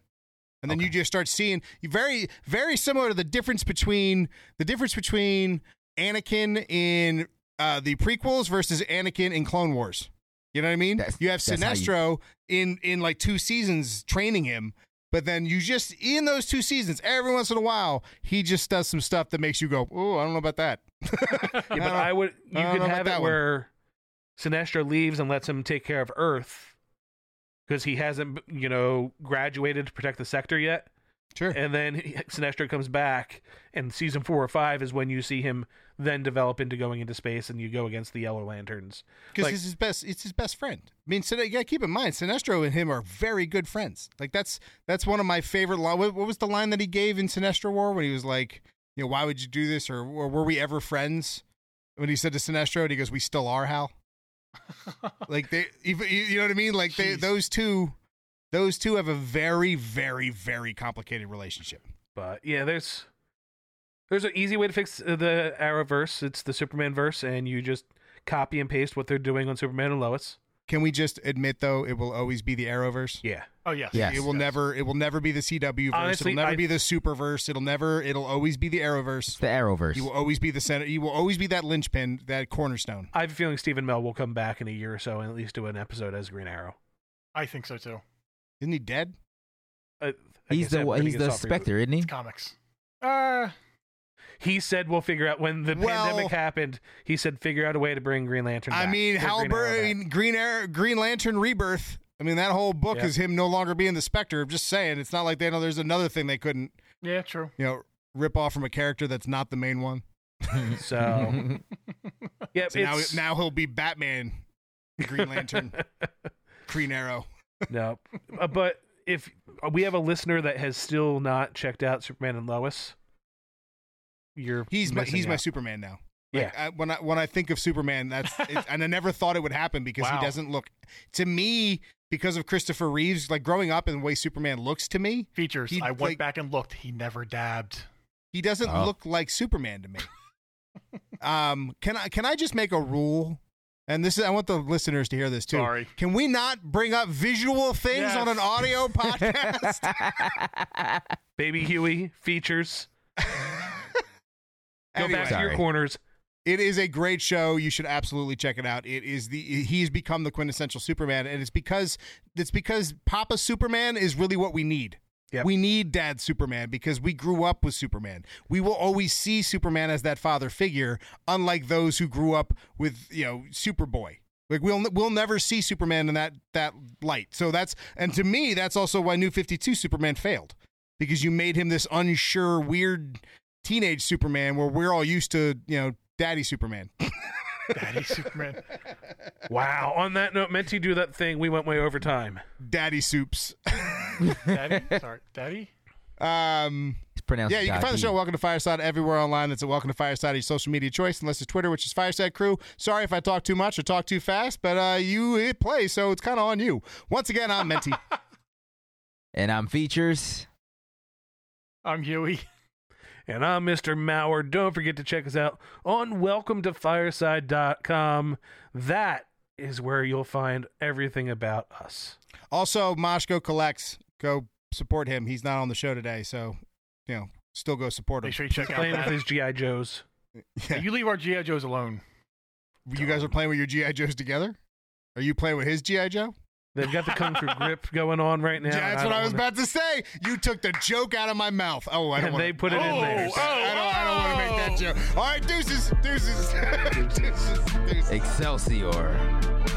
[SPEAKER 2] and then you just start seeing very very similar to the difference between the difference between Anakin in uh, the prequels versus Anakin in Clone Wars. You know what I mean?
[SPEAKER 4] That's-
[SPEAKER 2] you have
[SPEAKER 4] that's how you-
[SPEAKER 2] Sinestro in in like two seasons training him, but then you just in those two seasons, every once in a while, he just does some stuff that makes you go, "Oh, I don't know about that." [LAUGHS]
[SPEAKER 3] Yeah, but I would you
[SPEAKER 2] I
[SPEAKER 3] could have
[SPEAKER 2] that
[SPEAKER 3] it
[SPEAKER 2] one.
[SPEAKER 3] where Sinestro leaves and lets him take care of Earth because he hasn't you know graduated to protect the sector yet.
[SPEAKER 2] Sure.
[SPEAKER 3] And then he- Sinestro comes back, and season four or five is when you see him then develop into going into space, and you go against the Yellow Lanterns.
[SPEAKER 2] because
[SPEAKER 3] Like-
[SPEAKER 2] it's his best. It's his best friend. I mean, Sin- gotta keep in mind, Sinestro and him are very good friends. Like that's that's one of my favorite. Li- what, what was the line that he gave in Sinestro War when he was like, you know, why would you do this, or, or were we ever friends? When he said to Sinestro, and he goes, "We still are, Hal." [LAUGHS] like they, you you know what I mean? Like they, those two, those two have a very, very, very complicated relationship.
[SPEAKER 3] But yeah, there's there's an easy way to fix uh, the Arrowverse. It's the Superman verse, and you just copy and paste what they're doing on Superman and Lois.
[SPEAKER 2] Can we just admit though, it will always be the Arrowverse.
[SPEAKER 3] Yeah.
[SPEAKER 5] Oh yes.
[SPEAKER 4] Yes.
[SPEAKER 2] It will
[SPEAKER 5] Yes.
[SPEAKER 2] never. It will never be the CW verse.
[SPEAKER 3] Honestly,
[SPEAKER 2] it'll never
[SPEAKER 3] I-
[SPEAKER 2] be the Superverse. It'll never. It'll always be the Arrowverse.
[SPEAKER 4] The Arrowverse.
[SPEAKER 2] You will always be the center. You will always be that linchpin, that cornerstone.
[SPEAKER 3] I have a feeling Stephen Amell will come back in a year or so and at least do an episode as Green Arrow.
[SPEAKER 5] I think so too.
[SPEAKER 2] Isn't he dead?
[SPEAKER 3] Uh, like
[SPEAKER 4] he's the
[SPEAKER 3] we're
[SPEAKER 4] he's the. Spectre, isn't he?
[SPEAKER 5] It's comics. Uh,
[SPEAKER 3] He said we'll figure out when the
[SPEAKER 2] Well-
[SPEAKER 3] pandemic happened. He said figure out a way to bring Green Lantern.
[SPEAKER 2] I
[SPEAKER 3] back,
[SPEAKER 2] mean,
[SPEAKER 3] or Green Arrow
[SPEAKER 2] I mean, Green Arrow, Green Lantern Rebirth. I mean, that whole book
[SPEAKER 3] Yeah.
[SPEAKER 2] is him no longer being the Spectre. I'm just saying, it's not like they know there's another thing they couldn't,
[SPEAKER 5] yeah, true.
[SPEAKER 2] you know, rip off from a character that's not the main one. [LAUGHS]
[SPEAKER 3] So [LAUGHS] yeah,
[SPEAKER 2] So now, now he'll be Batman, Green Lantern, [LAUGHS] Green Arrow.
[SPEAKER 3] no. Uh, but if we have a listener that has still not checked out Superman and Lois, you're
[SPEAKER 2] He's my
[SPEAKER 3] missing
[SPEAKER 2] he's my. Superman now.
[SPEAKER 3] Yeah.
[SPEAKER 2] I, when I when I think of Superman, that's it, [LAUGHS] and I never thought it would happen because
[SPEAKER 5] Wow.
[SPEAKER 2] he doesn't look to me because of Christopher Reeves. Like growing up and the way Superman looks to me,
[SPEAKER 5] Features.
[SPEAKER 2] He,
[SPEAKER 5] I went
[SPEAKER 2] like-
[SPEAKER 5] back and looked. He never dabbed.
[SPEAKER 2] he doesn't
[SPEAKER 4] Oh.
[SPEAKER 2] look like Superman to me. [LAUGHS] um, can I can I just make a rule? And this is I want the listeners to hear this too.
[SPEAKER 5] Sorry.
[SPEAKER 2] Can we not bring up visual things
[SPEAKER 5] Yes.
[SPEAKER 2] on an audio [LAUGHS] podcast? [LAUGHS]
[SPEAKER 3] Baby Huey features. [LAUGHS] Go
[SPEAKER 2] Anyway.
[SPEAKER 3] back to your corners.
[SPEAKER 2] It is a great show. You should absolutely check it out. It is the he's become the quintessential Superman, and it's because it's because Papa Superman is really what we need.
[SPEAKER 3] Yep.
[SPEAKER 2] We need Dad Superman because we grew up with Superman. We will always see Superman as that father figure, unlike those who grew up with you know Superboy. Like we'll we'll never see Superman in that that light. So that's and to me that's also why New Fifty Two Superman failed because you made him this unsure, weird teenage Superman where we're all used to you know Daddy Superman. [LAUGHS]
[SPEAKER 5] Daddy Superman.
[SPEAKER 3] Wow. On that note, meant to do that thing. We went way over time.
[SPEAKER 2] Daddy Soups.
[SPEAKER 5] Daddy. [LAUGHS] Sorry, Daddy.
[SPEAKER 2] um,
[SPEAKER 4] It's pronounced.
[SPEAKER 2] yeah, you can find the
[SPEAKER 4] Dagi.
[SPEAKER 2] show Welcome to Fireside everywhere online. That's at Welcome to Fireside, your social media choice, unless it's Twitter, which is Fireside Crew. Sorry if I talk too much or talk too fast, but uh, you hit play, so it's kind of on you. Once again, I'm Menti. [LAUGHS]
[SPEAKER 4] And I'm features.
[SPEAKER 5] I'm Huey.
[SPEAKER 3] And I'm Mr. Mauer. Don't forget to check us out on welcometofireside.com. That is where you'll find everything about us.
[SPEAKER 2] also, Moshko collects. Go support him. He's not on the show today, so you know, still go support him.
[SPEAKER 5] Make sure you check out
[SPEAKER 3] Playing with his G.I. Joes.
[SPEAKER 2] Yeah. [LAUGHS]
[SPEAKER 5] You leave our GI Joes alone.
[SPEAKER 2] You guys are playing with your GI Joes together. Are you playing with his GI Joe?
[SPEAKER 3] They've got the Kung Fu grip [LAUGHS] going on right now.
[SPEAKER 2] Yeah,
[SPEAKER 3] and
[SPEAKER 2] that's what I was
[SPEAKER 3] wanna-
[SPEAKER 2] about to say. You took the joke out of my mouth. Oh, I don't
[SPEAKER 3] And
[SPEAKER 2] want
[SPEAKER 3] they put it in oh, there.
[SPEAKER 5] Oh, oh,
[SPEAKER 2] I don't, I don't want to make that oh. joke. All right, deuces, deuces, [LAUGHS] deuces, deuces.
[SPEAKER 4] Excelsior.